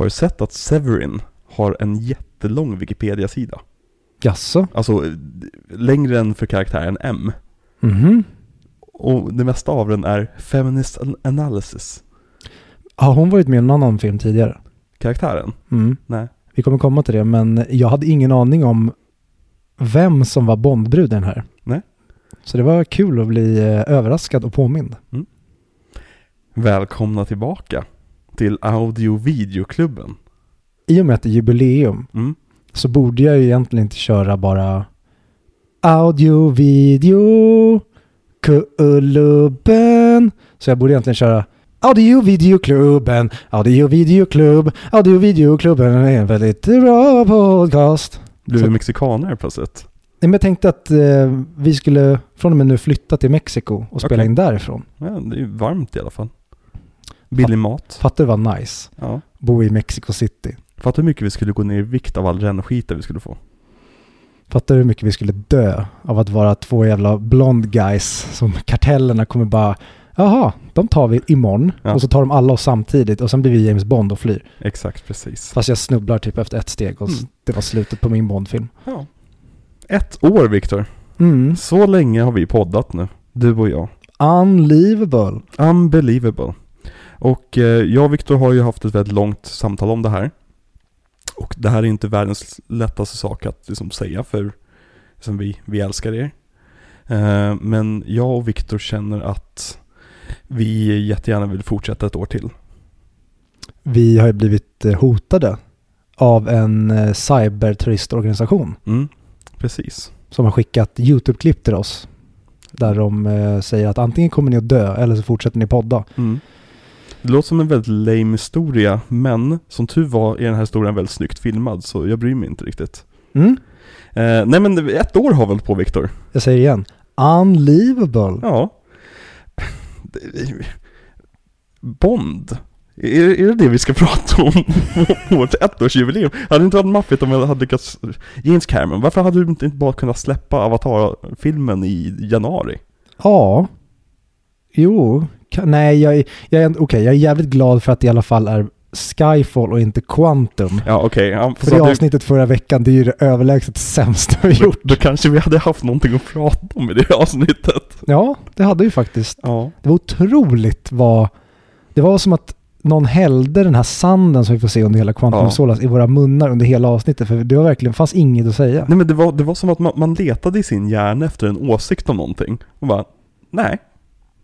Har du sett att Severin har en jättelång Wikipedia-sida? Jaså? Alltså längre än för karaktären M. Mhm. Och det mesta av den är Feminist an- Analysis. Har hon varit med i en annan film tidigare? Karaktären? Mm. Nej. Vi kommer komma till det, men jag hade ingen aning om vem som var Bondbruden här. Nej. Så det var kul att bli eh, överraskad och påmind. Välkomna tillbaka till Audio Videoklubben. I och med att det är jubileum Mm. så borde jag ju egentligen inte köra bara audio, video, klubben. Så jag borde egentligen köra audio, videoklubben, audio, videoklubb, audio, videoklubben är en väldigt bra podcast. Du är Så- mexikaner plötsligt. Nej, men jag tänkte att eh, vi skulle från och med nu flytta till Mexiko och spela Okej. in därifrån. Ja, det är ju varmt i alla fall. Billig mat. Fattar du vad nice? Ja. Bo i Mexico City. Fattar hur mycket vi skulle gå ner i vikt av all rännskit vi skulle få. Fattar du hur mycket vi skulle dö av att vara två jävla blond guys som kartellerna kommer bara Jaha, de tar vi imorgon Ja. och så tar de alla oss samtidigt och sen blir vi James Bond och flyr. Exakt, precis. Fast jag snubblar typ efter ett steg och Mm. det var slutet på min Bond-film. Ja. Ett år Viktor. Mm. Så länge har vi poddat nu. Du och jag. Unbelievable. Unbelievable. Och eh, jag och Viktor har ju haft ett väldigt långt samtal om det här. Och det här är inte världens lättaste sak att liksom säga för som vi, vi älskar er. Eh, men jag och Viktor känner att vi jättegärna vill fortsätta ett år till. Vi har ju blivit eh, hotade av en cyberterroristorganisation Mm, precis. som har skickat YouTube-klipp till oss. Där de säger att antingen kommer ni att dö eller så fortsätter ni podda. Mm. Det låter som en väldigt lame historia, men som tur var är den här historien väldigt snyggt filmad, så jag bryr mig inte riktigt. Mm. Eh, nej men ett år har väl på Viktor? Jag säger igen. Unbelievable. Ja. Bond. Är, är det det vi ska prata om? Vårt ettårsjubileum? Hade det inte varit maffigt om jag hade lyckats... James Cameron, varför hade du inte bara kunnat släppa Avatar-filmen i januari? Ja. Jo. Nej, jag är, jag är, okej, jag är jävligt glad för att det i alla fall är Skyfall och inte Quantum. Ja okej, ja, För det att du- avsnittet förra veckan, det är ju det överlägset sämsta vi då, gjort. då kanske vi hade haft någonting att prata om i det avsnittet. Ja, det hade vi faktiskt. Ja. Det var otroligt vad... Det var som att någon hällde den här sanden som vi får se under hela Quantum Ja. of Solace i våra munnar under hela avsnittet. För det var verkligen, fanns inget att säga. Nej men det var, det var som att man, man letade i sin hjärna efter en åsikt om någonting. Och bara, nej.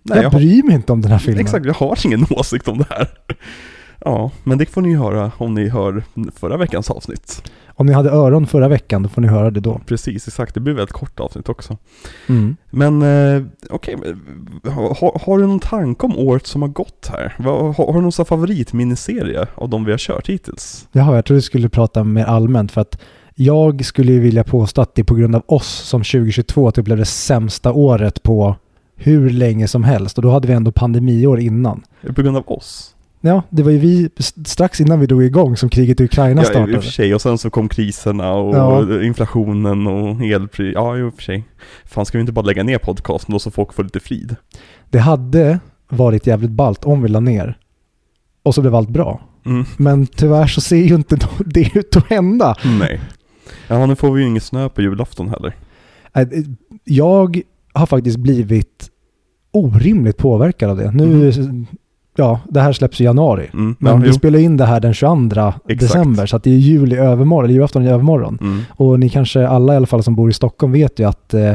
Nej, jag jag bryr mig inte om den här filmen. exakt, jag har ingen åsikt om det här. Ja, men det får ni höra om ni hör förra veckans avsnitt. Om ni hade öron förra veckan, då får ni höra det då. Precis, exakt. Det blir väldigt kort avsnitt också. Mm. Men eh, okej, men, har, har du någon tanke om året som har gått här? Har, har du någon favoritminiserie av de vi har kört hittills? Jaha, jag tror du skulle prata mer allmänt för att jag skulle ju vilja påstå att det är på grund av oss som 2022 typ blev det sämsta året på hur länge som helst och då hade vi ändå pandemiår innan. På grund av oss? Ja, det var ju vi strax innan vi drog igång som kriget i Ukraina Ja, i- i startade. och för sig. Och sen så kom kriserna och Ja. inflationen och elpris. Ja, i och för sig. Fan, ska vi inte bara lägga ner podcasten då så folk får lite frid? Det hade varit jävligt ballt om vi la ner och så blev allt bra. Mm. Men tyvärr så ser ju inte det ut att hända. Nej. Ja, nu får vi ju ingen snö på julafton heller. Äh, Jag har faktiskt blivit orimligt påverkad av det. Nu, ja, det här släpps i januari. Mm. Men ja, vi jo. spelar in det här den 22 december, så att det är jul i övermorgon, eller julafton i övermorgon. Mm. Och ni kanske alla i alla fall som bor i Stockholm vet ju att eh,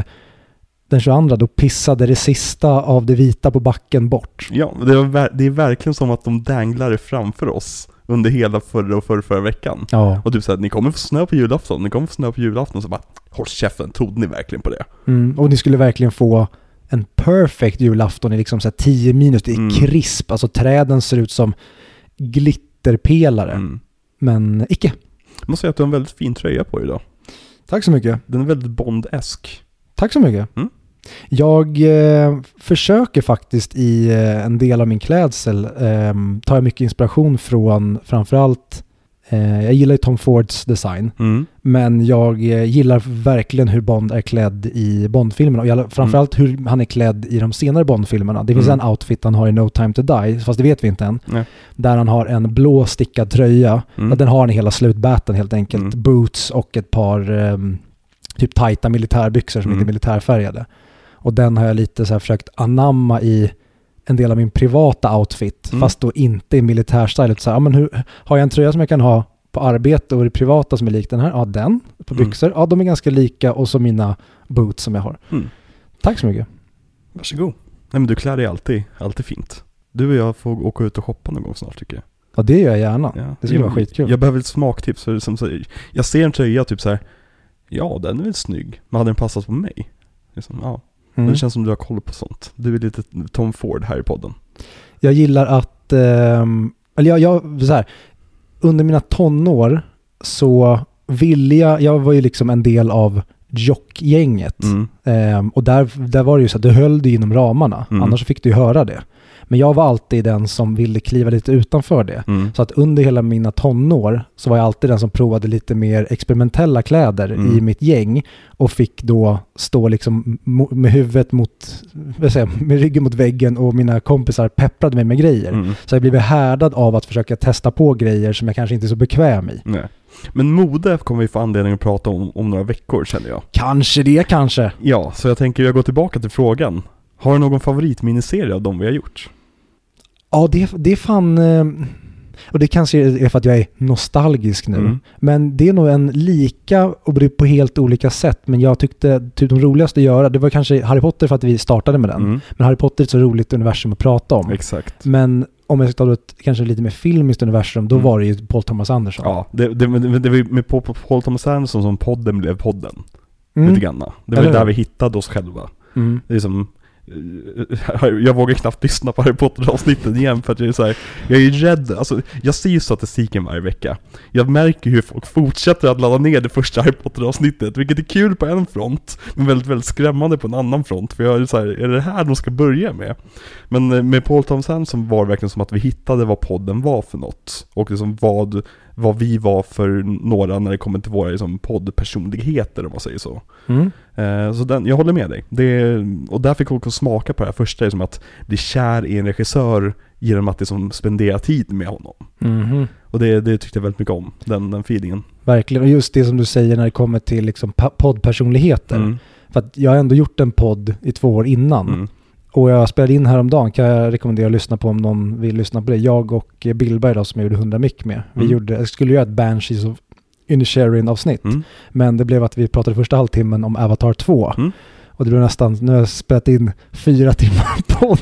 den 22 då pissade det sista av det vita på backen bort. Ja, det, var, det är verkligen som att de danglar det framför oss under hela förra och förra, förra veckan. Ja. Och du säger att ni kommer få snö på julafton, ni kommer få snö på julafton, så bara håll käften, trodde ni verkligen på det? Mm, och ni skulle verkligen få en perfect julafton i liksom så här 10 minus, det är Mm. krisp, alltså träden ser ut som glitterpelare. Mm. Men icke. Jag måste säga att du har en väldigt fin tröja på idag. Tack så mycket. Den är väldigt Bond-esk. Tack så mycket. Mm. Jag eh, försöker faktiskt i eh, en del av min klädsel eh, ta mycket inspiration från framförallt Eh, jag gillar ju Tom Fords design, Mm. men jag eh, gillar verkligen hur Bond är klädd i Bond-filmerna. Och jag, framförallt hur han är klädd i de senare Bond-filmerna. Det finns Mm. en outfit han har i No Time To Die, fast det vet vi inte än. Nej. Där han har en blå stickad tröja. Mm. Den har han i hela slutbaten helt enkelt. Mm. Boots och ett par ehm, typ tajta militärbyxor som Mm. inte är militärfärgade. Och den har jag lite så försökt anamma i en del av min privata outfit, Mm. fast då inte i militärstyle. Så här, ja, men hur, har jag en tröja som jag kan ha på arbete och det privata som är lik den här? Ja, den. På Mm. byxor? Ja, de är ganska lika. Och så mina boots som jag har. Mm. Tack så mycket. Varsågod. Nej men du klär dig alltid, alltid fint. Du och jag får åka ut och shoppa någon gång snart tycker jag. Ja, det gör jag gärna. Ja. Det skulle jag, vara skitkul. Jag behöver ett smaktips. För som, så, jag ser en tröja typ så här. ja den är väl snygg, men hade den passat på mig? Liksom, ja. Men Mm. det känns som du har koll på sånt. Du är lite Tom Ford här i podden. Jag gillar att, ehm, eller jag, jag så här, under mina tonår så ville jag, jag var ju liksom en del av jockgänget. Mm. Ehm, och där, där var det ju så att du höll dig inom ramarna, Mm. annars fick du ju höra det. Men jag var alltid den som ville kliva lite utanför det. Mm. Så att under hela mina tonår så var jag alltid den som provade lite mer experimentella kläder Mm. i mitt gäng och fick då stå liksom med huvudet mot, vad säger, med ryggen mot väggen och mina kompisar pepprade mig med grejer. Mm. Så jag blev härdad av att försöka testa på grejer som jag kanske inte är så bekväm i. Nej. Men mode kommer vi få anledning att prata om om några veckor känner jag. Kanske det kanske. Ja, så jag tänker jag går tillbaka till frågan. Har du någon favoritminiserie av de vi har gjort? Ja, det, det är fan... eh, Och det kanske är för att jag är nostalgisk nu. Mm. Men det är nog en lika, och det är på helt olika sätt. Men jag tyckte typ de roligaste att göra, det var kanske Harry Potter för att vi startade med den. Mm. Men Harry Potter är ett så roligt universum att prata om. Exakt. Men om jag ska ta ett kanske lite mer filmiskt universum, då Mm. var det ju Paul Thomas Anderson. Ja, det, det, det, det var ju med Paul, Thomas Anderson som podden blev podden. Mm. Lite grann. Det var Eller ju där vi hittade oss själva. Mm. Det är som Eh, jag vågar knappt lyssna på Harry Potter-avsnitten igen för att jag är så här, jag är rädd, alltså jag ser ju statistiken varje vecka. Jag märker hur folk fortsätter att ladda ner det första Harry Potter-avsnittet, vilket är kul på en front, men väldigt, väldigt skrämmande på en annan front. För jag är så här, är det här de ska börja med? Men eh, med Paul Thomas Anderson var det verkligen som att vi hittade vad podden var för något. Och liksom vad, vad vi var för några när det kommer till våra liksom, poddpersonligheter om man säger så. Mm. Eh, Så den, jag håller med dig. Det, och där fick folk smaka på det här första, som att bli kär i en regissör genom att liksom spendera tid med honom. Mhm. Och det, det tyckte jag väldigt mycket om, den, den feelingen. Verkligen, och just det som du säger när det kommer till liksom poddpersonligheter. Mm. För att jag har ändå gjort en podd i två år innan. Och jag spelade in häromdagen, kan jag rekommendera att lyssna på om någon vill lyssna på det. Jag och eh, Billberg då, som jag gjorde 100 mick med. Vi Mm. gjorde, jag skulle göra ett Banshees of Inisherin avsnitt. Mm. Men det blev att vi pratade första halvtimmen om Avatar 2. Mm. Och det blev nästan, nu har jag spelat in fyra timmar podd.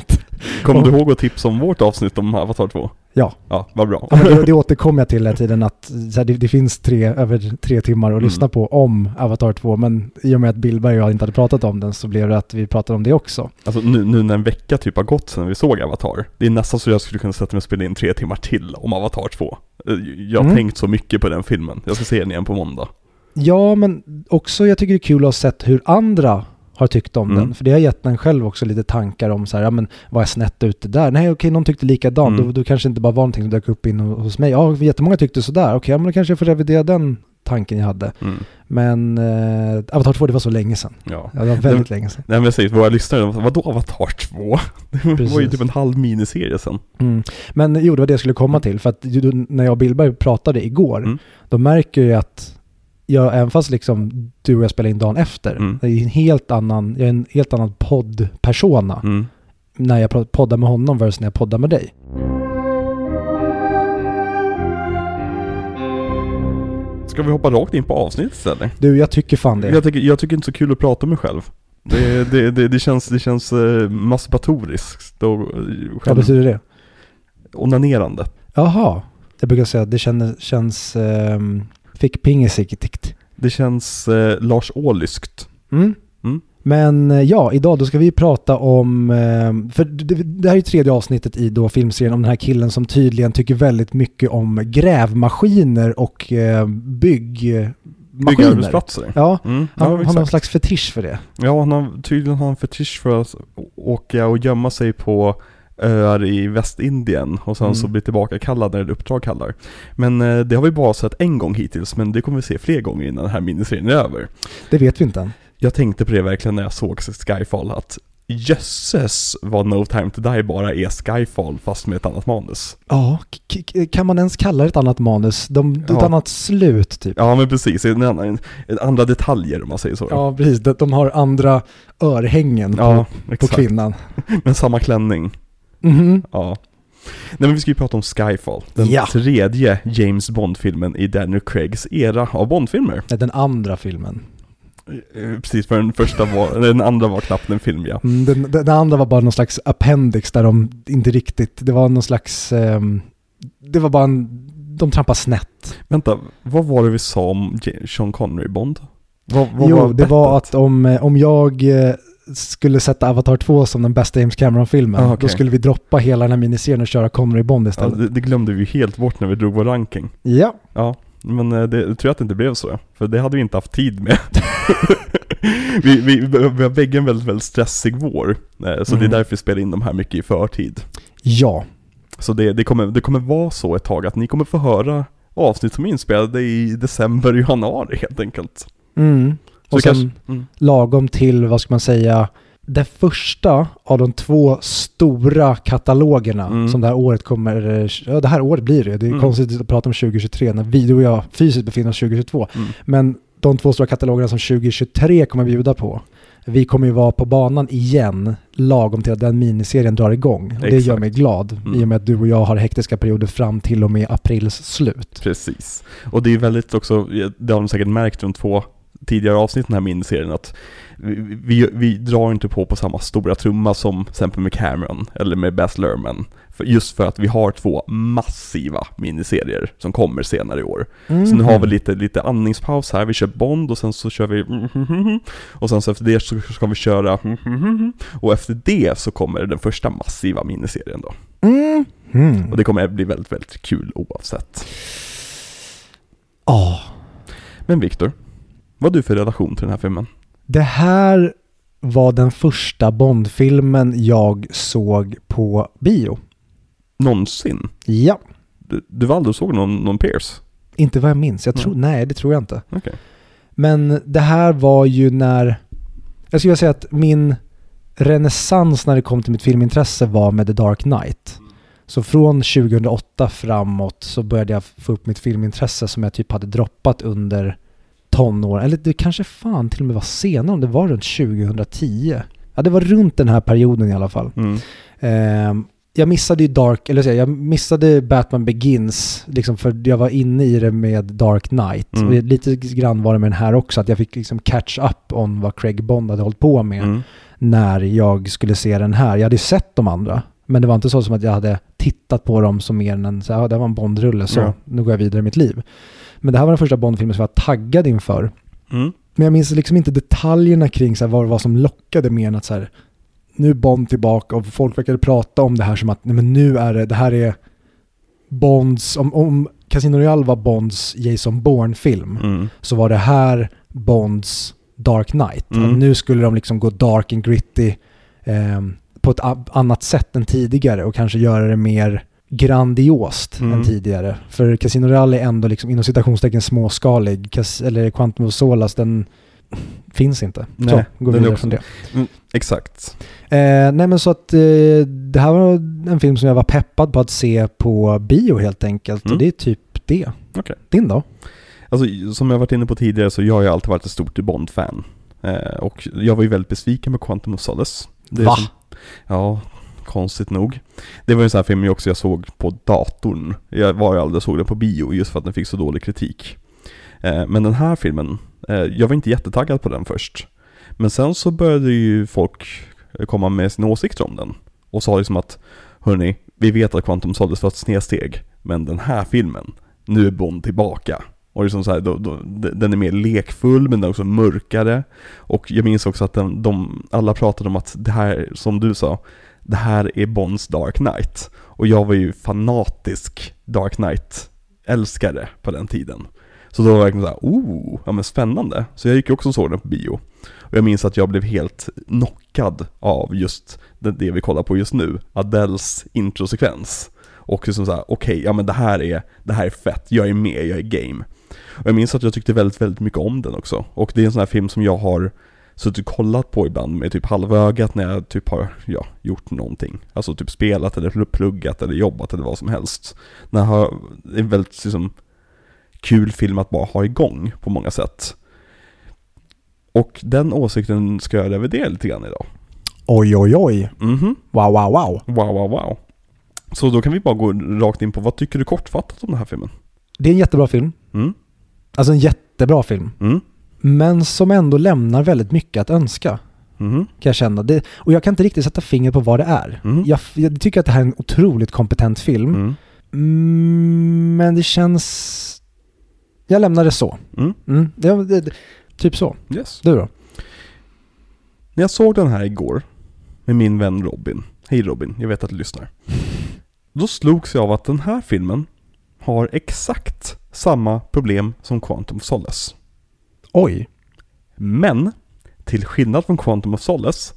Kommer du ihåg att tipsa om vårt avsnitt om Avatar 2? Ja. Ja, vad bra. Ja, det, det återkommer jag till hela tiden att här, det, det finns tre, över tre timmar att Mm. lyssna på om Avatar 2. Men i och med att Billberg och jag inte hade pratat om den så blev det att vi pratade om det också. Alltså nu, nu när en vecka typ har gått sedan vi såg Avatar, det är nästan så jag skulle kunna sätta mig och spela in tre timmar till om Avatar 2. Eh, Jag har Mm. tänkt så mycket på den filmen. Jag ska se den igen på måndag. Ja, men också jag tycker det är kul att ha sett hur andra har tyckt om Mm. den. För det har gett en själv också lite tankar om så här, ja men vad är snett ute där? Nej okej, någon tyckte likadant. Mm. Då, då kanske det inte bara var någonting som dök upp in hos mig. Ja, jättemånga tyckte sådär. Okej, ja, men då kanske jag får revidera den tanken jag hade. Mm. Men eh, Avatar 2, det var så länge sedan. Ja. Ja, det var väldigt länge sedan. Nej men jag säger, våra lyssnare, vadå Avatar 2? Det var ju Precis. typ en halv miniserie sen. Mm. Men jo, det var det jag skulle komma till. För att när jag och Billberg pratade igår, Mm. då märker jag att jag, även fast liksom du och jag spelar in dagen efter, Mm. det är en helt annan, jag är en helt annan poddpersona Mm. när jag poddar med honom versus när jag poddar med dig. Ska vi hoppa rakt in på avsnittet istället? Du, jag tycker fan det. Jag tycker, jag tycker inte så kul att prata med mig själv. Det, det, det, det känns, det känns eh, masturbatoriskt och eh, Vad betyder det? onanerande. Jaha. Jag brukar säga att det känner, känns um, fickpingesiktigt. Det känns eh, Lars Ohlyskt. Mm. Mm. Men eh, ja, idag då ska vi prata om, eh, för det, här är ju tredje avsnittet i då filmserien om den här killen som tydligen tycker väldigt mycket om grävmaskiner och eh, byggmaskiner. Byggarbetsplatser. Ja, Mm, han ja, har någon slags fetisch för det. Ja, han har tydligen har en fetisch för att åka och gömma sig på öar i Västindien och sen Mm. så blir tillbaka kallad när ett uppdrag kallar. Men eh, det har vi bara sett en gång hittills, men det kommer vi se fler gånger innan den här miniserien är över. Det vet vi inte än. Jag tänkte på det verkligen när jag såg Skyfall, att jösses vad No Time To Die bara är Skyfall fast med ett annat manus. Ja, kan man ens kalla det ett annat manus? De, Ett Ja. annat slut typ. Ja men precis, en annan, en, andra detaljer om man säger så. Ja, precis. De, de har andra örhängen på, ja på kvinnan. Men samma klänning. Mhm. Ja. Nej men vi ska ju prata om Skyfall, den Ja. tredje James Bond-filmen i Daniel Craigs era av Bond-filmer. Nej, Den andra filmen. Eh, Precis, för den första var, den andra var knappt en film ja. Mm, Den, den, den andra var bara någon slags appendix där de inte riktigt, det var någon slags, ehm, det var bara en, de trampade snett. Vänta, vad var det vi sa om Sean Connery Bond? Vad, vad jo, det var att om, eh, om jag eh, skulle sätta Avatar 2 som den bästa James Cameron-filmen, Ah, okej. då skulle vi droppa hela den här miniserien och köra Connery Bond Ja, istället. det, det glömde vi helt bort när vi drog vår ranking. Ja, Ja, men eh, det, jag tror att det inte blev så. För det hade vi inte haft tid med. vi, vi, vi har bägge en väldigt, väldigt stressig vår. eh, Så det är Mm. därför vi spelar in de här mycket i förtid. ja. Så det, det, kommer, det kommer vara så ett tag att ni kommer få höra avsnitt som är inspelade i december och januari helt enkelt. Mm. Så Och sen mm. lagom till, vad ska man säga, det första av de två stora katalogerna Mm. som det här året kommer, ja det här året blir det, det är Mm. konstigt att prata om 2023 när vi, du och jag fysiskt befinner oss 2022. Mm. Men de två stora katalogerna som 2023 kommer bjuda på, vi kommer ju vara på banan igen lagom till att den miniserien drar igång. Och det gör Exakt. mig glad Mm. i och med att du och jag har hektiska perioder fram till och med aprils slut. Precis. Och det är väldigt också, det har ni säkert märkt de två tidigare avsnitten i den här miniserien att vi, vi, vi drar inte på på samma stora trumma som till exempel med Cameron eller med Baz Luhrmann. För, just för att vi har två massiva miniserier som kommer senare i år. Så nu Mhm. har vi lite, lite andningspaus här, vi kör Bond och sen så kör vi och sen så efter det så ska vi köra och efter det så kommer den första massiva miniserien då. Mm. Mm. Och det kommer bli väldigt, väldigt kul oavsett. Ja. Men Viktor, vad har du för relation till den här filmen? Det här var den första Bondfilmen jag såg på bio. Någonsin? Ja. Du, du var aldrig såg någon, någon Pierce? Inte vad jag minns. Jag tror, Mm. Nej, det tror jag inte. Okej. Men det här var ju när... Jag skulle säga att min renässans när det kom till mitt filmintresse var med The Dark Knight. Så från 2008 framåt så började jag få upp mitt filmintresse som jag typ hade droppat under tonår. Eller det kanske fan till och med var senare, om det var runt 2010. Ja, det var runt den här perioden i alla fall. Mm. Ehm, jag missade ju Dark, eller säga, jag missade Batman Begins, liksom för jag var inne i det med Dark Knight. Mm. Och lite grann var det med den här också, att jag fick liksom catch up on vad Craig Bond hade hållit på med Mm. när jag skulle se den här. Jag hade ju sett de andra, men det var inte så som att jag hade tittat på dem som mer än en, så här, ja, det var en Bond-rulle, så Ja. nu går jag vidare i mitt liv. Men det här var den första Bond-filmen som jag var taggad inför. Mm. Men jag minns liksom inte detaljerna kring så här, vad det var som lockade mer än att så här, nu är Bond tillbaka och folk verkade prata om det här som att nej men nu är det, det här är Bonds, om, om Casino Royale var Bonds Jason Bourne-film Mm. så var det här Bonds Dark Knight. Mm. Nu skulle de liksom gå dark and gritty ehm, på ett annat sätt än tidigare och kanske göra det mer grandiost Mm. än tidigare. För Casino Royale är ändå liksom inom citationstecken småskalig. Cas- eller Quantum of Solace, den finns inte. Nej, så, går är vidare också- från det. Exakt. Eh, nej men så att eh, det här var en film som jag var peppad på att se på bio helt enkelt. Mm. Och det är typ det. Okej. Din då? Alltså som jag varit inne på tidigare så jag har ju alltid varit ett stort Bond-fan. Eh, och jag var ju väldigt besviken med Quantum of Solace. Va? Som, ja, konstigt nog. Det var ju en sån här film jag också jag såg på datorn. Jag var ju aldrig såg den på bio just för att den fick så dålig kritik. Eh, men den här filmen, eh, jag var inte jättetaggad på den först. Men sen så började ju folk eh, komma med sina åsikter om den. Och sa liksom att, hörni, vi vet att Quantum såldes för ett snedsteg. Men den här filmen, nu är Bond tillbaka. Och liksom så här, då, då, den är mer lekfull men den är också mörkare. Och jag minns också att den, de, alla pratade om att det här, som du sa, det här är Bonds Dark Knight. Och jag var ju fanatisk Dark Knight-älskare på den tiden. Så då var det verkligen såhär, oh, ja men spännande. Så jag gick ju också och såg den på bio. Och jag minns att jag blev helt knockad av just det, det vi kollar på just nu, Adeles introsekvens. Och liksom såhär, okej, okay, ja men det här, är, det här är fett, jag är med, jag är game. Och jag minns att jag tyckte väldigt, väldigt mycket om den också. Och det är en sån här film som jag har suttit och kollat på ibland med typ halvögat när jag typ har, ja, gjort någonting. Alltså typ spelat eller pluggat eller jobbat eller vad som helst. När har, det är en väldigt liksom kul film att bara ha igång på många sätt. Och den åsikten ska jag revidera lite grann idag. Oj, oj, oj. Mhm. Wow, wow, wow. Wow, wow, wow. Så då kan vi bara gå rakt in på, vad tycker du kortfattat om den här filmen? Det är en jättebra film. Mm. Alltså en jättebra film. Mm. Men som ändå lämnar väldigt mycket att önska. Mhm. Kan jag känna. Det, och jag kan inte riktigt sätta fingret på vad det är. Mm. Jag, jag tycker att det här är en otroligt kompetent film. Mm. Mm, men det känns... Jag lämnar det så. Mm. Mm, det, det, typ så. Yes. Du då? När jag såg den här igår med min vän Robin, hej Robin, jag vet att du lyssnar. Då slogs jag av att den här filmen har exakt samma problem som Quantum of Solace. Oj. Men, till skillnad från Quantum of Solace,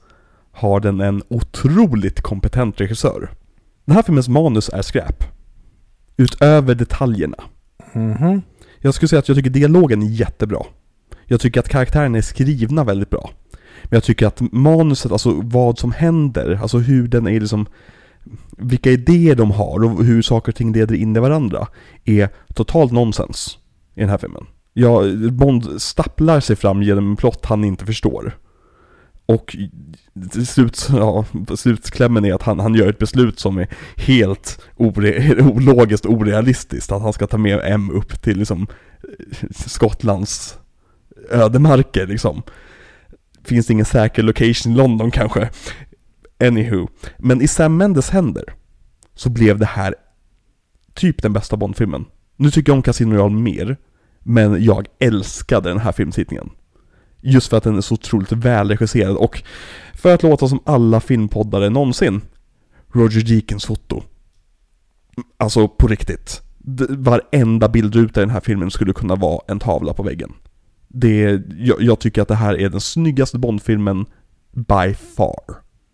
har den en otroligt kompetent regissör. Den här filmens manus är skräp. Utöver detaljerna. Mhm. Jag skulle säga att jag tycker dialogen är jättebra. Jag tycker att karaktärerna är skrivna väldigt bra. Men jag tycker att manuset, alltså vad som händer, alltså hur den är liksom vilka idéer de har och hur saker och ting leder in i varandra är totalt nonsens i den här filmen. Ja, Bond stapplar sig fram genom en plott han inte förstår. Och till slut, ja, slutklämmen är att han, han gör ett beslut som är helt ore, ologiskt och orealistiskt. Att han ska ta med M upp till liksom eh, Skottlands ödemarker liksom. Finns det ingen säker location i London kanske? Anywho. Men i Sam Mendes händer så blev det här typ den bästa Bondfilmen. Nu tycker jag om Casino Royale mer, men jag älskade den här filmtittningen. Just för att den är så otroligt välregisserad och för att låta som alla filmpoddare någonsin, Roger Deakins foto. Alltså på riktigt. Varenda bildruta i den här filmen skulle kunna vara en tavla på väggen. Det, jag, jag tycker att det här är den snyggaste Bondfilmen by far.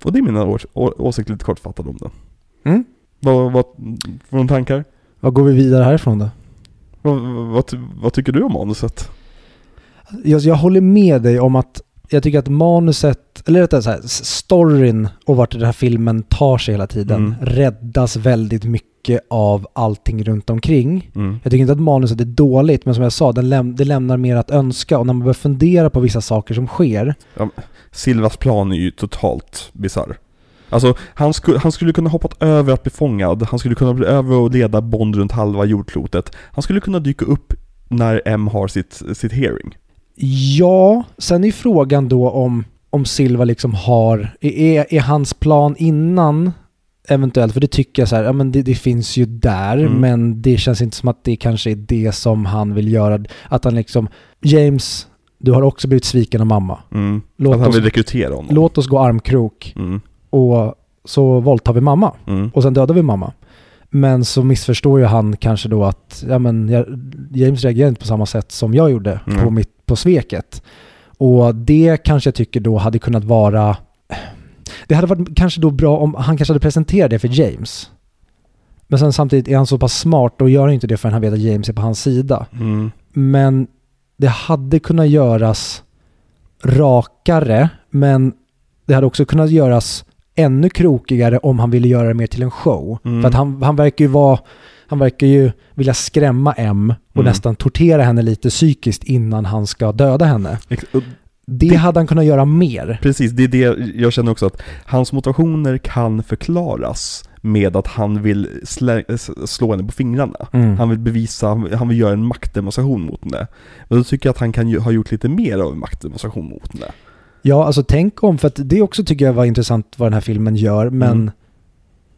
Och det är mina ås- åsikter lite kortfattat om den. Mm. Vad, vad, vad tankar? Vad går vi vidare härifrån då? Vad, vad, vad tycker du om manuset? Jag, jag håller med dig om att jag tycker att manuset, eller rättare så här, storyn och vart den här filmen tar sig hela tiden Mm. räddas väldigt mycket av allting runt omkring. Mm. Jag tycker inte att manuset är dåligt, men som jag sa, den läm- det lämnar mer att önska och när man börjar fundera på vissa saker som sker. Silvas plan är ju totalt bisarr. Alltså, han, sku, han skulle kunna hoppat över att bli fångad, han skulle kunna bli över och leda Bond runt halva jordklotet. Han skulle kunna dyka upp när M har sitt, sitt hearing. Ja, sen är frågan då om, om Silva liksom har, är, är hans plan innan eventuellt, för det tycker jag så här, ja men det, det finns ju där, Mm. men det känns inte som att det kanske är det som han vill göra. Att han liksom, James, du har också blivit sviken av mamma. Mm. Låt att han oss- vill rekrytera honom. Låt oss gå armkrok Mm. Och så våldtar vi mamma Mm. och sen dödar vi mamma. Men så missförstår ju han kanske då att, ja men jag, James reagerar inte på samma sätt som jag gjorde Mm. på, mitt, på sveket. Och det kanske jag tycker då hade kunnat vara, det hade varit kanske då bra om han kanske hade presenterat det för James. Men sen samtidigt är han så pass smart och gör inte det förrän han vet att James är på hans sida. Mm. Men det hade kunnat göras rakare, men det hade också kunnat göras ännu krokigare om han ville göra det mer till en show. Mm. För att han, han verkar ju vara, han verkar ju vilja skrämma M och Mm. nästan tortera henne lite psykiskt innan han ska döda henne. Ex- Det, Det- hade han kunnat göra mer. Precis, det är det jag känner också att hans motivationer kan förklaras med att han vill slä, slå henne på fingrarna. Mm. Han vill bevisa, han vill göra en maktdemonstration mot henne. Men då tycker jag att han kan ju, ha gjort lite mer av en maktdemonstration mot henne. Ja, alltså tänk om, för att det också tycker jag var intressant vad den här filmen gör, men Mm.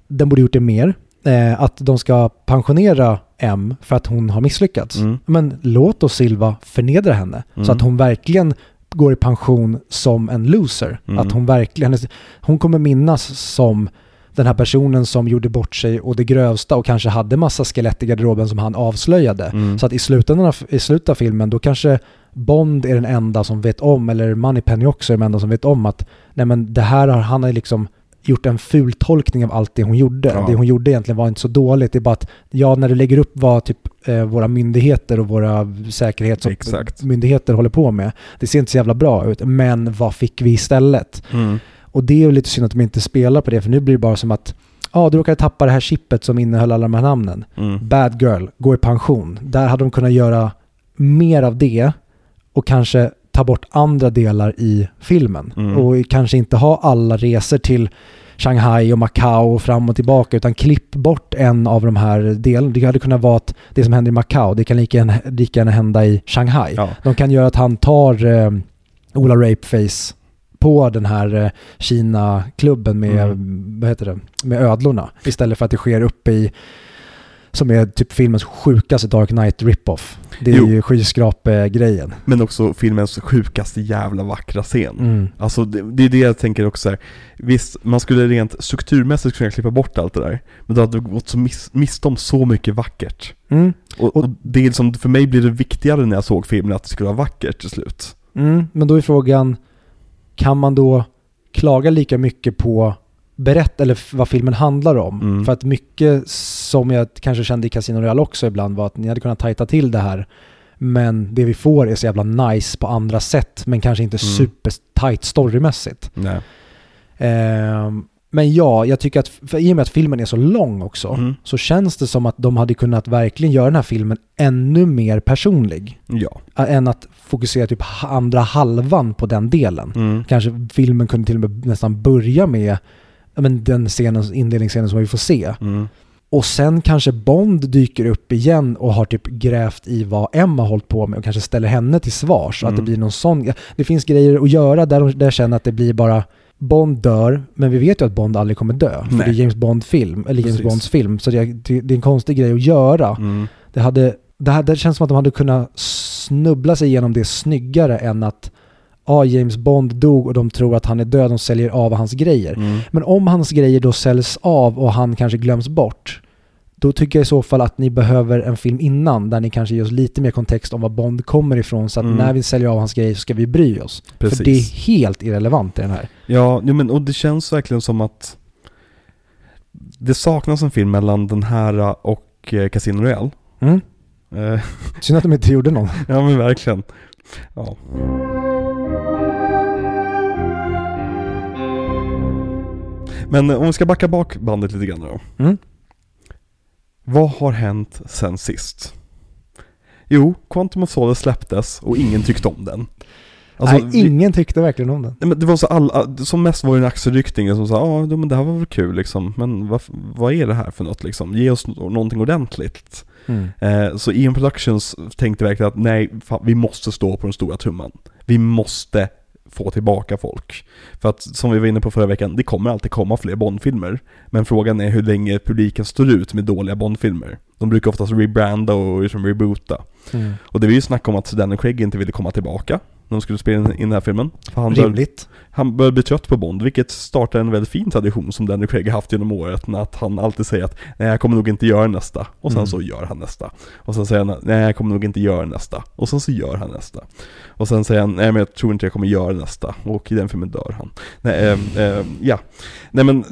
den borde gjort det mer. Eh, att de ska pensionera M för att hon har misslyckats. Mm. Men låt då Silva förnedra henne så Mm. att hon verkligen går i pension som en loser. Mm. Att hon verkligen, hon kommer minnas som den den här personen som gjorde bort sig och det grövsta och kanske hade massa skelett i garderoben som han avslöjade. Mm. Så att i slutändan av, i slutet av filmen då kanske Bond är den enda som vet om, eller Moneypenny också är den enda som vet om att nej men det här har han har liksom gjort en ful tolkning av allt det hon gjorde. Ja. Det hon gjorde egentligen var inte så dåligt. Det är bara att, ja, när du lägger upp vad typ eh, våra myndigheter och våra säkerhets och Exakt. myndigheter håller på med, det ser inte så jävla bra ut. Men vad fick vi istället? Mm. Och det är ju lite synd att de inte spelar på det, för nu blir det bara som att Ja, du råkade tappa det här chippet som innehöll alla de här namnen. Mm. Bad Girl, gå i pension. Där hade de kunnat göra mer av det och kanske ta bort andra delar i filmen. Mm. Och kanske inte ha alla resor till Shanghai och Macau och fram och tillbaka utan klipp bort en av de här delarna. Det hade kunnat vara att det som händer i Macau, det kan lika gärna, lika gärna hända i Shanghai. Ja. De kan göra att han tar eh, Ola Rapeface på den här eh, Kina-klubben med, vad heter det, med ödlorna. Istället för att det sker uppe i, som är typ filmens sjukaste Dark Knight rip-off. Det är Jo. ju skyskrapegrejen. Men också filmens sjukaste jävla vackra scen. Mm. Alltså det, det är det jag tänker också här. Visst, man skulle rent strukturmässigt kunna klippa bort allt det där. Men då hade det gått så miss, miste om så mycket vackert. Mm. Och, och det är liksom, för mig blir det viktigare när jag såg filmen att det skulle vara vackert till slut. Mm. Men då är frågan, kan man då klaga lika mycket på berätt eller vad filmen handlar om? Mm. För att mycket som jag kanske kände i Casino Royale också ibland var att ni hade kunnat tajta till det här. Men det vi får är så jävla nice på andra sätt, men kanske inte Mm. super tight storymässigt. Ehm, men ja, jag tycker att för i och med att filmen är så lång också, Mm. så känns det som att de hade kunnat verkligen göra den här filmen ännu mer personlig. Ja. Än att fokusera typ andra halvan på den delen. Mm. Kanske filmen kunde till och med nästan börja med ja, men den scenen, inledningsscenen som vi får se. Mm. Och sen kanske Bond dyker upp igen och har typ grävt i vad Emma hållit på med och kanske ställer henne till svars. Så att det Mm. blir någon sån... Det finns grejer att göra där, jag känner att det blir bara Bond dör, men vi vet ju att Bond aldrig kommer dö. För Nej. det är James Bond-film, eller James Precis. Bonds film. Så det, det, det är en konstig grej att göra. Mm. Det, hade, det, hade, det känns som att de hade kunnat snubbla sig igenom det snyggare än att ja, James Bond dog och de tror att han är död, de säljer av hans grejer. Mm. Men om hans grejer då säljs av och han kanske glöms bort, då tycker jag i så fall att ni behöver en film innan där ni kanske ger oss lite mer kontext om var Bond kommer ifrån så att Mm. när vi säljer av hans grejer så ska vi bry oss. Precis. För det är helt irrelevant i den här. Ja, men och det känns verkligen som att det saknas en film mellan den här och eh, Casino Royale. Mm. Eh, Synd att de inte gjorde någon. ja men verkligen. Ja. Men om vi ska backa bak bandet lite grann då. Mm. Vad har hänt sen sist? Jo, Quantum of Solace släpptes och ingen tyckte om den. Alltså, Nej, ingen tyckte verkligen om den. Men det var så alla, som mest var det en axelryckning som sa ja ah, men det här var väl kul liksom, men vad, vad är det här för något liksom? Ge oss nå- någonting ordentligt. Mm. Eh, så Ian Productions tänkte verkligen att nej, fan, vi måste stå på den stora trumman. Vi måste få tillbaka folk. För att som vi var inne på förra veckan, det kommer alltid komma fler Bondfilmer. Men frågan är hur länge publiken står ut med dåliga Bondfilmer. De brukar oftast rebranda och liksom reboota. Mm. Och det var ju snack om att Daniel Craig inte ville komma tillbaka när de skulle spela in, den här filmen. För han bör- Rimligt. han börjar bli trött på Bond, vilket startar en väldigt fin tradition som Daniel Craig har haft genom året. Att han alltid säger att nej jag kommer nog inte göra nästa. Och sen Mm. så gör han nästa. Och sen säger han nej jag kommer nog inte göra nästa. Och sen så gör han nästa. Och sen säger han nej men jag tror inte jag kommer göra nästa. Och i den filmen dör han. Nej, eh, eh, ja. Nej men,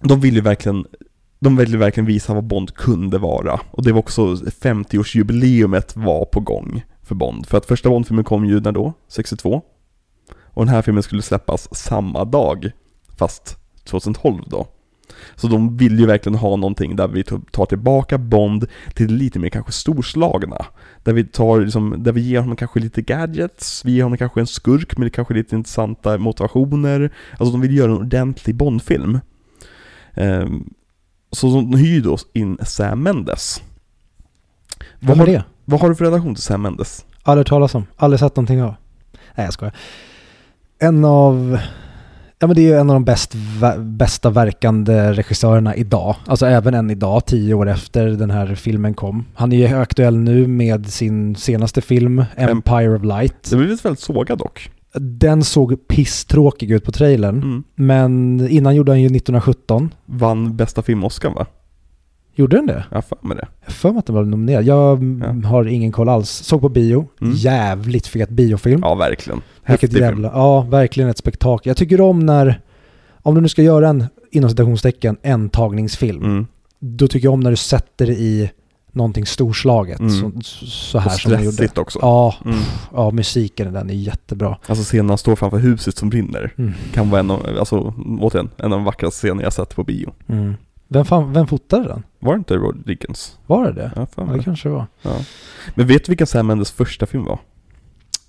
de vill ju verkligen de ville verkligen visa vad Bond kunde vara. Och det var också 50-årsjubileumet var på gång för Bond. För att första Bond-filmen kom ju när då? 62? Och den här filmen skulle släppas samma dag, fast 2012 då. Så de vill ju verkligen ha någonting där vi tar tillbaka Bond till lite mer kanske storslagna. Där vi tar liksom, där vi ger honom kanske lite gadgets, vi ger honom kanske en skurk med kanske lite intressanta motivationer. Alltså de vill göra en ordentlig Bond-film. Ehm, så de hyr då in Sam Mendes. Vad har, var det? Vad har du för relation till Sam Mendes? Aldrig talas om. Aldrig sett någonting av. Nej, jag skojar. En av... Ja men det är ju en av de bäst, bästa verkande regissörerna idag. Alltså även än idag, tio år efter den här filmen kom. Han är ju aktuell nu med sin senaste film, Empire of Light. Det blev väldigt sågad dock. Den såg pisstråkig ut på trailern. Mm. Men innan gjorde han ju 1917. Vann bästa film-Oscar va? Gjorde den det? Jag har för mig det. Jag för mig att den var nominerad. Jag mm, har ingen koll alls. Såg på bio. Mm. Jävligt fet biofilm. Ja, verkligen. Vilket Häftig film. jävla, ja, verkligen ett spektakel. Jag tycker om när, om du nu ska göra en, inom citationstecken, en tagningsfilm. Mm. Då tycker jag om när du sätter det i någonting storslaget. Mm. Så, så här Och som de gjorde. också. Ja, Mm. ja, musiken i den är jättebra. Alltså scenen han står framför huset som brinner. Mm. Kan vara en av, alltså återigen, en av de vackraste scener jag sett på bio. Mm. Vem, fan, vem fotade den? Var det inte Roger Dickens? Var det det? Ja, för Ja, det det. kanske var. Ja. Men vet du vilken Sam Mendes första film var?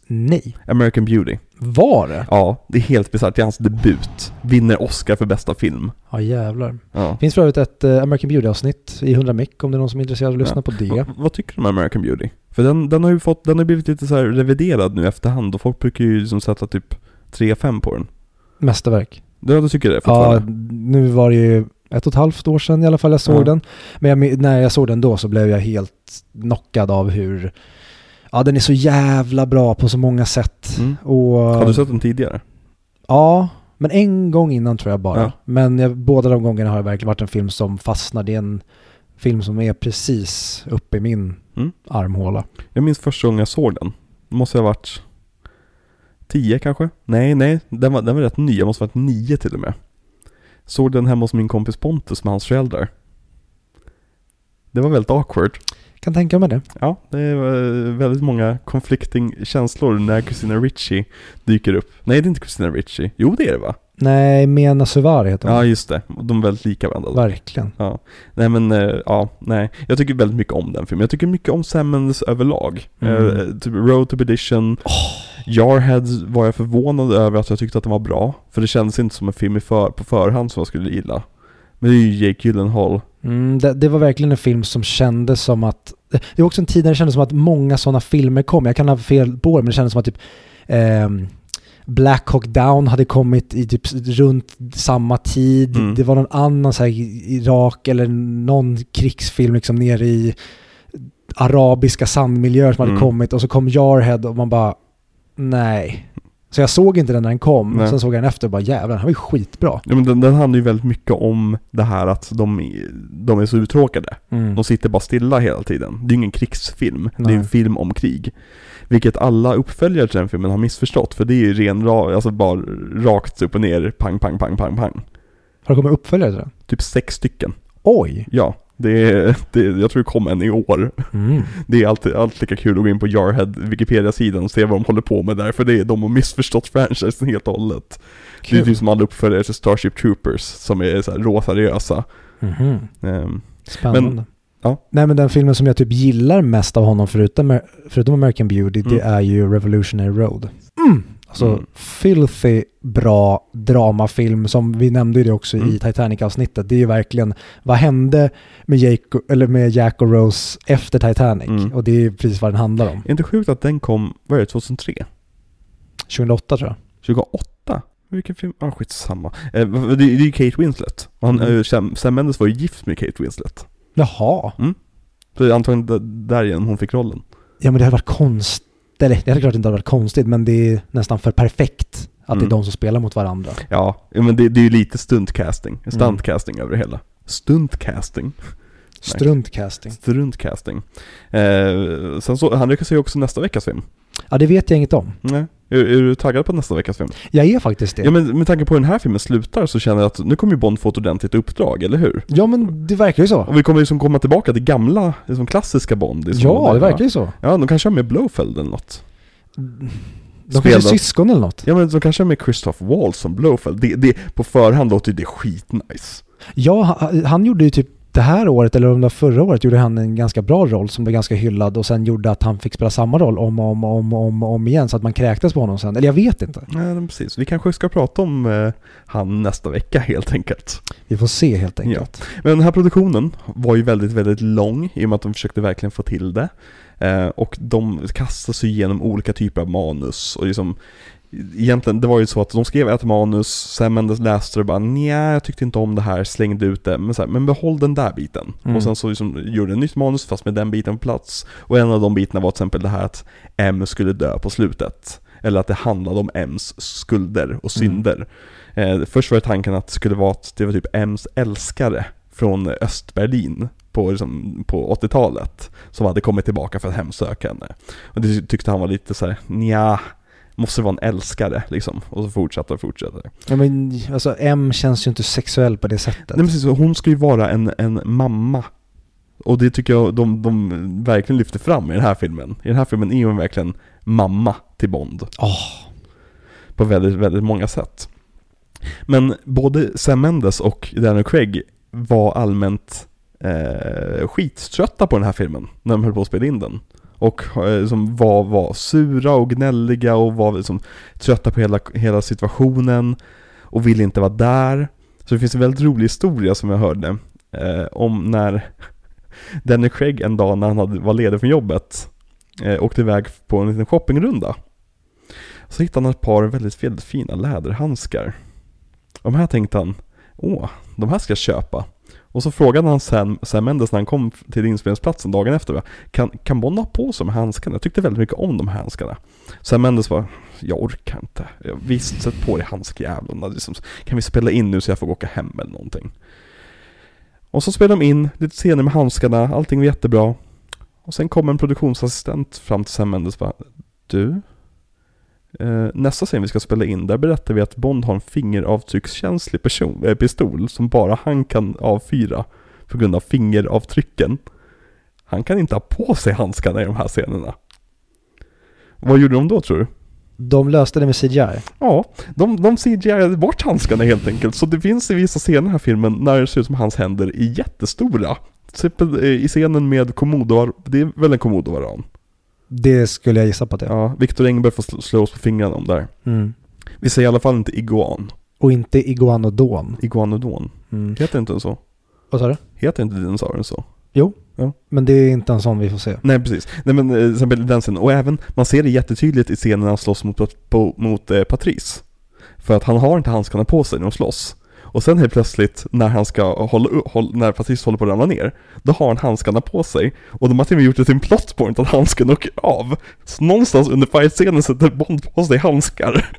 Nej. American Beauty. Var det? Ja, det är helt bisarrt. Det är hans debut. Vinner Oscar för bästa film. Ja jävlar. Ja. Finns för övrigt ett eh, American Beauty-avsnitt i 100 mick om det är någon som är intresserad av att lyssna Ja. på det. Va, vad tycker du om American Beauty? För den, den har ju fått, den har blivit lite så reviderad nu efterhand och folk brukar ju liksom sätta typ 3-5 på den. Mästerverk. Ja, du tycker det Ja, fortfarande? nu var det ju ett och ett halvt år sedan i alla fall jag såg Ja. den. Men jag, när jag såg den då så blev jag helt knockad av hur Ja, den är så jävla bra på så många sätt. Mm. Och, Har du sett den tidigare? Ja, men en gång innan tror jag bara. Ja. Men jag, båda de gångerna har det verkligen varit en film som fastnar. Det är en film som är precis uppe i min Mm. armhåla. Jag minns första gången jag såg den. Måste ha varit 10 kanske? Nej, nej. Den var, den var rätt ny. Jag måste ha varit 9 till och med. Såg den hemma hos min kompis Pontus med hans föräldrar. Det var väldigt awkward. Kan tänka mig det. Ja, det var väldigt många conflicting känslor när Christina Ricci dyker upp. Nej, det är inte Christina Ricci. Jo, det är det va? Nej, Mena Suvari heter hon. Ja, just det. De är väldigt lika varandra. Verkligen. Ja. Nej men, eh, ja, nej. Jag tycker väldigt mycket om den filmen. Jag tycker mycket om Sam Mendes överlag. Mm. Eh, typ Road to Perdition. Jarhead var jag förvånad över att jag tyckte att den var bra. För det kändes inte som en film för, på förhand som jag skulle gilla. Men det är ju Jake Gyllenhaal. Mm, det, det var verkligen en film som kändes som att... Det var också en tid när det kändes som att många sådana filmer kom. Jag kan ha fel på det, men det kändes som att typ... ehm, Black Hawk Down hade kommit i typ runt samma tid. Mm. Det var någon annan så här, Irak eller någon krigsfilm liksom nere i arabiska sandmiljöer som hade Mm. kommit och så kom Jarhead och man bara nej. Så jag såg inte den när den kom, Nej. sen såg jag den efter och bara jävlar, den här var ju skitbra. Ja, men den, den handlar ju väldigt mycket om det här att de, de är så uttråkade. Mm. De sitter bara stilla hela tiden. Det är ju ingen krigsfilm. Det är Nej. en film om krig. Vilket alla uppföljare till den filmen har missförstått. För det är ju ren, alltså bara rakt upp och ner, pang, pang, pang, pang, pang. Har det kommit uppföljare till den? Typ sex stycken. Oj! Ja, det är, det, jag tror det kom en i år. Mm. Det är alltid, alltid lika kul att gå in på Jarhead Wikipedia-sidan och se vad de håller på med där. För det är, de har missförstått franchisen helt och hållet. Det är Kul. typ som alla uppföljare till Starship Troopers som är så här råseriösa. Mhm. Ehm, Spännande. Men- ja. Nej men den filmen som jag typ gillar mest av honom förutom, förutom American Beauty, det Mm. är ju Revolutionary Road. Mm. Alltså Mm. filthy bra dramafilm som vi nämnde ju det också Mm. i Titanic-avsnittet. Det är ju verkligen, vad hände med, Jake, eller med Jack och Rose efter Titanic? Mm. Och det är precis vad den handlar om. är det inte sjukt att den kom, vad är det, 2003? 2008 tror jag. 2008? Vilken film? Ah, skitsamma. Eh, det, det är ju Kate Winslet. Han, Mm. eh, Sam, Sam Mendes var ju gift med Kate Winslet. Jaha. Så det är antagligen därigenom hon fick rollen. Ja men det hade varit konstigt, eller det hade klart inte hade varit konstigt men det är nästan för perfekt att det Mm. är de som spelar mot varandra. Ja, men det, det är ju lite stuntcasting. Stuntcasting över det hela. Stuntcasting. Struntcasting. Struntcasting. Eh, sen så, han regisserar ju också nästa veckas film. Ja det vet jag inget om. Nej. Är, är du taggad på nästa veckas film? Jag är faktiskt det. Ja men med tanke på hur den här filmen slutar så känner jag att nu kommer ju Bond få ett ordentligt uppdrag, eller hur? Ja men det verkar ju så. Och vi kommer liksom komma tillbaka till gamla, liksom klassiska Bond. liksom. Ja, det verkar ju så. Ja, de kanske har med Blofeld eller något. De kanske är syskon eller något. Ja men de kanske har med Christoph Waltz som Blofeld. Det, det, på förhand låter ju det skitnice. Ja, han, han gjorde ju typ det här året, eller om det var förra året, gjorde han en ganska bra roll som blev ganska hyllad och sen gjorde att han fick spela samma roll om och om, om, om, om igen så att man kräktes på honom sen. Eller jag vet inte. Nej precis. Vi kanske ska prata om eh, han nästa vecka helt enkelt. Vi får se helt enkelt. Men den här produktionen var ju väldigt, väldigt lång i och med att de försökte verkligen få till det. Eh, och de kastade sig igenom olika typer av manus och liksom Egentligen, det var ju så att de skrev ett manus, Sam Mendes läste det och bara nja, jag tyckte inte om det här, slängde ut det, men, så här, men behåll den där biten. Mm. Och sen så liksom gjorde ett nytt manus fast med den biten på plats. Och en av de bitarna var till exempel det här att M skulle dö på slutet. Eller att det handlade om M's skulder och synder. Eh, först var det tanken att det skulle vara att det var typ M's älskare från Östberlin på, liksom, på 80-talet som hade kommit tillbaka för att hemsöka henne. Och det tyckte han var lite så här, nja, måste vara en älskare liksom. Och så fortsatte och fortsatte. Ja, men alltså M känns ju inte sexuell på det sättet. Nej, men precis, hon ska ju vara en, en mamma. Och det tycker jag de, de verkligen lyfter fram i den här filmen. I den här filmen är hon verkligen mamma till Bond. Åh, På väldigt, väldigt många sätt. Men både Sam Mendes och Daniel Craig var allmänt eh, skittrötta på den här filmen när de höll på att spela in den. Och liksom som var, var sura och gnälliga och var liksom trötta på hela, hela situationen och ville inte vara där. Så det finns en väldigt rolig historia som jag hörde eh, om när Danny Craig en dag när han hade, var ledig från jobbet eh, åkte iväg på en liten shoppingrunda. Så hittade han ett par väldigt, väldigt fina läderhandskar. De här tänkte han, åh, de här ska jag köpa. Och så frågade han Sam, Sam Mendes när han kom till inspelningsplatsen dagen efter, va, kan, kan Bond ha på sig de här handskarna? Jag tyckte väldigt mycket om de här handskarna. Sam Mendes var, jag orkar inte. Jag, visst, sätt på dig handskjävlarna. Liksom, kan vi spela in nu så jag får åka hem eller någonting? Och så spelade de in lite senare med handskarna, allting var jättebra. Och sen kom en produktionsassistent fram till Sam Mendes och bara, du? Eh, nästa scen vi ska spela in, där berättar vi att Bond har en fingeravtryckskänslig person, eh, pistol som bara han kan avfyra på grund av fingeravtrycken. Han kan inte ha på sig handskarna i de här scenerna. Vad gjorde de då tror du? de löste det med CGI. Ja, de, de CGI bort handskarna helt enkelt. Så det finns i vissa scener i den här filmen när det ser ut som hans händer är jättestora. Eh, i scenen med Komodo, det är väl en Komodo-varan? Det skulle jag gissa på att det är. Ja, Viktor Engberg får slå, slå oss på fingrarna om där. Mm. Vi säger i alla fall inte iguan. Och inte iguanodon. Iguanodon. Mm. Heter inte den så? Vad sa du? Heter inte dinosauren så? Jo, Ja. men det är inte en sån vi får se. Nej precis. Nej men eh, den scenen. Och även, man ser det jättetydligt i scenen när han slåss mot, på, mot eh, Patrice. För att han har inte handskarna på sig när de slåss. Och sen helt plötsligt när han ska hålla upp, håll, när Patrice håller på att ramla ner, då har han handskarna på sig. Och de har till och med gjort det till en plot point att handsken åker av. Så någonstans under fight-scenen sätter Bond på sig handskar.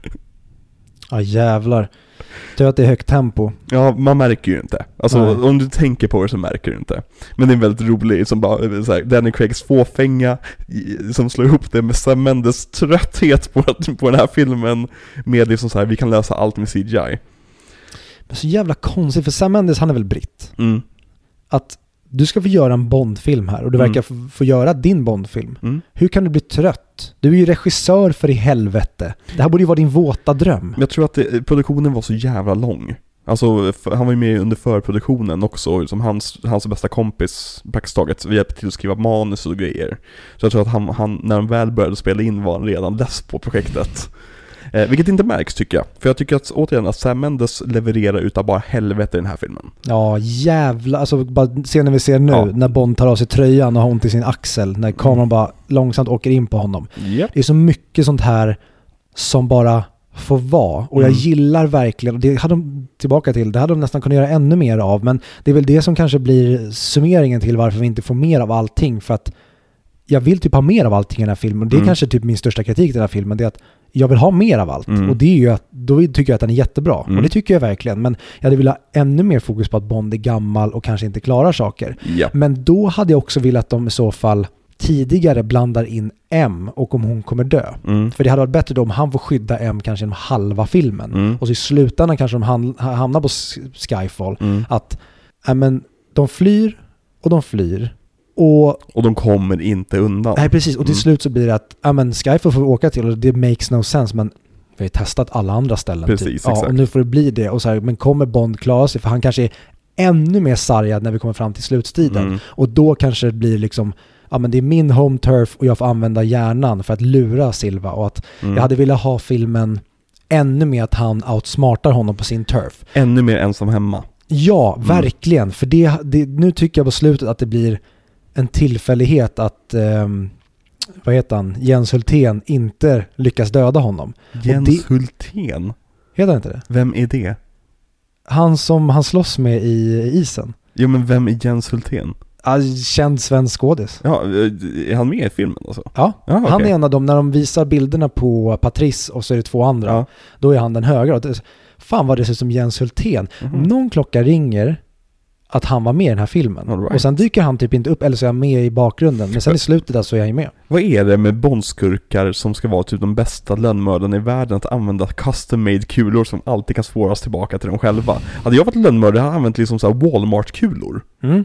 Ja jävlar. Tur att det är högt tempo. Ja, man märker ju inte. Alltså Nej. om du tänker på det så märker du inte. Men det är väldigt roligt, som bara så här, Danny Craigs fåfänga, som slår ihop det med Sam Mendes trötthet på, på den här filmen, med liksom så här, vi kan lösa allt med CGI. Så jävla konstigt, för Sam Mendes han är väl britt? Mm. Att du ska få göra en Bondfilm här och du Mm. verkar få, få göra din Bondfilm. Mm. Hur kan du bli trött? Du är ju regissör för i helvete. Det här borde ju vara din våta dröm. Men jag tror att det, produktionen var så jävla lång. Alltså, han var ju med under förproduktionen också, som hans, hans bästa kompis praktiskt taget, vi hjälpte till att skriva manus och grejer. Så jag tror att han, han, när de väl började spela in var han redan less på projektet. Eh, vilket inte märks tycker jag. För jag tycker att, återigen, att Sam Mendes levererar utav bara helvete i den här filmen. Ja, jävla, alltså bara scenen vi ser nu, Ja. när Bond tar av sig tröjan och har ont i sin axel, när kameran bara långsamt åker in på honom. Yep. Det är så mycket sånt här som bara får vara. Och jag Mm. gillar verkligen, det hade de tillbaka till, det hade de nästan kunnat göra ännu mer av. Men det är väl det som kanske blir summeringen till varför vi inte får mer av allting. För att jag vill typ ha mer av allting i den här filmen. Och det är Mm. kanske typ min största kritik till den här filmen. Det är att jag vill ha mer av allt. Mm. Och det är ju att, då tycker jag att den är jättebra. Mm. Och det tycker jag verkligen. Men jag hade velat ha ännu mer fokus på att Bond är gammal och kanske inte klarar saker. Ja. Men då hade jag också velat att de i så fall tidigare blandar in M och om hon kommer dö. Mm. För det hade varit bättre då om han får skydda M kanske genom halva filmen. Mm. Och så i slutändan kanske de hamnar på Skyfall. Mm. Att, ja men, de flyr och de flyr. Och, Och de kommer inte undan. nej precis, och till Mm. slut så blir det att, ja men Skyfall får vi åka till och det makes no sense men vi har ju testat alla andra ställen. Precis, typ. ja, exakt. och nu får det bli det. Och så här, men kommer Bond klara sig? För han kanske är ännu mer sargad när vi kommer fram till slutstriden. Mm. Och då kanske det blir liksom, ja men det är min home turf och jag får använda hjärnan för att lura Silva. Och att Mm. jag hade velat ha filmen ännu mer att han outsmartar honom på sin turf. Ännu mer ensam hemma. Ja, Mm. verkligen. För det, det, nu tycker jag på slutet att det blir en tillfällighet att, ehm, vad heter han, Jens Hultén inte lyckas döda honom. Jens det- Hultén. Heter han inte det? Vem är det? Han som han slåss med i isen. Jo men vem är Jens Hultén? Känd svensk skådis. Ja, eh, är han med i filmen alltså? Ja, Ja, han okej. är en av dem, när de visar bilderna på Patrice och så är det två andra, Ja. då är han den högra. Fan vad det ser ut som Jens Hultén. Mhm. Om någon klocka ringer att han var med i den här filmen right. och sen dyker han typ inte upp, eller så är han med i bakgrunden, men sen i slutet där så är han ju med. Vad är det med bondskurkar som ska vara typ de bästa lönnmördarna i världen att använda custom made kulor som alltid kan spåras tillbaka till dem själva? Hade jag varit lönnmördare hade jag använt liksom så Walmart-kulor. Mm.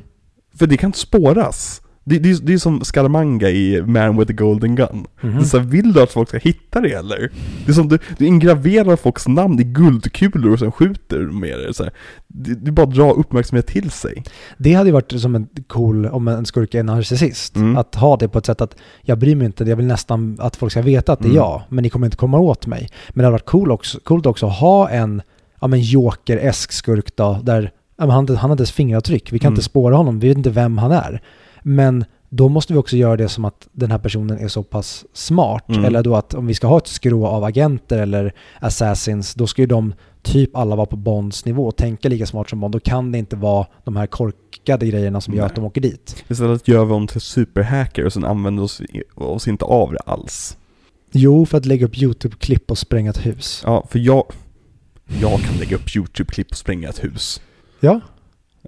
För det kan inte spåras. Det, det, är- det är som Scaramanga i Man with the Golden Gun. Mhm. Det är så här, vill du att folk ska hitta det eller? Det är som du, du ingraverar folks namn i guldkulor och sen skjuter med det. Så här. Det, det är bara att dra uppmärksamhet till sig. Det hade ju varit som en cool, om en skurk är en narcissist, Mm. att ha det på ett sätt att jag bryr mig inte, jag vill nästan att folk ska veta att det är Mm. jag, men ni kommer inte komma åt mig. Men det hade varit cool också, coolt också att ha en, ja men joker-esk skurk då, där han, han inte ens fingeravtryck, vi kan Mm. inte spåra honom, vi vet inte vem han är. Men då måste vi också göra det som att den här personen är så pass smart. Mm. Eller då att om vi ska ha ett skrå av agenter eller assassins, då ska ju de typ alla vara på Bonds nivå och tänka lika smart som Bond. Då kan det inte vara de här korkade grejerna som gör Nej. att de åker dit. Istället gör vi dem till superhacker och sen använder oss, oss inte av det alls. Jo, för att lägga upp YouTube-klipp och spränga ett hus. Ja, för jag, jag kan lägga upp YouTube-klipp och spränga ett hus. Ja.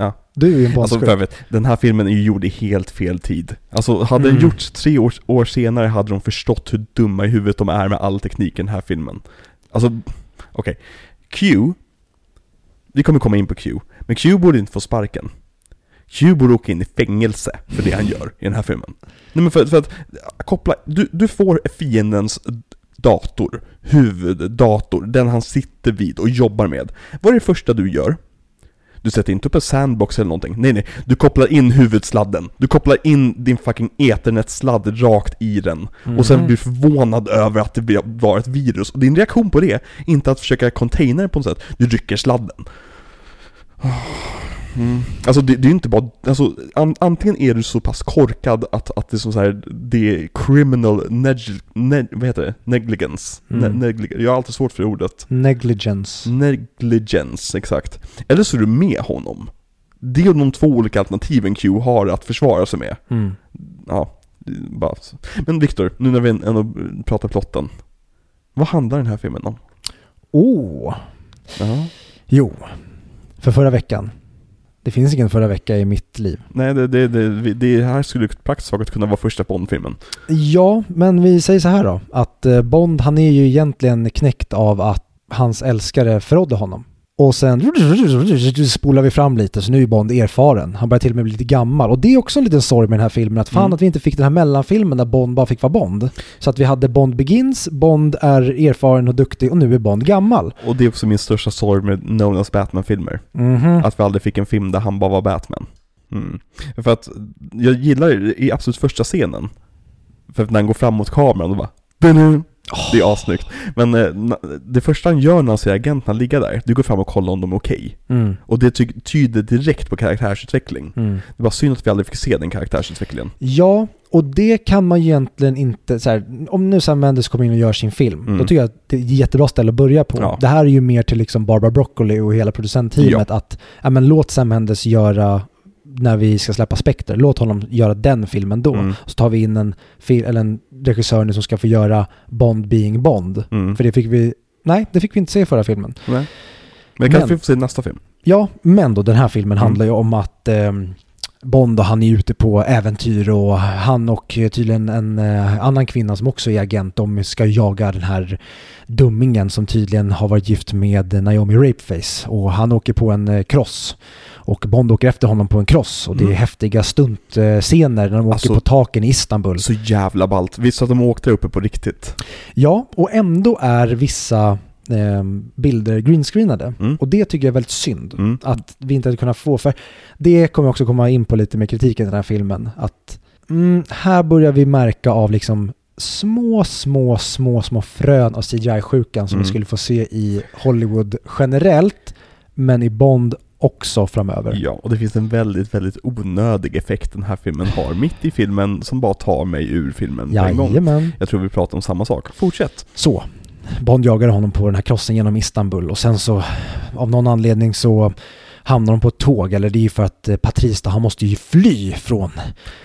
Ja. Du är ju en Alltså Bondskurk. för övrigt, den här filmen är ju gjord i helt fel tid. Alltså hade den Mm. gjorts tre år, år senare hade de förstått hur dumma i huvudet de är med all teknik i den här filmen. Alltså, okej. Q, vi kommer komma in på Q, men Q borde inte få sparken. Q borde åka in i fängelse för det han gör i den här filmen. Nej men för, för att koppla, du, du får fiendens dator, huvuddator, den han sitter vid och jobbar med. Vad är det första du gör? Du sätter inte upp en sandbox eller någonting. Nej, nej. Du kopplar in huvudsladden. Du kopplar in din fucking ethernet-sladd rakt i den. Och sen Mhm. blir förvånad över att det var ett virus. Och din reaktion på det, inte att försöka containa det på något sätt. Du rycker sladden. Mm. Alltså det, det är ju inte bara, alltså an, antingen är du så pass korkad att, att det är som så här, det är criminal neg, neg, vad heter det? negligence. Mm. Ne, neglig, jag har alltid svårt för det ordet. Negligence. Negligence, exakt. Eller så är du med honom. Det är de två olika alternativen Q har att försvara sig med. Mm. Ja, bara. Men Viktor, nu när vi ändå pratar plotten. Vad handlar den här filmen om? Oh. Ja. Jo. För förra veckan. Det finns ingen förra vecka i mitt liv. Nej, det, det, det, det här skulle praktiskt taget kunna vara första Bond-filmen. Ja, men vi säger så här då. Att eh, Bond, han är ju egentligen knäckt av att hans älskare förrådde honom. Och sen spolar vi fram lite, så nu är Bond erfaren. Han börjar till och med bli lite gammal. Och det är också en liten sorg med den här filmen, att fan Mm. att vi inte fick den här mellanfilmen där Bond bara fick vara Bond. Så att vi hade Bond Begins, Bond är erfaren och duktig och nu är Bond gammal. Och det är också min största sorg med Nolans Batman-filmer. Mhm. Att vi aldrig fick en film där han bara var Batman. Mm. För att jag gillar i absolut första scenen. För att när han går fram mot kameran och bara "Dunu." Det är assnyggt. Men eh, det första han gör när han ser agenterna ligga där, det går fram och kollar om de är okej. Mm. Och det ty- tyder direkt på karaktärsutveckling. Mm. Det var synd att vi aldrig fick se den karaktärsutvecklingen. Ja, och det kan man egentligen inte, så här, om nu Sam Mendes kommer in och gör sin film, Mm. då tycker jag att det är ett jättebra ställe att börja på. Ja. Det här är ju mer till liksom Barbara Broccoli och hela producentteamet att, ja men låt Sam Mendes göra, när vi ska släppa Spectre, låt honom göra den filmen då. Mm. Så tar vi in en, eller en regissör nu som ska få göra Bond being Bond. Mm. För det fick vi, nej det fick vi inte se i förra filmen. Nej. Men kanske Men- vi får se nästa film. Ja, men då den här filmen Mm. handlar ju om att eh, Bond och han är ute på äventyr och han och tydligen en eh, annan kvinna som också är agent, de ska jaga den här dummingen som tydligen har varit gift med Naomi Rapeface och han åker på en eh, cross. Och Bond åker efter honom på en cross och det är Mm. häftiga stuntscener när de åker Alltså- på taken i Istanbul. Så jävla ballt. Visst att de åkte uppe på riktigt? Ja, och ändå är vissa eh, bilder greenscreenade. Mm. Och det tycker jag är väldigt synd. Mm. Att vi inte hade kunnat få, för det kommer också komma in på lite med kritiken i den här filmen. Att mm, här börjar vi märka av liksom små, små, små, små frön av CGI-sjukan som Mm. vi skulle få se i Hollywood generellt, men i Bond också framöver. Ja, och det finns en väldigt, väldigt onödig effekt den här filmen har mitt i filmen som bara tar mig ur filmen på en gång. Jag tror vi pratar om samma sak. Fortsätt. Så, Bond jagar honom på den här krossen genom Istanbul och sen så av någon anledning så hamnar de på ett tåg eller det är ju för att eh, Patrice han måste ju fly från.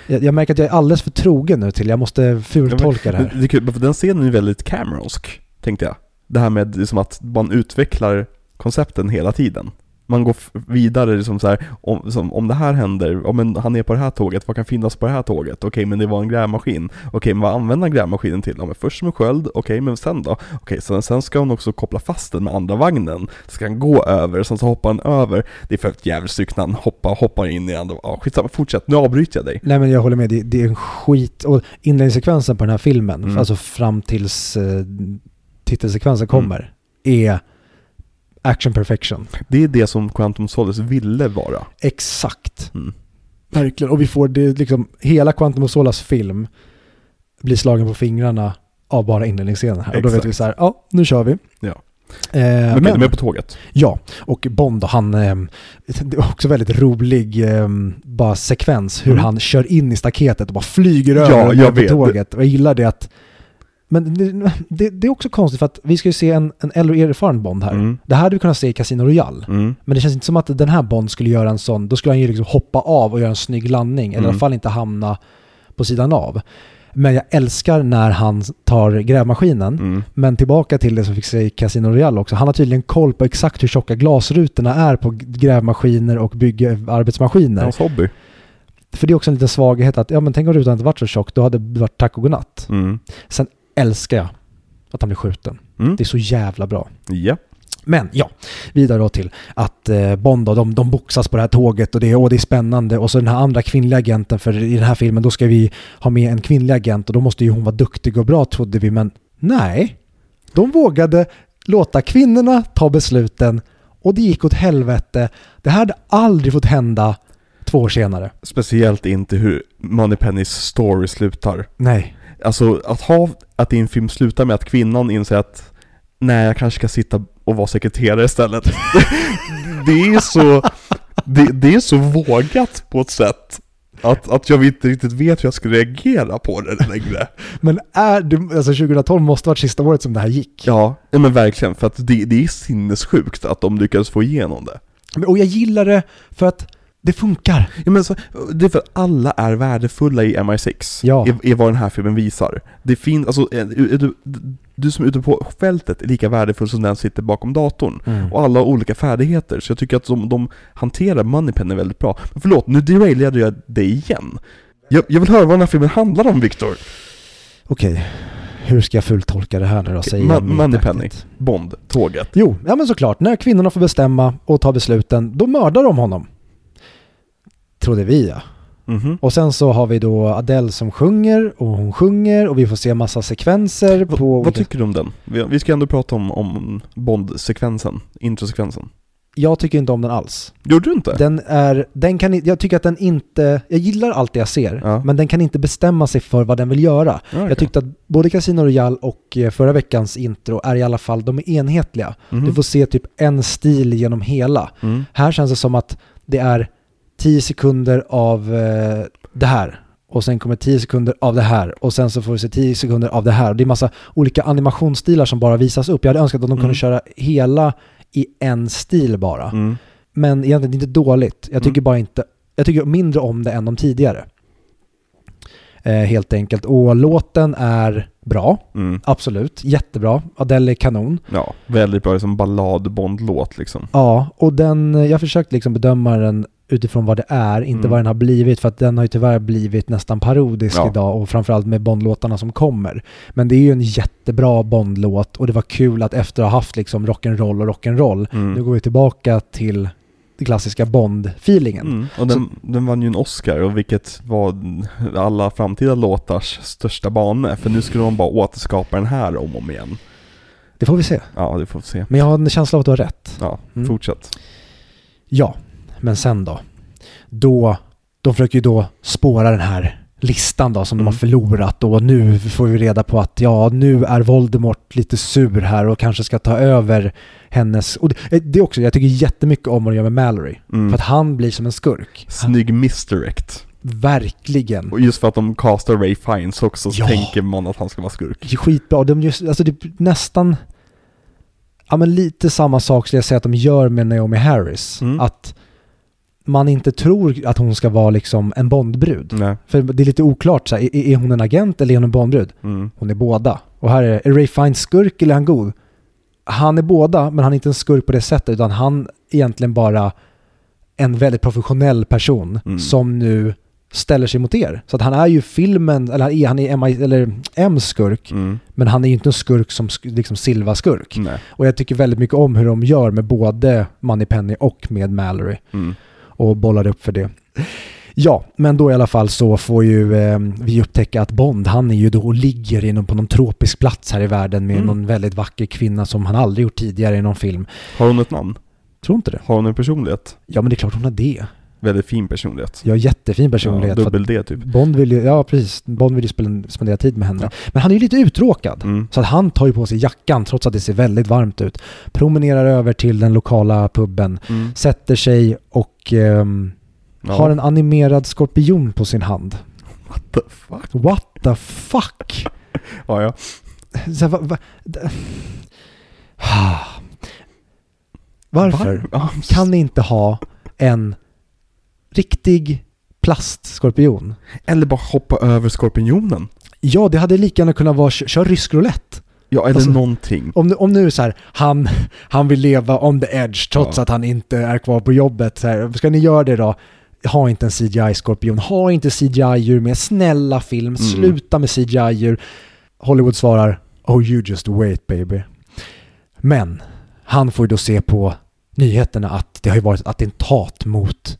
Jag, jag märker att jag är alldeles för trogen nu till jag måste fultolka det här. det är kul, för den scenen är väldigt Cameronsk, tänkte jag. Det här med liksom att man utvecklar koncepten hela tiden. Man går vidare liksom så här, om, som, om det här händer, om en, han är på det här tåget, vad kan finnas på det här tåget? Okej, men det var en grävmaskin. Okej, men vad använder han grävmaskinen till? Ja, men först som en sköld, okej, men sen då? Okej, sen, sen ska hon också koppla fast den med andra vagnen. Ska han gå över, sen så hoppar han över. Det är för ett jävligt stycke när han hoppar, hoppar in i andra, ja skitsamma, fortsätt, nu avbryter jag dig. Nej men jag håller med, det, det är en skit. Och inledningssekvensen på den här filmen, Mm. alltså fram tills eh, titelsekvensen kommer, är action perfection. Det är det som Quantum Solace ville vara. Exakt. Mm. Verkligen. Och vi får det liksom, hela Quantum of Solace film blir slagen på fingrarna av bara inledningsscenen här. Och då vet Exakt. vi så här, ja, nu kör vi. Ja. Eh, Men men, är på tåget. ja, och Bond han, eh, det är också väldigt rolig eh, bara sekvens hur Mm. han kör in i staketet och bara flyger över Ja, jag på tåget. Och jag gillar det att men det, det, det är också konstigt för att vi ska ju se en, en äldre erfaren Bond här. Mm. Det här hade vi kunnat se i Casino Royale. Mm. Men det känns inte som att den här Bond skulle göra en sån, då skulle han ju liksom hoppa av och göra en snygg landning, eller i Mm. alla fall inte hamna på sidan av. Men jag älskar när han tar grävmaskinen. Mm. Men tillbaka till det som fick sig Casino Royale också. Han har tydligen koll på exakt hur tjocka glasrutorna är på grävmaskiner och byggearbetsmaskiner. Hans hobby. För det är också en liten svaghet att, ja men tänk om rutan inte varit så tjock, då hade det varit tack och godnatt. Mm. Älskar jag att han blir skjuten. Mm. Det är så jävla bra. Ja. Men ja, vidare då till att eh, Bond då, de, de boxas på det här tåget och det, och det är spännande. Och så den här andra kvinnliga agenten, för i den här filmen då ska vi ha med en kvinnlig agent och då måste ju hon vara duktig och bra trodde vi. Men nej, de vågade låta kvinnorna ta besluten och det gick åt helvete. Det här hade aldrig fått hända två år senare. Speciellt inte hur Moneypennys story slutar. Nej. Alltså att ha, att din film slutar med att kvinnan inser att nej, jag kanske ska sitta och vara sekreterare istället. det är så, det, det är så vågat på ett sätt. Att, att jag inte riktigt vet hur jag ska reagera på det längre. Men är det, alltså 2012 måste varit sista året som det här gick. Ja, men verkligen. För att det, det är sinnessjukt att de lyckades få igenom det. Och jag gillar det för att det funkar. Ja, men så, det är för att alla är värdefulla i MI6, Ja. är, är vad den här filmen visar. Det finns, alltså, eh, du, du, du som är ute på fältet är lika värdefull som den som sitter bakom datorn. Och alla har olika färdigheter, så jag tycker att de, de hanterar Moneypenny väldigt bra. Men förlåt, nu derailade jag dig igen. Jag, jag vill höra vad den här filmen handlar om, Viktor. Okej, hur ska jag fulltolka det här nu då? Säger Ma- jag mitt Moneypenny. Bond, tåget. Jo, ja men såklart. När kvinnorna får bestämma och ta besluten, då mördar de honom. Trodde vi ja. Mhm. Och sen så har vi då Adele som sjunger och hon sjunger och vi får se massa sekvenser Va- på... vad tycker du om den? Vi, vi ska ändå prata om, om Bond-sekvensen, introsekvensen. jag tycker inte om den alls. Gjorde du inte? Den är, den kan, jag tycker att den inte, jag gillar allt det jag ser, Ja. men den kan inte bestämma sig för vad den vill göra. Ja, okej. Jag tyckte att både Casino Royale och eh, förra veckans intro är i alla fall, de är enhetliga. Mhm. Du får se typ en stil genom hela. Mm. Här känns det som att det är 10 sekunder av eh, det här och sen kommer 10 sekunder av det här och sen så får vi se 10 sekunder av det här. Och det är massa olika animationsstilar som bara visas upp. Jag hade önskat att de kunde Mm. köra hela i en stil bara. Mm. Men egentligen inte dåligt. Jag tycker Mm. bara inte, jag tycker mindre om det än de tidigare. Eh, helt enkelt. Och låten är bra, Mm. absolut. Jättebra. Adele är kanon. Ja, väldigt bra som ballad-Bond-låt liksom. Ja, och den, jag försökt liksom bedöma den utifrån vad det är, inte Mm. vad den har blivit, för att den har ju tyvärr blivit nästan parodisk Ja. idag och framförallt med Bondlåtarna som kommer. Men det är ju en jättebra Bondlåt och det var kul att efter att ha haft liksom rock'n'roll och rock'n'roll, Mm. nu går vi tillbaka till den klassiska Bond-feelingen. Mm. Och den, den vann ju en Oscar, och vilket var alla framtida låtars största bane. För nu skulle de bara återskapa den här om och om igen. Det får vi se. Ja, det får vi se. Men jag har en känsla av att du har rätt. Ja, Mm. fortsätt. Ja, men sen då? Då, de försöker ju då spåra den här listan då som de Mm. har förlorat och nu får vi reda på att ja, nu är Voldemort lite sur här och kanske ska ta över hennes... Och det, det är också, jag tycker jättemycket om vad de gör med Mallory. Mm. För att han blir som en skurk. Snygg misdirect. verkligen. Och just för att de castar Ray Fiennes också så Ja. tänker man att han ska vara skurk. Det är skitbra. De just, alltså det är nästan... Ja men lite samma sak skulle jag säga att de gör med Naomi Harris. Mm. Att man inte tror att hon ska vara liksom en Bondbrud. Nej. För det är lite oklart, så här, är, är hon en agent eller är hon en Bondbrud? Mm. Hon är båda. Och här är, är Ray Fiennes skurk eller är han god? Han är båda, men han är inte en skurk på det sättet, utan han är egentligen bara en väldigt professionell person Mm. som nu ställer sig mot er. Så att han är ju filmen, eller han är, han är MI, eller M's skurk, Mm. men han är ju inte en skurk som liksom Silva-skurk. Och jag tycker väldigt mycket om hur de gör med både Moneypenny och med Mallory Mm. Och bollar upp för det. Ja, men då i alla fall så får ju eh, vi upptäcka att Bond, han är ju då och ligger inom på någon tropisk plats här i världen med Mm. någon väldigt vacker kvinna som han aldrig gjort tidigare i någon film. Har hon ett namn? Tror inte det? Har hon en personlighet? Ja, men det är klart hon har det. Väldigt fin personlighet. Har jättefin personlighet. Ja, dubbel D typ. Bond vill ju, ja precis, Bond vill ju spendera tid med henne. Ja. Men han är ju lite uttråkad. Mm. Så att han tar ju på sig jackan trots att det ser väldigt varmt ut. Promenerar över till den lokala puben, Mm. sätter sig och ehm, Ja. har en animerad skorpion på sin hand. What the fuck? What the fuck? Ja, ja. Så, va, va, Varför Var- Ja, kan ni inte ha en riktig plastskorpion? Eller bara hoppa över skorpionen. Ja, det hade lika gärna kunnat vara kö- kör rysk roulette. Ja, eller Alltså- någonting. Om, nu- om nu så här, han, han vill leva on the edge trots Ja. att han inte är kvar på jobbet. Så här, ska ni göra det då? Ha inte en CGI-skorpion, ha inte CGI-djur med, snälla film, Mm. sluta med CGI-djur. Hollywood svarar, oh you just wait baby. Men han får ju då se på nyheterna att det har ju varit ett attentat mot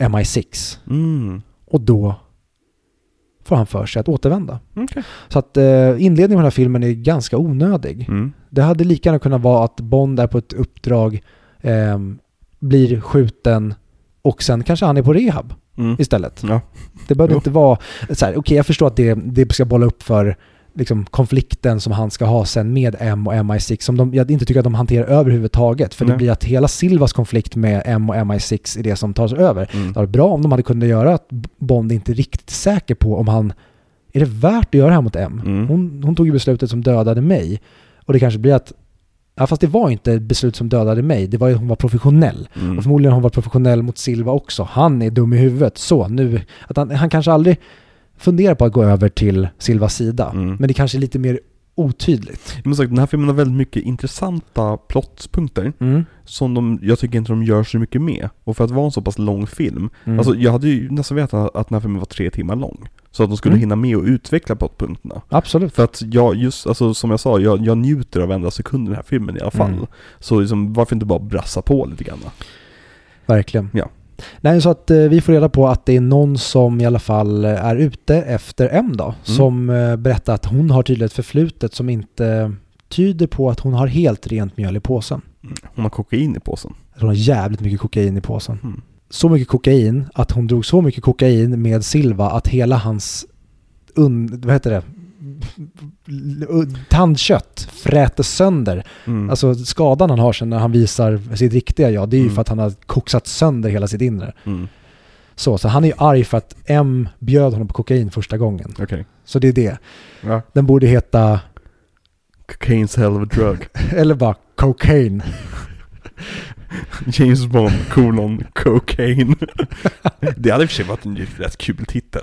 MI6. Mm. Och då får han för sig att återvända. Okej. Så att eh, inledningen på den här filmen är ganska onödig. Mm. Det hade lika gärna kunnat vara att Bond är på ett uppdrag, ehm, blir skjuten och sen kanske han är på rehab Mm. istället. Ja. Det behöver inte vara så här, okej jag förstår att det, det ska bolla upp för liksom, konflikten som han ska ha sen med M och MI6 som de, jag inte tycker att de hanterar överhuvudtaget. För det Nej. blir att hela Silvas konflikt med M och MI6 är det som tar sig över. Mm. Det var bra om de hade kunnat göra att Bond inte är riktigt säker på om han är det värt att göra det här mot M? Mm. Hon, hon tog ju beslutet som dödade mig. Och det kanske blir att, ja fast det var inte ett beslut som dödade mig, det var ju att hon var professionell. Mm. Och förmodligen har hon varit professionell mot Silva också. Han är dum i huvudet. Så nu, att han, han kanske aldrig funderar på att gå över till Silvas sida. Mm. Men det kanske är lite mer otydligt. Men sagt, den här filmen har väldigt mycket intressanta plottpunkter Mm. som de, jag tycker inte de gör så mycket med. Och för att vara en så pass lång film, Mm. alltså jag hade ju nästan vetat att den här filmen var tre timmar lång. Så att de skulle Mm. hinna med att utveckla plottpunkterna. Absolut. För att jag, just, alltså som jag sa, jag, jag njuter av varenda sekund i den här filmen i alla fall. Mm. Så liksom, varför inte bara brassa på lite grann? Verkligen. Ja. Nej, så att eh, vi får reda på att det är någon som i alla fall eh, är ute efter M då. Som eh, berättar att hon har tydligen ett förflutet som inte tyder på att hon har helt rent mjöl i påsen. Hon har kokain i påsen. Hon har jävligt mycket kokain i påsen. Mm. Så mycket kokain att hon drog så mycket kokain med Silva att hela hans un, vad heter det? Tandkött frätes sönder. Mm. Alltså skadan han har sen när han visar sitt riktiga jag, det är ju Mm. för att han har koksat sönder hela sitt inre. mm. Så, så han är ju arg för att M bjöd honom på kokain första gången. Okej. Så det är det. Ja. Den borde heta, Cocaine's hell of a drug. eller bara cocaine. James Bond, kolon, cocaine. det hade i och för sig varit en rätt kul titel.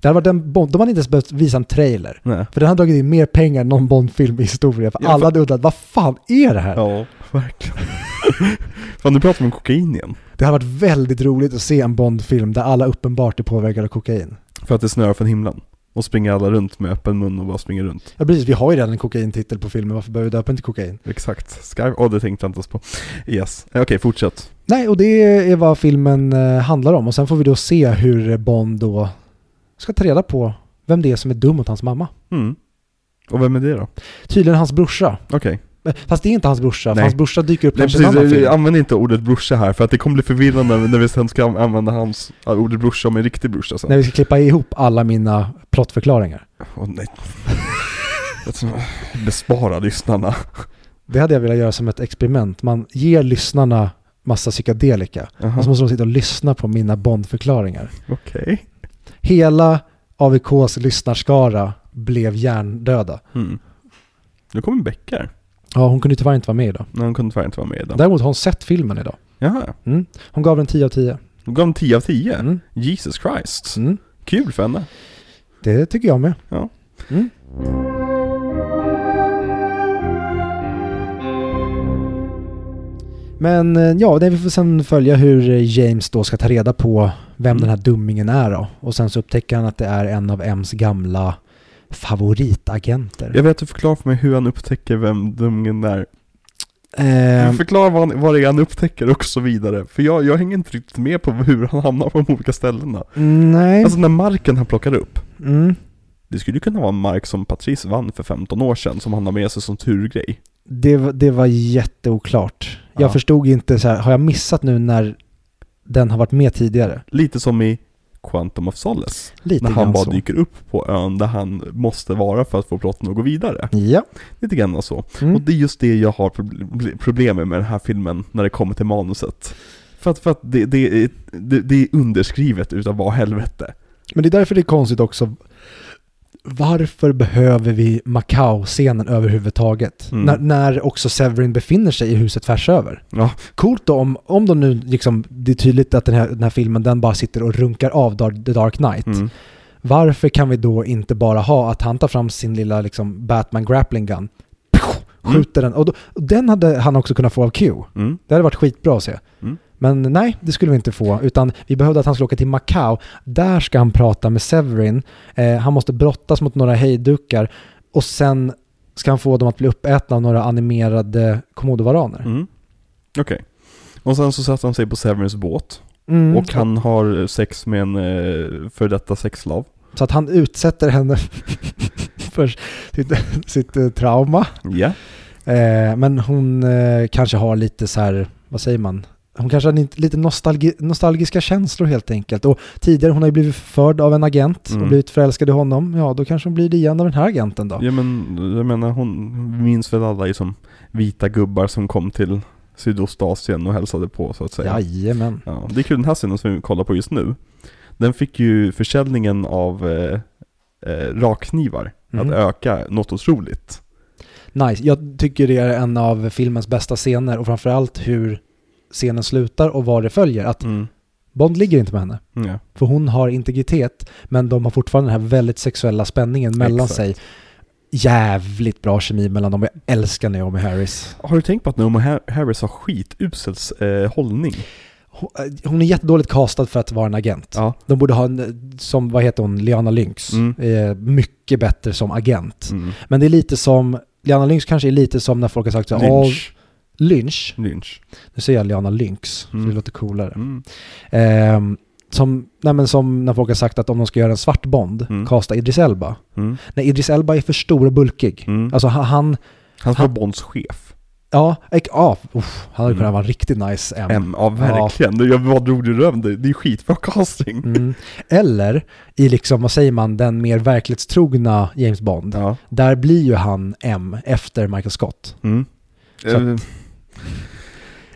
Det hade varit en Bond, de hade inte ens behövt visa en trailer. Nej. För den hade dragit in mer pengar än någon Bond-film i historien. För Ja, alla hade undrat, vad fan är det här? Ja, verkligen. Fan, nu pratar om kokain igen. Det hade varit väldigt roligt att se en Bond-film där alla uppenbart är påverkade av kokain. För att det snöar från himlen. Och springer alla runt med öppen mun och bara springer runt. Ja precis, vi har ju redan en kokaintitel på filmen, varför behöver vi döpa den till kokain? Exakt. Sky, oh, det tänkte jag inte ens på. Yes. Eh, Okej, fortsätt. Nej, och det är vad filmen eh, handlar om. Och sen får vi då se hur Bond då ska ta reda på vem det är som är dum mot hans mamma. Mm. Och vem är det då? Tydligen hans brorsa. Okej. Eh, Fast det är inte hans brorsa, för Nej. hans brorsa dyker upp Nej precis, annan film. använder inte ordet brorsa här för att det kommer bli förvirrande när vi sen ska använda hans, äh, ordet brorsa om en riktig brorsa sen. När vi ska klippa ihop alla mina plottförklaringar. Åh nej. Jag tror- Bespara lyssnarna. Det hade jag velat göra som ett experiment. Man ger lyssnarna massa psykedelika. Jaha. Och så måste de sitta och lyssna på mina Bond-förklaringar. Okej. Hela AVKs lyssnarskara blev hjärndöda. Mm. Nu kommer Beckar. Ja, hon kunde tyvärr inte vara med idag. Nej, hon kunde tyvärr inte vara med idag. Däremot har hon sett filmen idag. Jaha. Hon gav den 10 av 10. Hon gav en 10 av 10. Mm. Jesus Christ. Mm. Kul för henne. Det tycker jag med. Ja. Men eh, ja, det vi får sen följa hur eh, James då ska ta reda på vem Mm. den här dummingen är då. Och sen så upptäcker han att det är en av M's gamla favoritagenter. Jag vet att du förklarar för mig hur han upptäcker vem dummen är. Ehm, Förklara vad, han, vad det är han upptäcker och så vidare. För jag, jag hänger inte riktigt med på hur han hamnar på de olika ställena. nej. Alltså den marken han plockar upp. mm. Det skulle ju kunna vara en mark som Patrice vann för 15 år sedan, som han har med sig som turgrej. det, det var jätteoklart. Jag Ja. förstod inte så här, har jag missat nu när den har varit med tidigare? Lite som i Quantum of Solace. Lite när han bara så. dyker upp på ön där han måste vara för att få plotten att gå vidare. Ja. Lite grann så. Mm. Och det är just det jag har proble- problem med med den här filmen när det kommer till manuset. För att, för att det, det, är, det, det är underskrivet utav vad helvete. Men det är därför det är konstigt också. Varför behöver vi Macau-scenen överhuvudtaget? Mm. När, när också Severin befinner sig i huset tvärs över. Ja, Coolt då om, om de nu liksom, det är tydligt att den här, den här filmen den bara sitter och runkar av The Dark Knight. mm. Varför kan vi då inte bara ha att han tar fram sin lilla liksom Batman grappling gun, skjuter den och, då, och den hade han också kunnat få av Q. Mm. Det hade varit skitbra att se. Men nej, det skulle vi inte få. Utan vi behövde att han skulle åka till Macau. Där ska han prata med Severin. Eh, han måste brottas mot några hejdukar. Och sen ska han få dem att bli uppätna av några animerade komodovaraner. Mm. Okej. Och sen så sätter han sig på Severins båt. Mm. Och han har sex med en eh, för detta sexslav. Så att han utsätter henne för sitt, sitt eh, trauma. Ja. Eh, men hon eh, kanske har lite så här, vad säger man? Hon kanske har lite- nostalgi, nostalgiska känslor helt enkelt. Och tidigare, hon har ju blivit förd av en agent Mm. och blivit förälskad i honom. Ja, då kanske hon blir det igen av den här agenten då. Ja men, jag menar hon minns väl alla liksom vita gubbar som kom till Sydostasien och hälsade på så att säga. Jajamän. Ja, det är kul den här scenen som vi kollar på just nu. Den fick ju försäljningen av eh, eh, rakknivar Mhm. att öka något otroligt. Nice. Jag tycker det är en av filmens bästa scener och framförallt hur scenen slutar och vad det följer. Att Mm. Bond ligger inte med henne. Ja. För hon har integritet, men de har fortfarande den här väldigt sexuella spänningen mellan Exakt. sig. Jävligt bra kemi mellan dem. Jag älskar Naomi Harris. Har du tänkt på att Naomi Har- Harris har skitusel eh, hållning? Hon- Hon är jättedåligt castad för att vara en agent. Ja. De borde ha en, som, vad heter hon, Liana Lynx. Mm. Eh, mycket bättre som agent. Mm. Men det är lite som, Liana Lynx kanske är lite som när folk har sagt så här, "Åh, Lynch. Lynch. Lynch. Nu säger jag Liana Lynx, för Mm. det låter coolare. Mm. Ehm, som, nej som när folk har sagt att om de ska göra en svart Bond, Mm. kasta Idris Elba. Mm. Nej, Idris Elba är för stor och bulkig. Mm. Alltså han, han ska vara Bonds chef. ja, ek, ja uff, han hade Mm. kunnat vara en riktigt nice M. M, ja verkligen. Jag, vad drog du röm? Det det är skitbra casting. Mm. Eller i liksom, vad säger man, den mer verklighetstrogna James Bond. Ja. Där blir ju han M efter Michael Scott. Mm. Så- Eh,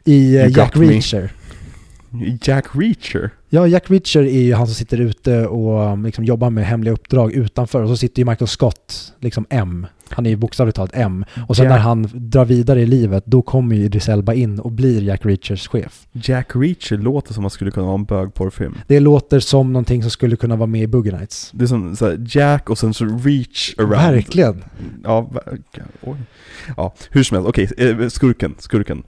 I eh, You Jack me. Reacher. Jack Reacher. Ja, Jack Reacher är ju han som sitter ute och liksom jobbar med hemliga uppdrag utanför. Och så sitter ju Michael Scott, liksom M. Han är ju bokstavligt talat M. Och sen Jack- när han drar vidare i livet, då kommer ju Idris Elba in och blir Jack Reachers chef. Jack Reacher låter som att skulle kunna vara en bögporrfilm. Det låter som någonting som skulle kunna vara med i Boogie Nights. Det är som så Jack och sen så Reach around. Verkligen. Ja, verkligen. Oj. Ja, hur som helst. Okej, eh, skurken, skurken.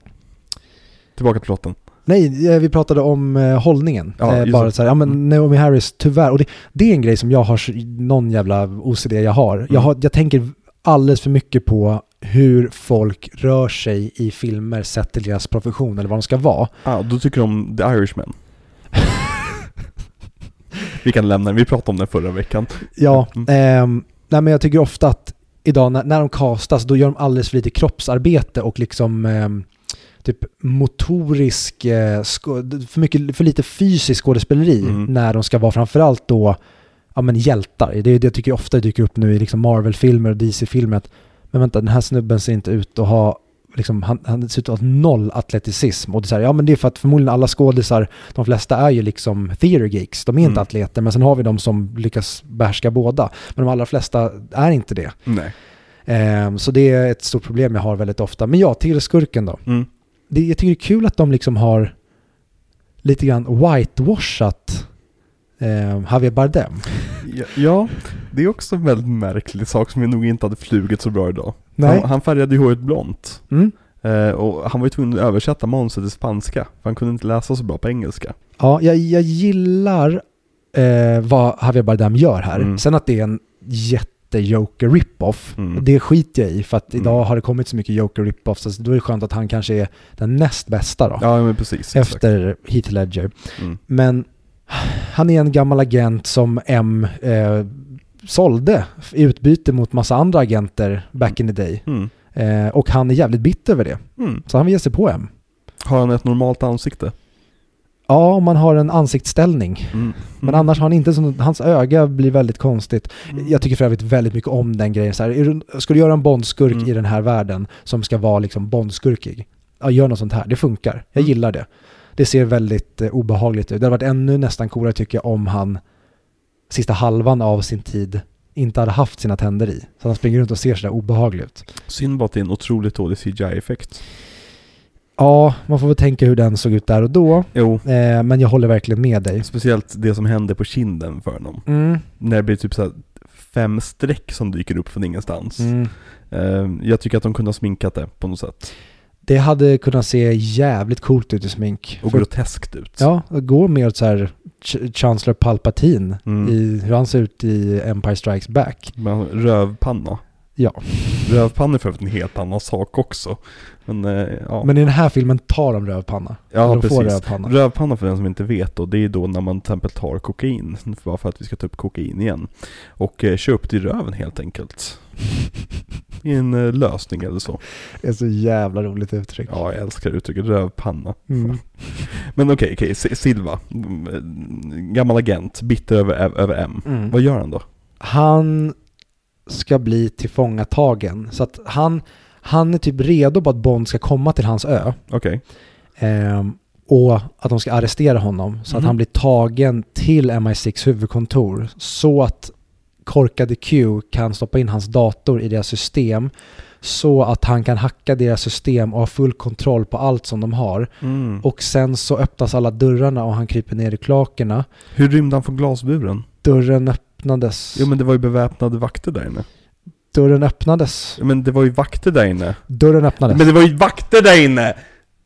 Tillbaka till plotten. Nej, eh, vi pratade om eh, hållningen. Ja, bara så här, ja men Mm. Naomi Harris, tyvärr. Och det, det är en grej som jag har, någon jävla OCD jag har. Jag, Mm. har jag tänker alldeles för mycket på hur folk rör sig i filmer sett till deras profession eller vad de ska vara. Ah, då tycker om The Irishman. vi kan lämna den, vi pratade om den förra veckan. Ja, Mm. ehm, nej men jag tycker ofta att idag när, när de castas, då gör de alldeles för lite kroppsarbete och liksom ehm, typ motorisk, eh, för, mycket, för lite fysisk skådespeleri Mm. när de ska vara framförallt då ja, men hjältar. Det är det jag tycker ofta dyker upp nu i liksom Marvel-filmer och DC-filmer. att, Men vänta, den här snubben ser inte ut att ha Liksom, han, han ser ut att ha noll atleticism. Och det är, här, ja, men det är för att förmodligen alla skådisar, de flesta är ju liksom theater geeks. De är inte Mm. atleter, men sen har vi de som lyckas behärska båda. Men de allra flesta är inte det. Ehm, så det är ett stort problem jag har väldigt ofta. Men ja, till skurken då. Mm. Det, jag tycker det är kul att de liksom har lite grann whitewashat eh, Javier Bardem. Ja, ja, det är också en väldigt märklig sak som nog inte hade flugit så bra idag. Nej. Han, han färgade ju håret blont. Mm. Eh, och han var ju tvungen att översätta manuset till spanska, för han kunde inte läsa så bra på engelska. Ja, jag, jag gillar eh, vad Javier Bardem gör här. Mm. Sen att det är en jätte-Joker rip-off, Mm. det skiter jag i för att Mm. idag har det kommit så mycket Joker rip-offs, så då är det skönt att han kanske är den näst bästa då. Ja, men precis. exakt. efter Heath Ledger. Mm. Men han är en gammal agent som M eh, sålde i utbyte mot massa andra agenter back in the day. Mm. Eh, och han är jävligt bitter över det. Mm. Så han vill ge sig på M. Har han ett normalt ansikte? Ja, om man har en ansiktsställning. Mm. Men annars har han inte så, hans öga blir väldigt konstigt. Mm. Jag tycker för övrigt väldigt mycket om den grejen. Så här, är du, ska du göra en Bondskurk Mm. i den här världen som ska vara liksom Bondskurkig? Ja, gör något sånt här. Det funkar. Jag Mm. gillar det. Det ser väldigt eh, obehagligt ut. Det hade varit ännu nästan coolare tycker jag om han sista halvan av sin tid inte hade haft sina tänder i. Så han springer runt och ser sådär obehaglig ut. Synd bara att det är en otroligt dålig CGI-effekt. Ja, man får väl tänka hur den såg ut där och då. Jo, Eh, men jag håller verkligen med dig. speciellt det som händer på kinden för honom. Mm. När det blir typ så fem streck som dyker upp från ingenstans. Mm. Eh, jag tycker att de kunde ha sminkat det på något sätt. Det hade kunnat se jävligt coolt ut i smink. Och För- groteskt ut. Ja, gå mer åt så här Ch- Chancellor Palpatine Mm. i hur han ser ut i Empire Strikes Back. Men rövpanna. Ja, Rövpanna är för övrigt en helt annan sak också. Men eh, ja. men i den här filmen tar de rövpanna. ja, de precis. rövpanna. Rövpanna för den som inte vet då, det är då när man till exempel tar kokain, bara för att vi ska ta upp kokain igen. Och eh, kör upp till röven helt enkelt. I en eh, lösning eller så. Det är så jävla roligt uttryck. Ja, jag älskar uttrycket rövpanna. Mm. Men okej, okej, Si- Silva. Mm, eh, Gammal agent, bitter över, över M. Mm. Vad gör han då? Han ska bli tillfångatagen. Så att han, han är typ redo på att Bond ska komma till hans ö. Okej. Ehm, och att de ska arrestera honom. Så att Mhm. han blir tagen till MI6 huvudkontor. Så att korkade Q kan stoppa in hans dator i deras system. Så att han kan hacka deras system och ha full kontroll på allt som de har. Mm. Och sen så öppnas alla dörrarna och han kryper ner i klakerna. Hur rymde han från glasburen? Dörren öppnades. Jo men det var ju beväpnade vakter där inne. Dörren öppnades. Men det var ju vakter där inne. Dörren öppnades. Men det var ju vakter där inne!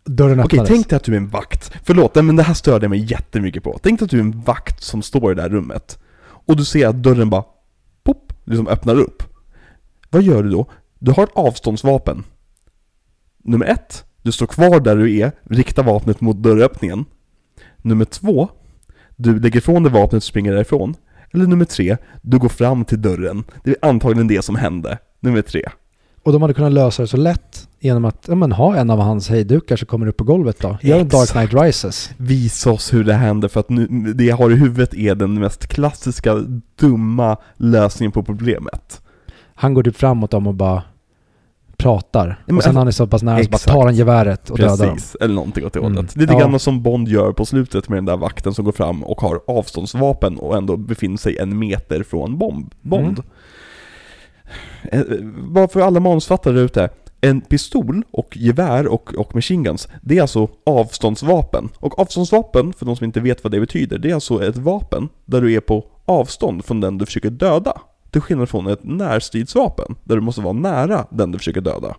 Dörren Okej, öppnades. tänk dig att du är en vakt. Förlåt, men det här störde jag mig jättemycket på. Tänk dig att du är en vakt som står i det här rummet. Och du ser att dörren bara, pop, liksom öppnar upp. Vad gör du då? Du har ett avståndsvapen. Nummer ett, du står kvar där du är, riktar vapnet mot dörröppningen. Nummer två, du lägger ifrån dig vapnet och springer därifrån. Eller nummer tre, du går fram till dörren. Det är antagligen det som hände. Nummer tre. Och de hade kunnat lösa det så lätt genom att ja, men, ha en av hans hejdukar som kommer upp på golvet då. Gör en Dark Exakt. Knight Rises. Visa oss hur det händer för att nu, det jag har i huvudet är den mest klassiska, dumma lösningen på problemet. Han går typ framåt dem och bara pratar. men och sen alltså- han är så pass nära så bara Exakt. tar han geväret och dödar dem. Precis, eller någonting åt det Mm. hållet. Lite Ja. grann som Bond gör på slutet med den där vakten som går fram och har avståndsvapen och ändå befinner sig en meter från bomb, Bond. Mm. Eh, Bara för alla manusfattare där ute. En pistol och gevär och, och machine guns, det är alltså avståndsvapen. Och avståndsvapen, för de som inte vet vad det betyder, det är alltså ett vapen där du är på avstånd från den du försöker döda. Till skillnad från ett närstridsvapen, där du måste vara nära den du försöker döda.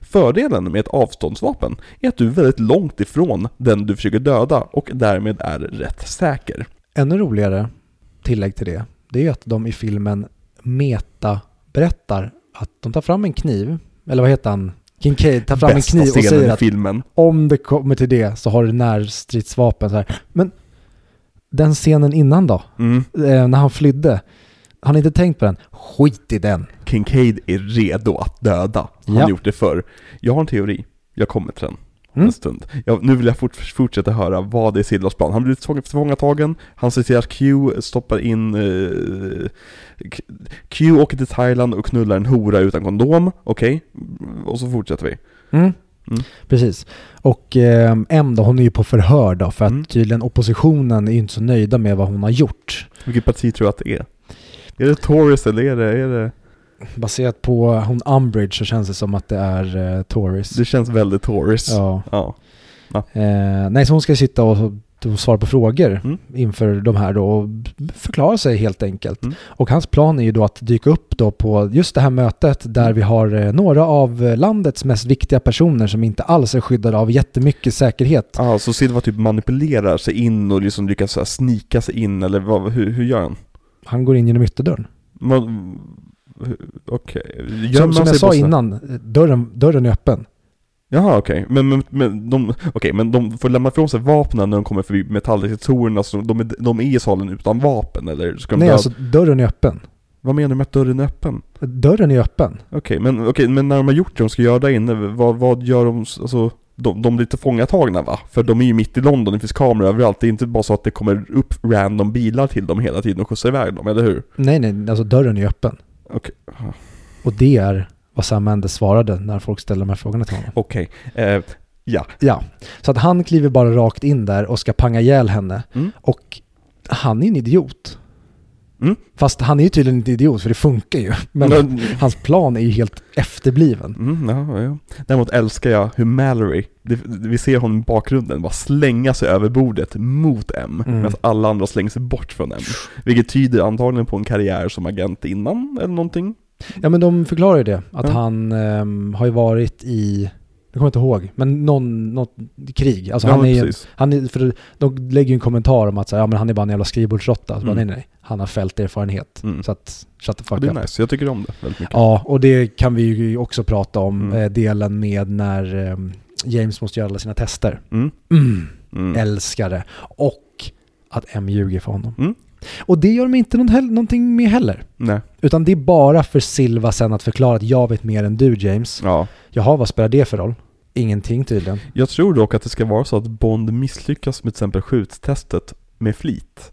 Fördelen med ett avståndsvapen är att du är väldigt långt ifrån den du försöker döda och därmed är rätt säker. Ännu roligare tillägg till det, det är ju att de i filmen meta berättar att de tar fram en kniv, eller vad heter han? Kincaid tar fram en Bästa kniv och säger att filmen. om det kommer till det så har du närstridsvapen så här. Men den scenen innan då? Mm. Eh, när han flydde. Har ni inte tänkt på den? Skit i den. Kincaid är redo att döda. Han Ja. har gjort det förr. Jag har en teori. Jag kommer till den. En stund. Jag, nu vill jag fort, fortsätta höra vad det är Silvas plan. Han blir tillfångatagen, han ser till att Q stoppar in... Eh, Q- åker till Thailand och knullar en hora utan kondom, okej? Och så fortsätter vi. Mm. Mm. Precis. Och eh, M då, hon är ju på förhör då för att Mm. tydligen oppositionen är ju inte så nöjda med vad hon har gjort. Vilket parti tror du att det är? Är det Tories eller är det... Är det... Baserat på hon Umbridge så känns det som att det är eh, Tories. Det känns väldigt Tories. Ja. ja. Eh, nej, så hon ska sitta och svara på frågor Mm. inför de här då och förklara sig helt enkelt. Mm. Och hans plan är ju då att dyka upp då på just det här mötet där vi har eh, några av landets mest viktiga personer som inte alls är skyddade av jättemycket säkerhet. Ah, så Silva typ manipulerar sig in och liksom lyckas snika sig in eller vad, hur, hur gör han? Han går in genom ytterdörren. Man, Okej, Gömmer Som, som jag sa innan, dörren, dörren är öppen. Jaha okej, men, men, men, de, okej, men de får lämna ifrån sig vapnen när de kommer förbi metalldetektorerna, så de de är i salen utan vapen eller? Ska de Nej, döda- alltså dörren är öppen. Vad menar du med att dörren är öppen? Dörren är öppen. Okej, men, okej, men när de har gjort det de ska göra där inne, vad, vad gör de, alltså de, de blir lite fångatagna va? För de är ju mitt i London, det finns kameror överallt, det är inte bara så att det kommer upp random bilar till dem hela tiden och skjutsar iväg dem, eller hur? Nej, nej, alltså dörren är öppen. Okej, Och det är vad Sam Mendes svarade när folk ställde de här frågorna till honom. okej, eh, ja. Ja, så att han kliver bara rakt in där och ska panga ihjäl henne. Mm. Och han är en idiot. Mm. Fast han är ju tydligen inte idiot för det funkar ju. Men Mm. hans plan är ju helt efterbliven. Mm, ja, ja. Däremot älskar jag hur Mallory, det, vi ser honom i bakgrunden, bara slänga sig över bordet mot M, Mm. medan alla andra slänger sig bort från M. Vilket tyder antagligen på en karriär som agent innan, eller någonting. Ja men de förklarar ju det. Att Ja. han ehm, har ju varit i, kommer inte ihåg, men någon, något krig. Alltså ja, han är precis. han är, för de lägger ju en kommentar om att så här, ja, men han är bara en jävla skrivbordsråtta. Bara, nej Mm. nej, han har fälterfarenhet. Mm. Så att, shut the fuck det är up. nice, jag tycker om det väldigt mycket. Ja, och det kan vi ju också prata om, Mm. eh, delen med när ehm, James måste göra alla sina tester. Mm. Mm. Mm. Älskar det. Och att M ljuger för honom. Mm. Och det gör de inte någonting med heller. Nej, Utan det är bara för Silva sen att förklara att jag vet mer än du James. ja. Jaha, vad spelar det för roll? Ingenting tydligen. Jag tror dock att det ska vara så att Bond misslyckas med till exempel skjuttestet med flit.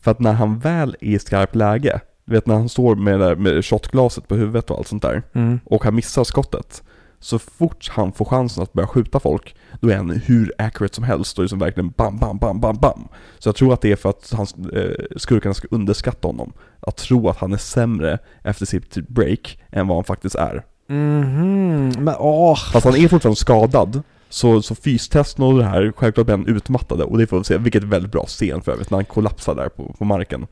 För att när han väl är i skarpt läge, du vet när han står med, där- med shotglaset på huvudet och allt sånt där, Mm. och han missar skottet. Så fort han får chansen att börja skjuta folk, då är han hur accurate som helst och liksom verkligen bam, bam, bam, bam, bam. Så jag tror att det är för att hans, eh, skurkarna ska underskatta honom. Att tro att han är sämre efter sitt break än vad han faktiskt är. Mhm, men åh. Fast han är fortfarande skadad. Så, så fystesten och det här, självklart blir han utmattade och det får vi se, vilket är väldigt bra scen för övrigt, när han kollapsar där på, på marken.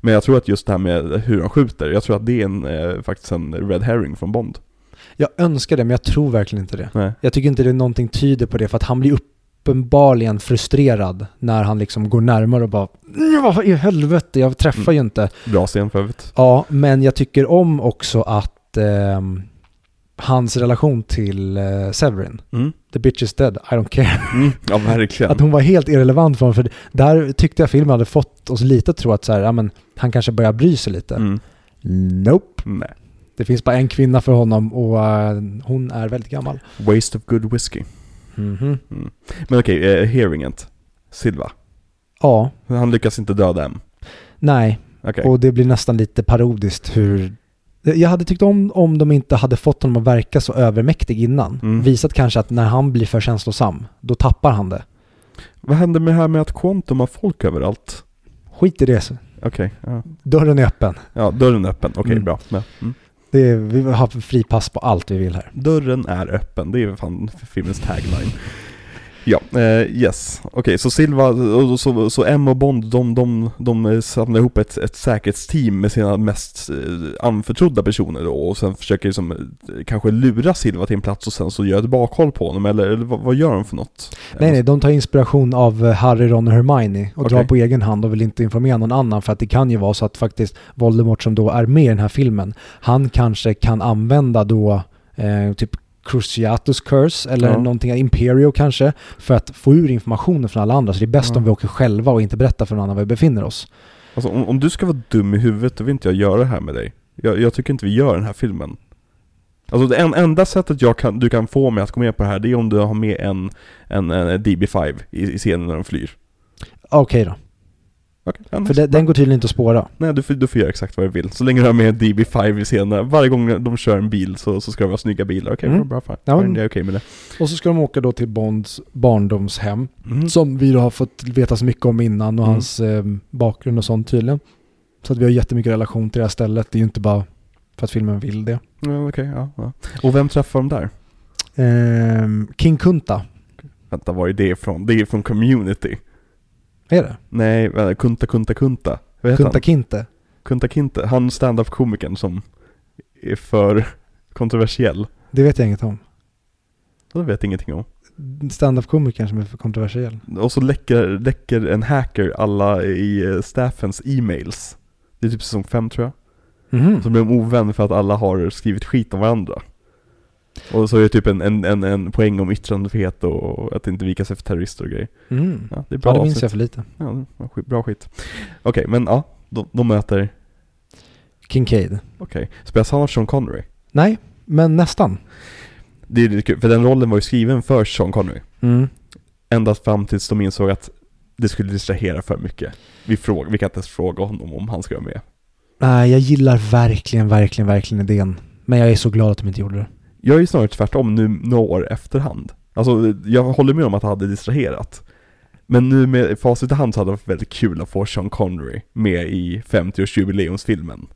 Men jag tror att just det här med hur han skjuter, jag tror att det är en, eh, faktiskt en red herring från Bond. Jag önskar det, men jag tror verkligen inte det. Nej. Jag tycker inte det är någonting tyder på det, för att han blir uppenbarligen frustrerad när han liksom går närmare och bara "Mm, Vad i helvete, jag träffar Mm. ju inte. Bra scen för övrigt. Ja, men jag tycker om också att ehm, hans relation till eh, Severin, Mm. the bitch is dead, I don't care. Mm. Ja, verkligen. Att hon var helt irrelevant för honom, för där tyckte jag filmen hade fått oss lite att tro att så här, ja, men, han kanske börjar bry sig lite. Mm. Nope. Nej. Det finns bara en kvinna för honom och eh, hon är väldigt gammal. Waste of good whiskey. Mhm. Men okej, eh, hearinget. Silva. Ja, Han lyckas inte döda M. nej. Okej. Och det blir nästan lite parodiskt hur... Jag hade tyckt om om de inte hade fått honom att verka så övermäktig innan. Mm. Visat kanske att när han blir för känslosam, då tappar han det. Vad händer med det här med att Quantum har folk överallt? Skit i det. Okej, ja. Dörren är öppen. ja. Dörren är öppen. Okej, Mm. bra. Ja. Mm. Det är, vi har fri pass på allt vi vill här. Dörren är öppen, det är fan filmens tagline. Ja, eh, yes. Okej, så Silva, så, så M och Bond, de, de, de samlar ihop ett, ett säkerhetsteam med sina mest eh, anförtrodda personer då, och sen försöker liksom, eh, kanske lura Silva till en plats och sen så gör ett bakhåll på honom, eller, eller vad, vad gör de för något? Nej, nej, de tar inspiration av eh, Harry, Ron och Hermione och drar Okej. på egen hand och vill inte informera någon annan för att det kan ju vara så att faktiskt Voldemort som då är med i den här filmen, han kanske kan använda då eh, typ Cruciatus Curse eller Ja. någonting, Imperio kanske, för att få ur informationen från alla andra. Så det är bäst Ja. om vi åker själva och inte berättar för någon annan var vi befinner oss. Alltså om, om du ska vara dum i huvudet, då vill inte jag göra det här med dig. Jag, jag tycker inte vi gör den här filmen. Alltså det en, enda sättet jag kan, du kan få mig att gå med på det här, det är om du har med en, en, en DB5 i, i scenen när de flyr. Okej då, Ja, för det, den går tydligen inte att spåra. Nej, du får, du får göra exakt vad du vill. Så länge du har med en DB5 i scenen, varje gång de kör en bil så, så ska det vara snygga bilar. Okej, Mm. bra, bra, fine. Ja, fine. Jag är okej med det. Och så ska de åka då till Bonds barndomshem, Mm. som vi då har fått veta så mycket om innan och Mm. hans eh, bakgrund och sånt tydligen. Så att vi har jättemycket relation till det här stället. Det är ju inte bara för att filmen vill det. Ja, okej, ja, ja. Och vem träffar de där? Ehm, King Kunta. Vänta, var är det ifrån? Det är från Community. Är det? Nej, vänta, Kunta Kunta Kunta. Vad heter Kunta han? Kinte? Kunta Kinte. Han stand-up komikern som är för kontroversiell. Det vet jag inget om. Det vet jag ingenting om. Stand-up-komikern som är för kontroversiell. Och så läcker, läcker en hacker alla i eh, staffens e-mails. Det är typ säsong fem tror jag. Mhm. Så blir de ovän för att alla har skrivit skit om varandra. Och så är det typ en, en, en, en poäng om yttrandefrihet och att inte vika sig för terrorister och grejer. Mm. Ja, det är bra Ja, det minns avsnitt. jag för lite. Ja, bra skit. Okej, men ja, de, de möter, Kincaid. okej. Spelas han av Sean Connery? Nej, men nästan. Det är lite kul, för den rollen var ju skriven för Sean Connery. Mm. Ända fram tills de insåg att det skulle distrahera för mycket. Vi, fråga, vi kan inte ens fråga honom om han ska vara med. Nej, jag gillar verkligen, verkligen, verkligen idén. Men jag är så glad att de inte gjorde det. Jag är ju snarare tvärtom nu några år efterhand. Alltså, jag håller med om att det hade distraherat. Men nu med facit i hand så hade det varit väldigt kul att få Sean Connery med i 50-årsjubileumsfilmen.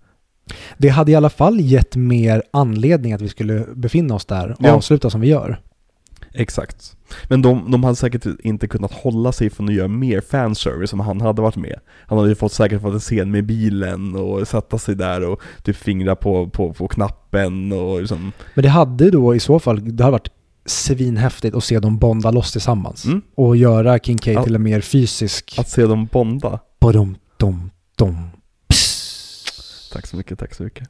Det hade i alla fall gett mer anledning att vi skulle befinna oss där och Ja. avsluta som vi gör. Exakt. Men de, de hade säkert inte kunnat hålla sig från att göra mer fanservice om han hade varit med. Han hade ju fått, säkert fått en scen med bilen och sätta sig där och typ fingra på, på, på knappen och liksom, Men det hade då i så fall, det hade varit svinhäftigt att se dem bonda loss tillsammans. mm, Och göra Kincaid Ja. till en mer fysisk... att se dem bonda. Badum, dum, dum. Psst. Tack så mycket, tack så mycket.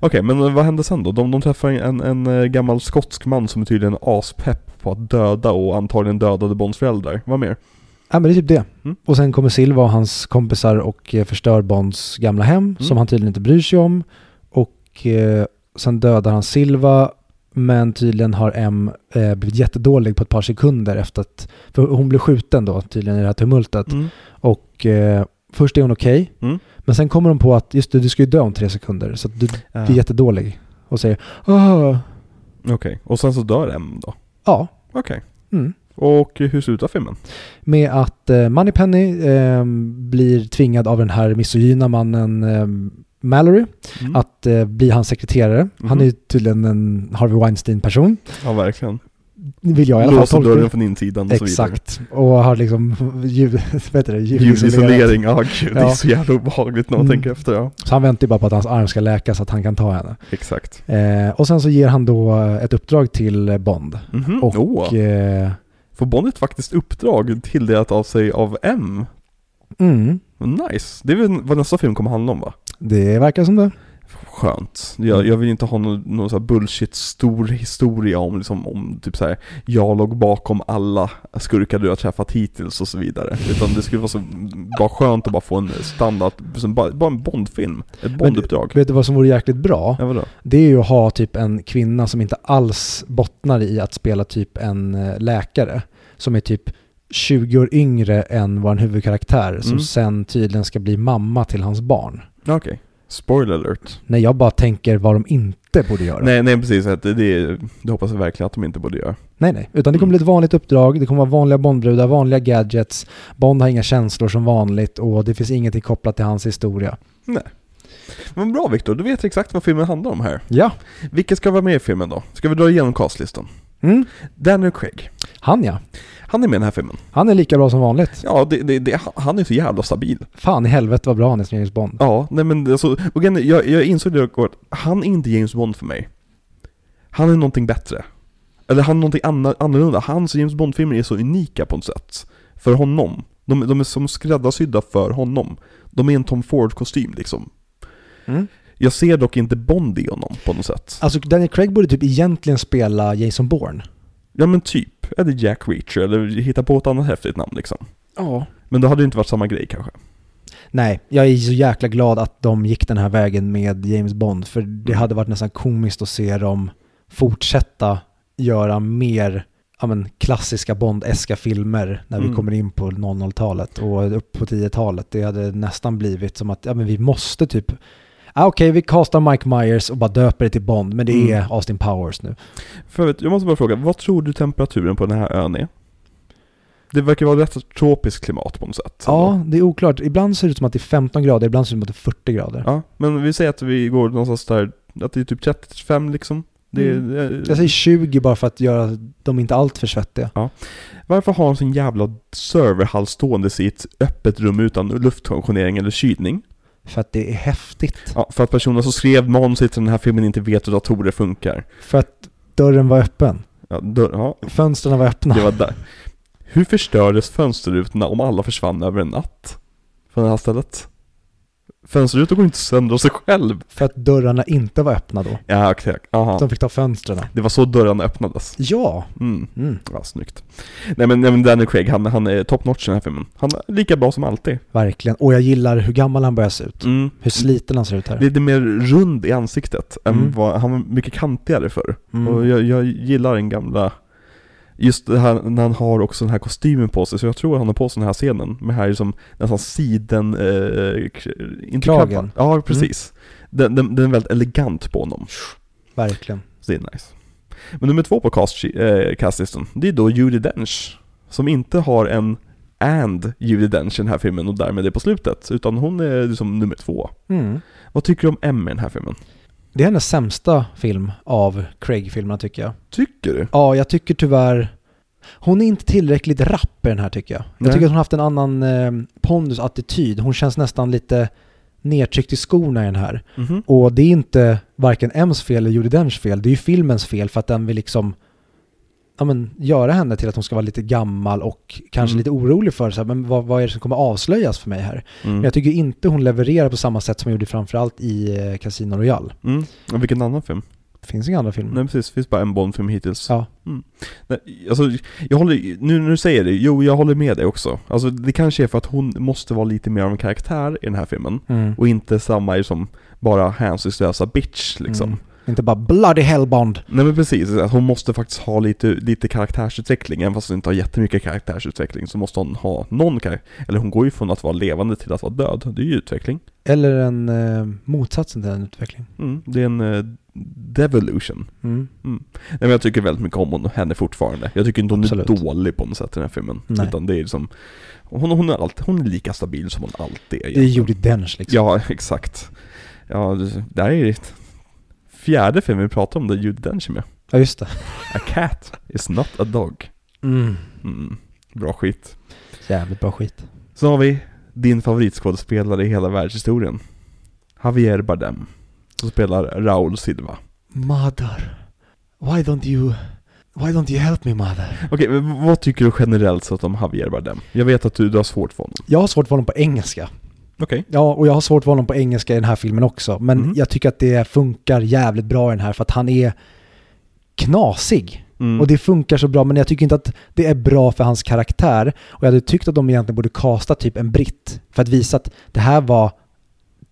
Okej, men vad hände sen då? De, de träffar en, en eh, gammal skotsk man som är tydligen aspepp på att döda och antagligen dödade Bonds föräldrar. Vad mer? Ja men det är typ det. Mm. Och sen kommer Silva och hans kompisar och eh, förstör Bonds gamla hem Mm. som han tydligen inte bryr sig om. Och eh, sen dödar han Silva men tydligen har M eh, blivit jättedålig på ett par sekunder efter att, för hon blev skjuten då tydligen i det här tumultet. Mm. Och eh, först är hon okej, Mm. men sen kommer de på att just det, du ska ju dö om tre sekunder så du Ja. blir jättedålig. Och säger Åh, Okej, och sen så dör M då? Ja. Okej. Mm. Och hur slutar filmen? med att eh, Moneypenny eh, blir tvingad av den här misogyna mannen eh, Mallory Mm. att eh, bli hans sekreterare. Han Mhm. är ju tydligen en Harvey Weinstein-person. Ja, verkligen. Vill jag i alla fall Låser tolka dörren från insidan och så vidare. Exakt. Och har liksom ljud, vad heter det? Ljudisolering, ja gud, det är så jävla obehagligt när man Mm. tänker efter ja. Så han väntar ju bara på att hans arm ska läka så att han kan ta henne. Exakt. Eh, och sen så ger han då ett uppdrag till Bond. Mhm. Och Åh. eh, Får Bond ett faktiskt uppdrag tilldelat av sig av M? mm, Nice. Det är väl vad nästa film kommer handla om va? det verkar som det. Skönt. Jag, jag vill inte ha någon, någon här bullshit stor historia om liksom, om typ så här, jag låg bakom alla skurkar du har träffat hittills och så vidare. Utan det skulle vara så, bara skönt att bara få en standard, bara, bara en Bondfilm. Ett Bonduppdrag. Vet du vad som vore jäkligt bra? Ja, vadå? Det är ju att ha typ en kvinna som inte alls bottnar i att spela typ en eh, läkare. Som är typ 20 år yngre än vår huvudkaraktär. Som Mm. sen tydligen ska bli mamma till hans barn. Okej. Spoiler alert. När jag bara tänker vad de inte borde göra. Nej, nej precis. Det, det, det hoppas jag verkligen att de inte borde göra. nej, nej. Utan det kommer bli ett vanligt uppdrag. Det kommer vara vanliga Bondbrudar, vanliga gadgets. Bond har inga känslor som vanligt och det finns ingenting kopplat till hans historia. Men bra Viktor, du vet exakt vad filmen handlar om här. Ja. Vilka ska vara med i filmen då? Ska vi dra igenom castlistan? Mm. Daniel Craig. Han ja. Han är med i den här filmen. Han är lika bra som vanligt. Ja, det, det, det, han är så jävla stabil. Fan i helvete vad bra han är som James Bond. Ja, nej men alltså, och igen, jag, jag insåg det att han är inte James Bond för mig. Han är någonting bättre. Eller han är någonting annorlunda. Hans James Bond-filmer är så unika på något sätt. För honom. De, de är som skräddarsydda för honom. De är en Tom Ford-kostym liksom. Mm. Jag ser dock inte Bond i honom på något sätt. Alltså Daniel Craig borde typ egentligen spela Jason Bourne. Ja men typ. Eller Jack Reacher, eller hitta på ett annat häftigt namn liksom. Ja. Men det hade inte varit samma grej kanske. Nej, jag är så jäkla glad att de gick den här vägen med James Bond. För det Mm. hade varit nästan komiskt att se dem fortsätta göra mer ja, men, klassiska Bond-eska filmer när vi Mm. kommer in på 00-talet och upp på 10-talet. Det hade nästan blivit som att ja, men vi måste typ Ah, Okej, vi castar Mike Myers och bara döper det till Bond, men det Mm. är Austin Powers nu. För vet, jag måste bara fråga, vad tror du temperaturen på den här ön är? Det verkar vara rätt tropiskt klimat på något sätt. Ja, ändå. det är oklart. Ibland ser det ut som att det är 15 grader, ibland ser det ut som att det är 40 grader. ja. Men vi säger att vi går någonstans där, att det är typ 35 liksom. Det, Mm. det, Jag säger 20 bara för att göra dem inte allt för svettiga. Varför har de sin jävla serverhall stående i ett öppet rum utan luftkonditionering eller kylning? För att det är häftigt. Ja, för att personen som skrev manuset till den här filmen inte vet hur datorer funkar. För att dörren var öppen. Ja, dörr, ja Fönstren var öppna. det var där. Hur förstördes fönsterrutorna om alla försvann över en natt? Från det här stället? Fönsterrutor går inte sönder av sig själv. För att dörrarna inte var öppna då. Ja, exakt. Aha. De fick ta fönstren. Det var så dörrarna öppnades. Ja. Mm. Mm, Ja, snyggt. Nej men, nej, men Daniel Craig, han, han är top notch i den här filmen. Han är lika bra som alltid. verkligen. Och jag gillar hur gammal han börjar se ut. Mm. Hur sliten han ser ut här. Lite mer rund i ansiktet än Mm. vad, han var mycket kantigare förr. Mm. Och jag, jag gillar den gamla, just det här när han har också den här kostymen på sig, så jag tror han har på sig den här scenen, med här som nästan siden, eh, inte Kragen. Ja, precis. Den, den, den är väldigt elegant på honom. Verkligen. Så det är nice. Men nummer två på cast, eh, castlistan, det är då Judi Dench. Som inte har en and Judi Dench i den här filmen och därmed är på slutet. Utan hon är liksom nummer två. Mm. Vad tycker du om M i den här filmen? Det är hennes sämsta film av Craig-filmerna tycker jag. Tycker du? Ja, jag tycker tyvärr... Hon är inte tillräckligt rapp i den här tycker jag. Jag Nej. tycker att hon har haft en annan eh, pondus, attityd. Hon känns nästan lite nedtryckt i skorna i den här. Mhm. Och det är inte varken M's fel eller Judi Denchs fel. Det är ju filmens fel för att den vill liksom ja, men, göra henne till att hon ska vara lite gammal och kanske Mm. lite orolig för så här, men vad, vad är det som kommer avslöjas för mig här? Mm. Men jag tycker inte hon levererar på samma sätt som hon gjorde framförallt i eh, Casino Royale. Mm. Och vilken annan film? Det finns inga andra filmer. Nej precis, det finns bara en Bond-film hittills. Ja. Nej, alltså, jag håller, nu när du säger det, jo jag håller med dig också. Alltså det kanske är för att hon måste vara lite mer av en karaktär i den här filmen. Mm. Och inte samma som bara hänsynslösa bitch liksom. Mm. Inte bara bloody hellbond. Nej men precis, att hon måste faktiskt ha lite, lite karaktärsutveckling, även fast hon inte har jättemycket karaktärsutveckling så måste hon ha någon karaktär, eller hon går ju från att vara levande till att vara död, det är ju utveckling. Eller en eh, motsatsen till en utveckling. Mm, det är en uh, devolution. Mm. Nej men jag tycker väldigt mycket om hon, henne fortfarande. Jag tycker inte hon Absolut. är dålig på något sätt i den här filmen. Nej. Utan det är liksom, hon, hon, är alltid, hon är lika stabil som hon alltid är. Det är egentligen. Judi Dench liksom. Ja, exakt. Ja, det, det är ju fjärde filmen vi pratar om där Judi Dench är med. Ja, just det. A cat is not a dog. Mm. Mm, bra skit. Jävligt bra skit. Så har vi din favoritskådespelare i hela världshistorien. Javier Bardem. Som spelar Raúl Silva. Mother. Why don't you... Why don't you help me mother? Okej, men vad tycker du generellt sett om Javier Bardem? Jag vet att du, du har svårt för honom. Jag har svårt för honom på engelska. Okej. Ja, och jag har svårt för honom på engelska i den här filmen också. Men Mhm. jag tycker att det funkar jävligt bra i den här för att han är knasig. Mm. Och det funkar så bra, men jag tycker inte att det är bra för hans karaktär. Och jag hade tyckt att de egentligen borde kasta typ en britt för att visa att det här var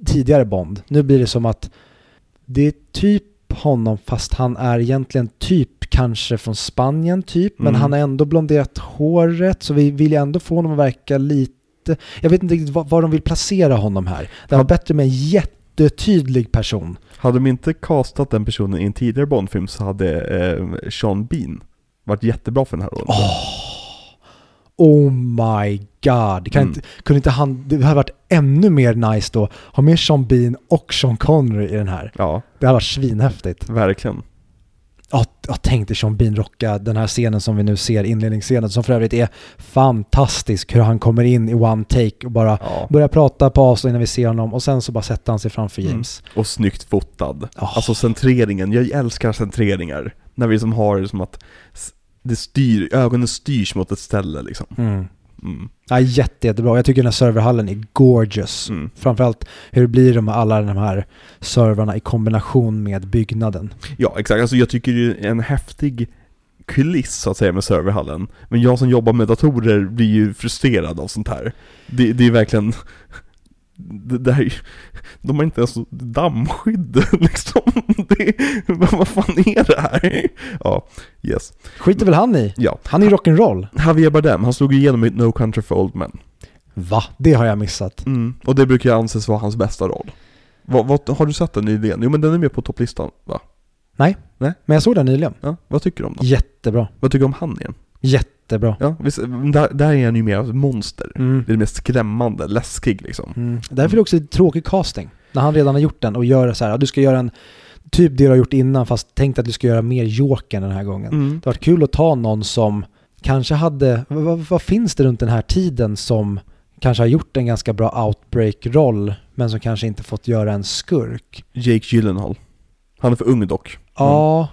tidigare Bond. Nu blir det som att det är typ honom fast han är egentligen typ kanske från Spanien typ, men Mm. han har ändå blonderat håret så vi vill ju ändå få honom att verka lite, jag vet inte riktigt var, var de vill placera honom här. Det var bättre med en jättetydlig person. Hade de inte castat den personen i en tidigare Bondfilm så hade eh, Sean Bean varit jättebra för den här rollen. Oh my god. Kan Mm. inte, kunde inte han, det hade varit ännu mer nice då, ha med Sean Bean och Sean Connery i den här. Ja, Det hade varit svinhäftigt. verkligen. Ja, tänk dig Sean Bean rocka den här scenen som vi nu ser, inledningsscenen, som för övrigt är fantastisk. Hur han kommer in i one take och bara Ja. börjar prata på oss innan vi ser honom och sen så bara sätter han sig framför Mm. James. Och snyggt fotad. Ja. Alltså centreringen, jag älskar centreringar. När vi som har det som att det styr, ögonen styrs mot ett ställe liksom. Mm. Mm. Ja, jätte, jättebra. Jag tycker den här serverhallen är gorgeous. Mm. Framförallt hur det blir med alla de här servrarna i kombination med byggnaden. Ja, exakt. Alltså jag tycker det är en häftig kuliss så att säga med serverhallen. Men jag som jobbar med datorer blir ju frustrerad av sånt här. Det, det är verkligen... Det, det här de har inte ens dammskydd liksom. Det, vad fan är det här? Ja, yes. Skiter väl han i? Ja. Han är ju rock'n'roll. Javier Bardem, han slog igenom i No Country for Old Men. Va? Det har jag missat. Mm. Och det brukar anses vara hans bästa roll. Vad, vad, har du sett den nyligen? Jo men den är med på topplistan va? Men jag såg den nyligen. Ja, vad tycker du om den? Jättebra. Vad tycker du om han igen? Jättebra. Ja, visst, där, där är han ju mer av ett monster. Mm. Det är mest skrämmande, läskig liksom. Mm. Därför är det också lite tråkig casting. När han redan har gjort den och gör så här, ja, du ska göra en typ det du har gjort innan fast tänkt att du ska göra mer Jokern den här gången. Mm. Det har varit kul att ta någon som kanske hade, vad, vad, finns det runt den här tiden som kanske har gjort en ganska bra outbreak-roll men som kanske inte fått göra en skurk? Jake Gyllenhaal. Han är för ung dock. Ja,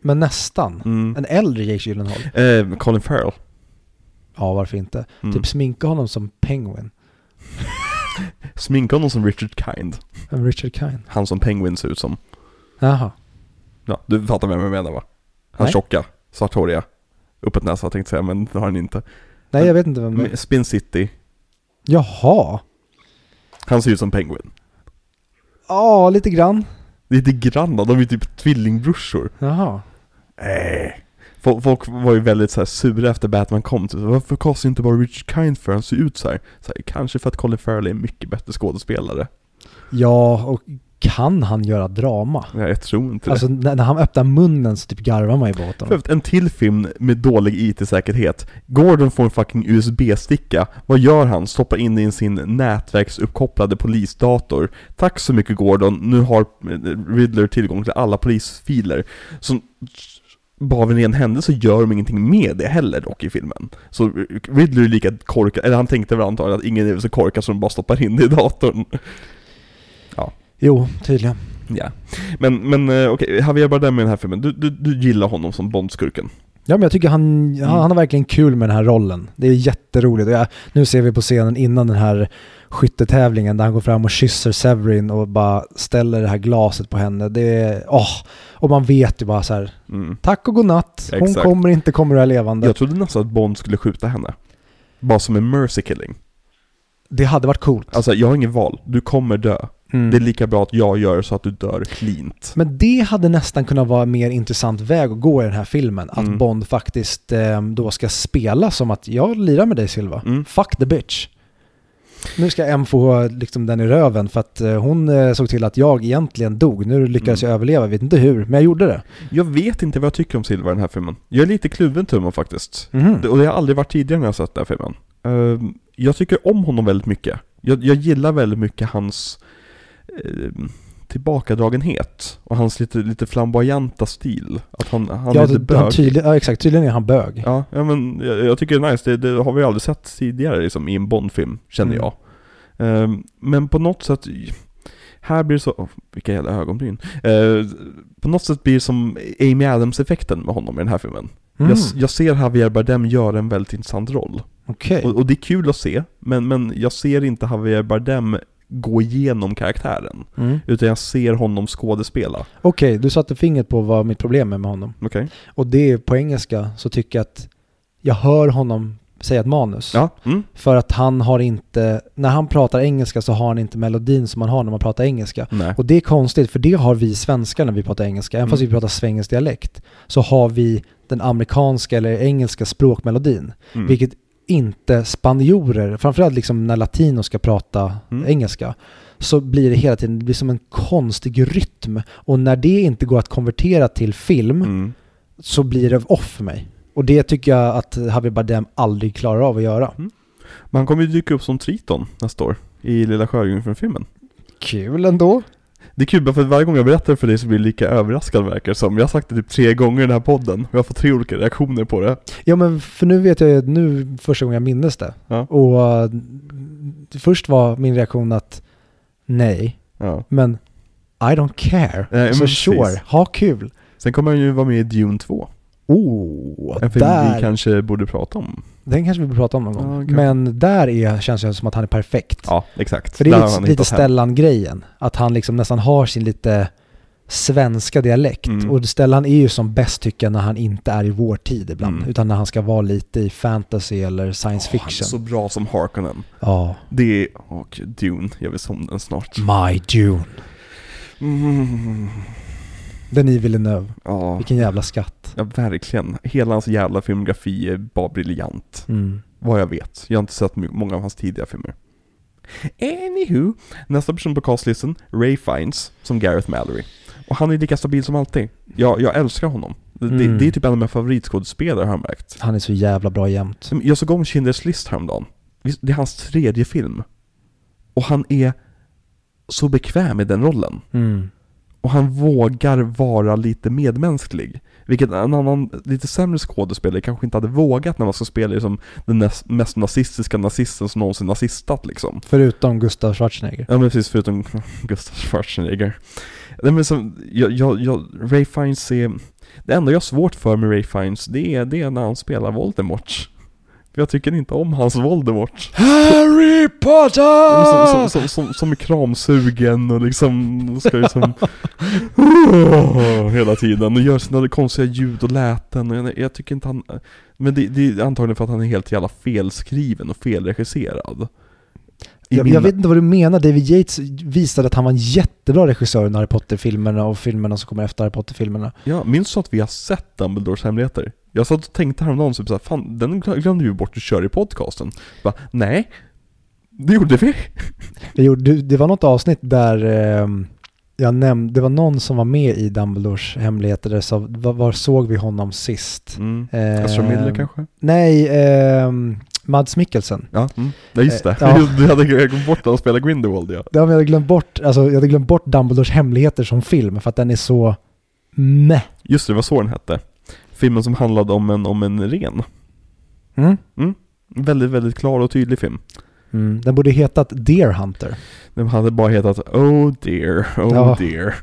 men nästan. Mm. En äldre Jake Gyllenhaal. Eh, Colin Farrell. Ja, varför inte? Mm. Typ sminka honom som Penguin. Sminka honom som Richard Kind. Richard Kind. Han som Penguin ser ut som. Jaha. Ja, du fattar vem jag menar va? Han Nej. tjocka, svarthåriga. Öppet näsa tänkte jag säga, men det har han inte. Nej, jag vet inte vem det är. Spin City. Jaha. Han ser ut som Penguin. Ja, lite grann. Lite grann de är typ tvillingbrorsor. Jaha. Äh. Folk, folk var ju väldigt så här sura efter Batman kom. Typ, Varför kastar inte bara Richard Kind för? Han ser ut så här. Så här. Kanske för att Colin Farrell är en mycket bättre skådespelare. Ja, och kan han göra drama? Nej, jag tror inte Alltså när, när han öppnar munnen så typ garvar man ju åt honom. En till film med dålig IT-säkerhet. Gordon får en fucking USB-sticka. Vad gör han? Stoppar in det i sin nätverksuppkopplade polisdator. Tack så mycket Gordon, nu har eh, Riddler tillgång till alla polisfiler. Så bara av en ren händelse gör de ingenting med det heller dock i filmen. Så eh, Riddler är lika korkad, eller han tänkte väl antagligen att ingen är så korkad som bara stoppar in det i datorn. Jo, tydligen. Ja. Men, men eh, okej, Javier Bardem i den här filmen, du, du, du gillar honom som Bondskurken? Ja, men jag tycker han, Mm. han, han har verkligen kul med den här rollen. Det är jätteroligt. Jag, nu ser vi på scenen innan den här skyttetävlingen där han går fram och kysser Severin och bara ställer det här glaset på henne. Det är, åh, och man vet ju bara så här, Mm. tack och godnatt. Hon Exakt. kommer inte komma ur det här levande. Jag trodde nästan att Bond skulle skjuta henne. Bara som en mercy killing. Det hade varit coolt. Alltså jag har ingen val, du kommer dö. Mm. Det är lika bra att jag gör så att du dör cleant. Men det hade nästan kunnat vara en mer intressant väg att gå i den här filmen. Att Mm. Bond faktiskt eh, då ska spela som att jag lirar med dig Silva. Mm. Fuck the bitch. Nu ska M få liksom den i röven för att eh, hon eh, såg till att jag egentligen dog. Nu lyckades Mm. jag överleva, jag vet inte hur, men jag gjorde det. Jag vet inte vad jag tycker om Silva i den här filmen. Jag är lite kluven till honom faktiskt. Mhm. Det- Och det har aldrig varit tidigare när jag sett den här filmen. Ehm, jag tycker om honom väldigt mycket. Jag, jag gillar väldigt mycket hans tillbakadragenhet. Och hans lite, lite flamboyanta stil. Att han, han ja, är lite bög. tydlig, ja, exakt. Tydligen är han bög. Ja, ja men jag, jag tycker det är nice. Det, det har vi aldrig sett tidigare liksom, i en Bond-film, känner Mm. jag. Ehm, men på något sätt, här blir det så, oh, vilka jävla ögonbryn. Uh, på något sätt blir det som Amy Adams-effekten med honom i den här filmen. Mm. Jag, jag ser Javier Bardem göra en väldigt intressant roll. Okej. Och, och det är kul att se, men, men jag ser inte Javier Bardem gå igenom karaktären. Mm. Utan jag ser honom skådespela. Okej, du satte fingret på vad mitt problem är med honom. Okej? Och det är på engelska så tycker jag att jag hör honom säga ett manus. Ja. Mm. För att han har inte, när han pratar engelska så har han inte melodin som man har när man pratar engelska. Nej. Och det är konstigt för det har vi svenskar när vi pratar engelska. Även fast Mm. vi pratar svengelsk dialekt så har vi den amerikanska eller engelska språkmelodin. Mm. Vilket inte spanjorer, framförallt liksom när latinos ska prata Mm. engelska, så blir det hela tiden det blir som en konstig rytm. Och när det inte går att konvertera till film Mm. så blir det off för mig. Och det tycker jag att Javier Bardem aldrig klarar av att göra. Men han kommer ju dyka upp som Triton nästa år. I Lilla Sjöjungfrun-filmen. Kul ändå. Det är kul bara för att varje gång jag berättar för dig så blir du lika överraskad verkar som. Jag har sagt det typ tre gånger i den här podden och jag har fått tre olika reaktioner på det. Ja men för nu vet jag ju, nu första gången jag minns det. Ja. Och uh, först var min reaktion att nej, Ja. men I don't care. Nej, så men sure, ha kul. Sen kommer han ju vara med i Dune 2. Oh, En film där, vi kanske borde prata om. den kanske vi borde prata om någon gång. Kanske. Men där är, känns det som att han är perfekt. Ja, exakt. För det är lite, lite. Stellan-grejen. Att han liksom nästan har sin lite svenska dialekt. Mm. Och Stellan är ju som bäst tycker jag när han inte är i vår tid ibland. Mm. Utan när han ska vara lite i fantasy eller science Åh, han är fiction. så bra som Harkonnen. Ja. Det är, och Dune, jag vill den snart. My Dune. Mm. Denis Villeneuve. Ja, Vilken jävla skatt. ja, verkligen. Hela hans jävla filmografi är bara briljant. Mm. Vad jag vet. Jag har inte sett många av hans tidiga filmer. Anywho, nästa person på castlistan, Ray Fiennes, som Gareth Mallory. Och han är lika stabil som alltid. Jag, jag älskar honom. Det, Mm. det är typ en av mina favoritskådespelare har jag märkt. Han är så jävla bra jämt. Jag såg om Schindler's list häromdagen. Det är hans tredje film. Och han är så bekväm i den rollen. Mm. Och han vågar vara lite medmänsklig. Vilket en annan, lite sämre skådespelare kanske inte hade vågat när man ska spela liksom den näst, mest nazistiska nazisten som någonsin nazistat liksom. Förutom Gustav Schwarzenegger. Ja men precis, förutom Gustav Schwarzenegger. Nej men så, jag, jag, jag, Ray Fiennes är, det enda jag har svårt för med Ray Fiennes, det är, det är när han spelar Voldemort. Jag tycker inte om hans Voldemort. Harry Potter! Som, som, som, som, som är kramsugen och liksom ska liksom Hela tiden och gör sina konstiga ljud och läten och jag, jag tycker inte han Men det, det är antagligen för att han är helt jävla felskriven och felregisserad Jag, jag vet inte vad du menar. David Yates visade att han var en jättebra regissör i Harry Potter-filmerna och filmerna som kommer efter Harry Potter-filmerna. Ja, minns du att vi har sett Dumbledores hemligheter? Jag satt och tänkte häromdagen typ såhär, fan den glö- glömde vi bort att köra i podcasten Bara, nej Det gjorde vi Jag gjorde, det var något avsnitt där ehm, jag nämnde, det var någon som var med i Dumbledores hemligheter där sa, var, var såg vi honom sist? mm. Ehm, Ezra Miller kanske? Nej, ehm, Mads Mikkelsen. Ja, mm. ja just det. Eh, ja. Du hade glömt bort att han spelade Grindelwald ja. Ja, men jag hade glömt bort, alltså jag hade glömt bort Dumbledores hemligheter som film för att den är så meh. Just det, det var så den hette. Filmen som handlade om en, om en ren. Mm. Väldigt, väldigt klar och tydlig film. Mm. Den borde hetat Deer Hunter. Den hade bara hetat Oh dear, oh Ja. dear.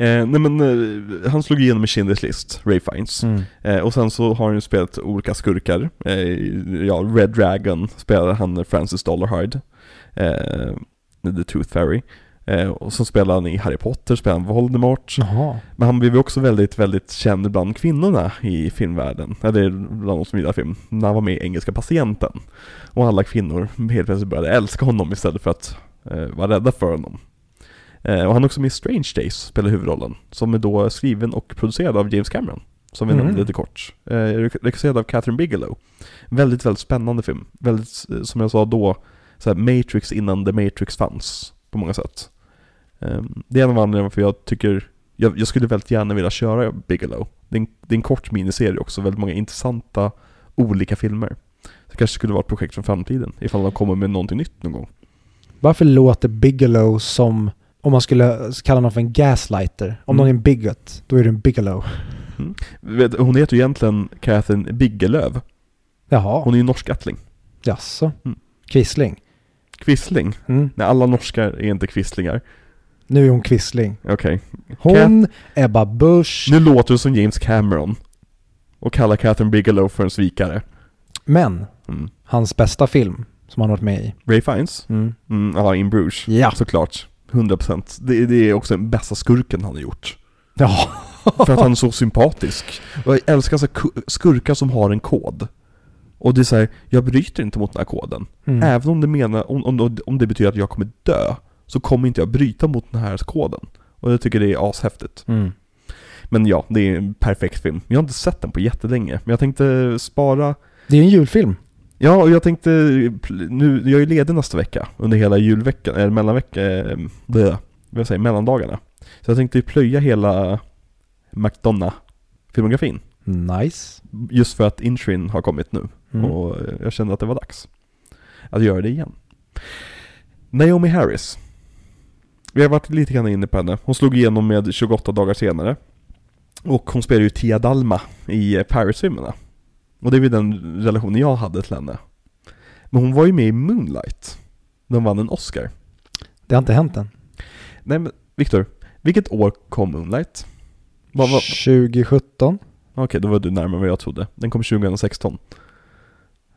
Eh, nej men, eh, han slog igenom i Schindler's list, Ray Fiennes. Mm. Eh, och sen så har han ju spelat olika skurkar. Eh, ja, Red Dragon spelade han Francis Dollarhide. Eh, The Tooth Fairy. Eh, och så spelade han i Harry Potter, spelade han Voldemort. Jaha. Men han blev ju också väldigt, väldigt känd bland kvinnorna i filmvärlden. Eller bland de som gillar film. När han var med i Engelska Patienten. Och alla kvinnor helt plötsligt började älska honom istället för att vara rädda för honom. Eh, och han är också med i Strange Days, spelar huvudrollen. Som är då skriven och producerad av James Cameron. Som vi Mm. nämnde lite kort. Eh, regisserad av Catherine Bigelow. Väldigt, väldigt spännande film. Väldigt, eh, som jag sa då, så Matrix innan The Matrix fanns. På många sätt. Eh, det är en av anledningarna för jag tycker jag, jag skulle väldigt gärna vilja köra Bigelow. Det är, en, det är en kort miniserie också, väldigt många intressanta olika filmer. Det kanske skulle vara ett projekt för framtiden, ifall de kommer med någonting nytt någon gång. Varför låter Bigelow som om man skulle kalla någon för en gaslighter? Om Mm. någon är en bigot, då är det en Bigelow. Vet, hon heter ju egentligen Catherine Bigelöv. Jaha, Hon är ju norskattling. jaså? Mm. Quisling? Quisling. Mm. Nej, alla norskar är inte quislingar. Nu är hon Quisling. Okej. Hon, Ebba Busch, Nu låter du som James Cameron. Och kallar Catherine Bigelow för en svikare. men Mm. hans bästa film som han varit med i. Ray Fiennes? Mm. Mm, ja, In Bruges. Ja. Såklart. 100%. Det, det är också den bästa skurken han har gjort. Ja. För att han är så sympatisk. Och jag älskar så skurkar som har en kod. Och det är såhär, jag bryter inte mot den här koden. Mm. Även om det, menar, om, om, om det betyder att jag kommer dö, så kommer inte jag bryta mot den här koden. Och jag tycker det är ashäftigt. Mm. Men ja, det är en perfekt film. Jag har inte sett den på jättelänge, men jag tänkte spara Det är en julfilm. Ja, och jag tänkte, nu, jag är ledig nästa vecka, under hela julveckan, eller mellanveckan, eh, vad säger, mellandagarna. Så jag tänkte plöja hela McDonough-filmografin. Nice. Just för att Intrin har kommit nu. Mm. Och jag kände att det var dags. Att göra det igen. Naomi Harris. Vi har varit lite grann inne på henne. Hon slog igenom med 28 dagar senare. Och hon spelar ju Tia Dalma i eh, Paris-filmerna. Och det är väl den relationen jag hade till henne. Men hon var ju med i Moonlight. De vann en Oscar. Det har inte hänt än. Nej men, Viktor. Vilket år kom Moonlight? Vad var, 2017. Okej, då var du närmare vad jag trodde. Den kom 2016.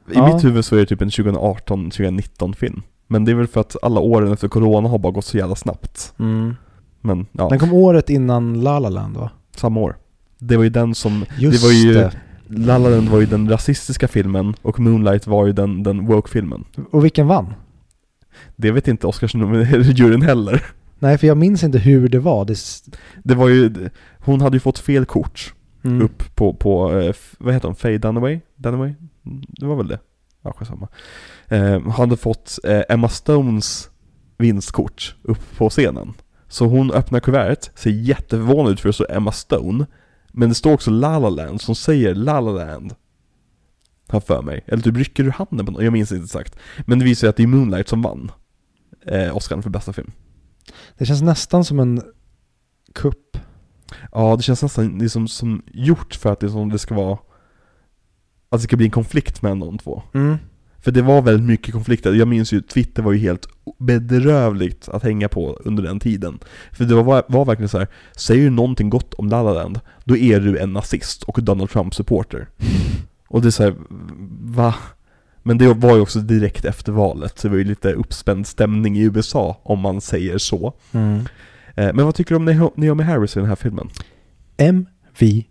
I Ja. mitt huvud så är det typ en 2018-2019 film. Men det är väl för att alla åren efter corona har bara gått så jävla snabbt. Mm. Men ja, Den kom året innan La La Land va? samma år. Det var ju den som, Just det var ju, det. La La Land var ju den rasistiska filmen och Moonlight var ju den, den woke-filmen. Och vilken vann? Det vet inte Oscarsjuryn heller. Nej, för jag minns inte hur det var. Det... Det var ju, hon hade ju fått fel kort Mm. upp på, på eh, vad heter hon, Faye Dunaway? Dunaway? Mm, Det var väl det? Ja, skitsamma. Eh, hade fått eh, Emma Stones vinstkort upp på scenen. Så hon öppnar kuvertet, ser jätteförvånad ut för det står Emma Stone. Men det står också La La Land som säger La La Land. Har för mig. Eller typ rycker ur handen på någon, jag minns inte exakt. Men det visar sig att det är Moonlight som vann eh, Oscar för bästa film. Det känns nästan som en kupp. Ja, det känns nästan liksom som gjort för att det, som det ska vara Att det ska bli en konflikt mellan de två Mm. För det var väldigt mycket konflikter, jag minns ju Twitter var ju helt bedrövligt att hänga på under den tiden För det var, var verkligen så här: säger du någonting gott om La La Land, då är du en nazist och Donald Trump-supporter Och det är så här, va? Men det var ju också direkt efter valet, så det var ju lite uppspänd stämning i USA om man säger så Mm. Eh, Men vad tycker du om Naomi Harris i den här filmen? MVP.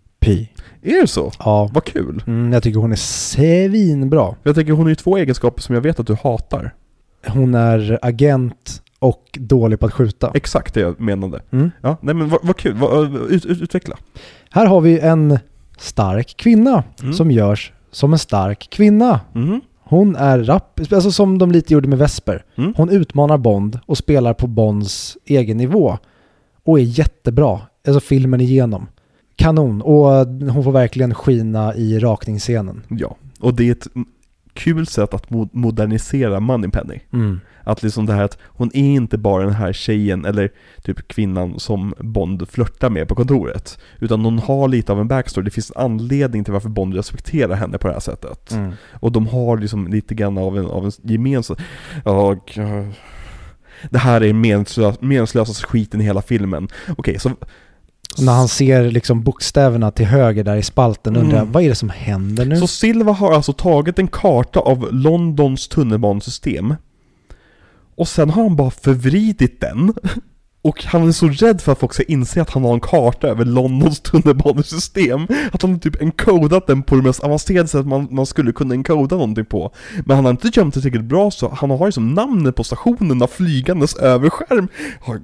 Är det så? Ja. Vad kul! Mm, jag tycker hon är svinbra. Jag tänker hon har ju två egenskaper som jag vet att du hatar Hon är agent och dålig på att skjuta. Exakt det jag menade Mm. Ja, nej men vad, vad kul, vad, ut, ut, utveckla Här har vi en stark kvinna Mm. som görs som en stark kvinna. Mhm. Hon är rapp, alltså som de lite gjorde med Vesper. Mm. Hon utmanar Bond och spelar på Bonds egen nivå. Och är jättebra, alltså filmen igenom. Kanon, och hon får verkligen skina i rakningsscenen. Ja, och det är ett kul sätt att mo- modernisera Moneypenny Mm. Att liksom det här att hon är inte bara den här tjejen eller typ kvinnan som Bond flörtar med på kontoret Utan hon har lite av en backstory, det finns en anledning till varför Bond respekterar henne på det här sättet Mm. Och de har liksom lite grann av en, av en gemensam... Ja, g- det här är meningslös, meningslösaste skiten i hela filmen. Okej, så... Och när han ser liksom bokstäverna till höger där i spalten undrar jag, Mm. vad är det som händer nu? Så Silva har alltså tagit en karta av Londons tunnelbanesystem och sen har han bara förvridit den. Och han är så rädd för att folk ska inse att han har en karta över Londons tunnelbanesystem. Att han typ encodat den på det mest avancerade sättet man, man skulle kunna encoda någonting på. Men han har inte gömt det tillräckligt bra så han har ju som namnet på stationerna flygandes över skärm har,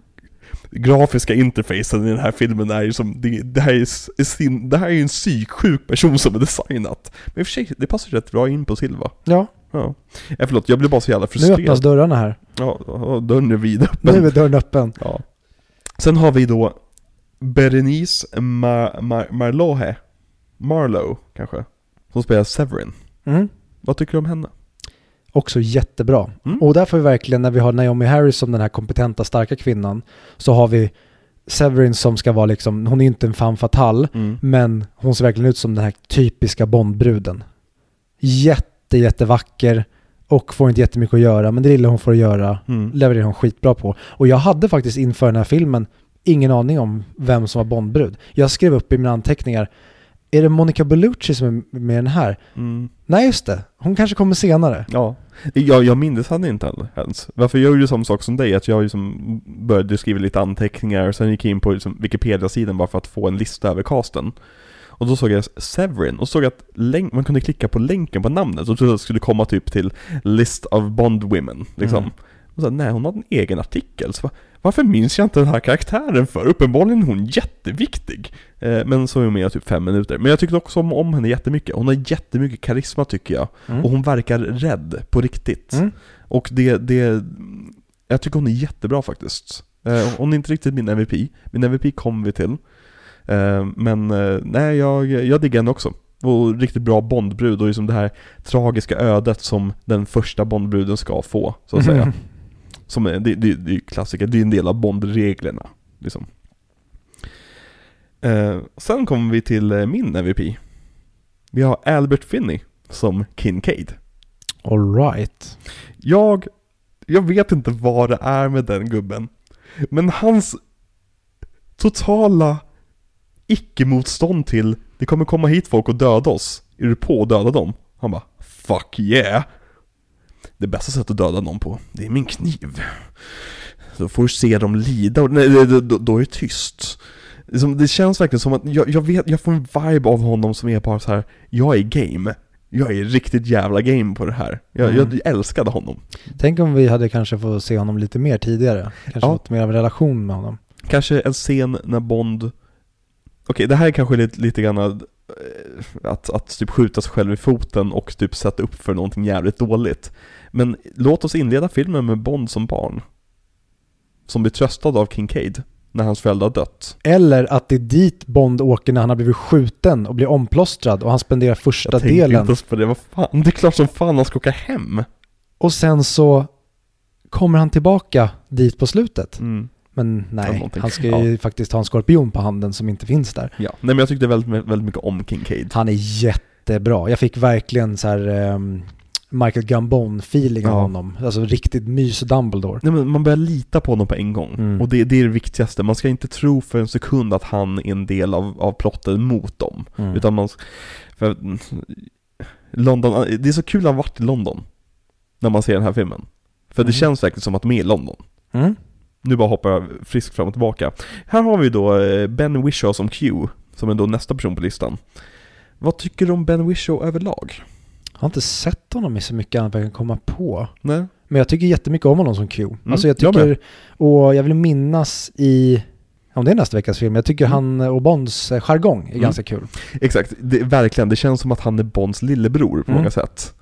Grafiska interfacen i den här filmen är ju som, det, det, här är, sin, det här är ju en psyksjuk person som är designat Men i och för sig, det passar rätt bra in på Silva Ja, Ja, ja förlåt, jag blir bara så jävla nu öppnas frustrerad dörrarna här. Ja, ja, dörren är vidöppen Nu är dörren öppen. Ja. Sen har vi då Berenice Mar- Mar- Marlohe Marlowe kanske Som spelar Severin Mm. Vad tycker du om henne? Också jättebra. Mm. Och därför verkligen när vi har Naomi Harris som den här kompetenta, starka kvinnan, så har vi Severin som ska vara liksom, hon är inte en femme fatale, Mm. men hon ser verkligen ut som den här typiska Bondbruden. Jätte, jättevacker och får inte jättemycket att göra, men det lilla hon får att göra Mm. levererar hon skitbra på. Och jag hade faktiskt inför den här filmen ingen aning om vem som var Bondbrud. Jag skrev upp i mina anteckningar, är det Monica Bellucci som är med i den här? Mm. Nej just det, hon kanske kommer senare. Ja, jag, jag minns henne inte ens. Varför jag gjorde samma sak som dig, att jag liksom började skriva lite anteckningar och sen gick jag in på liksom Wikipedia-sidan bara för att få en lista över casten. Och då såg jag Severin och såg att man kunde klicka på länken på namnet och trodde att det skulle komma typ till List of Bond Women, liksom. Mm. Och så, nej, hon hade en egen artikel. Så, va- varför minns jag inte den här karaktären för? Uppenbarligen är hon jätteviktig. Eh, men så är hon med i typ fem minuter. Men jag tyckte också om, om henne jättemycket. Hon har jättemycket karisma tycker jag. Mm. Och hon verkar rädd på riktigt. Mm. Och det, det, jag tycker hon är jättebra faktiskt. Eh, hon är inte riktigt min MVP. Min MVP kommer vi till. Eh, men eh, nej, jag, jag diggar henne också. Och riktigt bra Bondbrud och liksom det här tragiska ödet som den första Bondbruden ska få, så att säga. Som är, det, det, det är klassiker, det är en del av Bondreglerna. Liksom. Eh, sen kommer vi till eh, min MVP. Vi har Albert Finney som Kincaid. All right. Jag, jag vet inte vad det är med den gubben. Men hans totala icke-motstånd till det kommer komma hit folk och döda oss. Är du på att döda dem? Han bara Fuck yeah! Det bästa sättet att döda någon på, det är min kniv. Då får du se dem lida och nej, då, då, är det tyst. Liksom, det känns verkligen som att jag, jag vet, jag får en vibe av honom som är bara så här. jag är game. Jag är riktigt jävla game på det här. Jag, Mm. jag älskade honom. Tänk om vi hade kanske fått se honom lite mer tidigare. Kanske Ja. fått mer av en relation med honom. Kanske en scen när Bond Okej, det här är kanske lite, lite grann att, att typ skjuta sig själv i foten och typ sätta upp för någonting jävligt dåligt Men låt oss inleda filmen med Bond som barn Som blir tröstad av Kincaid när hans föräldrar har dött Eller att det är dit Bond åker när han har blivit skjuten och blir omplåstrad och han spenderar första Jag tänkte inte delen. ens på det, vad fan, det är klart som fan han ska åka hem Och sen så kommer han tillbaka dit på slutet. mm. Men nej, han ska ju faktiskt ha en skorpion på handen som inte finns där. Ja. Nej men jag tyckte väldigt, väldigt mycket om Kincaid. Han är jättebra. Jag fick verkligen så här ehm, Michael Gambon-feeling av Ja. honom. Alltså riktigt mys Dumbledore. Nej, men man börjar lita på honom på en gång. Mm. Och det, det är det viktigaste. Man ska inte tro för en sekund att han är en del av, av plotten mot dem. Mm. Utan man... För, London, det är så kul att ha varit i London. När man ser den här filmen. För det Mm. känns verkligen som att de är i London. Mm. Nu bara hoppar jag friskt fram och tillbaka. Här har vi då eh, Ben Whishaw som Q, som är då nästa person på listan. Vad tycker du om Ben Whishaw överlag? Jag har inte sett honom i så mycket annat jag kan komma på. Nej? Men jag tycker jättemycket om honom som Q. alltså jag jag tycker, och jag vill minnas i, om det är nästa veckas film, jag tycker Mm. han och Bonds eh, jargong är Mm. ganska kul. Exakt, det, verkligen. Det känns som att han är Bonds lillebror på Mm. många sätt.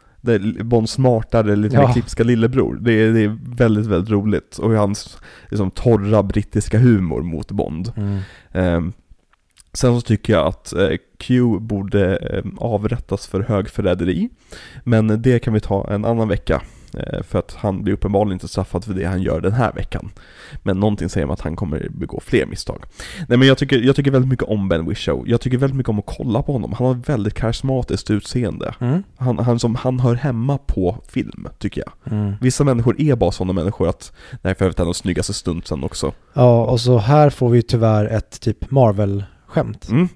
Bonds smartare, lite Ja. mer klipska lillebror. Det är, det är väldigt, väldigt roligt. Och hans liksom, torra brittiska humor mot Bond. Ehm, sen så tycker jag att eh, Q borde eh, avrättas för högförräderi. Men det kan vi ta en annan vecka. Eh, för att han blir uppenbarligen inte straffad för det han gör den här veckan. Men någonting säger mig att han kommer begå fler misstag. Nej men jag tycker, jag tycker väldigt mycket om Ben Whishaw. Jag tycker väldigt mycket om att kolla på honom. Han har väldigt karismatiskt utseende. Mm. Han, han, som, han hör hemma på film, tycker jag. Mm. Vissa människor är bara sådana människor att, nej för övrigt en av de snyggaste stuntsen också. Ja, och så här får vi tyvärr ett typ Marvel-skämt. Mm,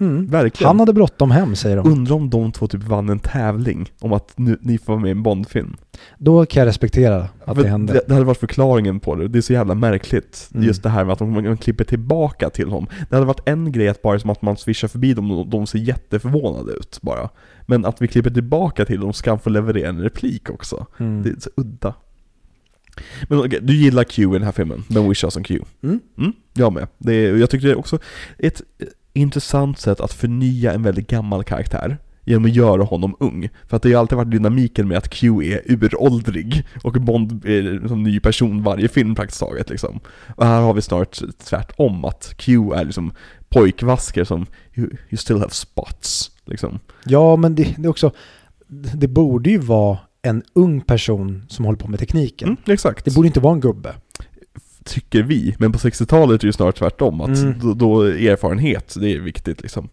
Mm. verkligen. Han hade bråttom hem säger de. Undrar om de två typ vann en tävling om att nu, ni får vara med i en Bondfilm. Då kan jag respektera att För det hände. Det, det hade varit förklaringen på det. Det är så jävla märkligt. Mm. Just det här med att de, man klipper tillbaka till honom. Det hade varit en grej att bara som att man swishar förbi dem och de ser jätteförvånade ut bara. Men att vi klipper tillbaka till dem ska han få leverera en replik också. Mm. Det är så udda. Men okej, du gillar Q i den här filmen? Ben Whishaw som Q? Mm. Mm, jag med. Det är, jag tycker det är också ett intressant sätt att förnya en väldigt gammal karaktär genom att göra honom ung. För att det har ju alltid varit dynamiken med att Q är uråldrig och Bond är som ny person varje film praktiskt taget liksom. Och här har vi snart tvärtom att Q är liksom pojkvasker som you, you still have spots liksom. Ja, men det, det är också, det borde ju vara en ung person som håller på med tekniken. Mm, exakt. Det borde inte vara en gubbe. Tycker vi, men på 60-talet är det ju snart tvärtom, att Mm. då, då erfarenhet, det är viktigt liksom.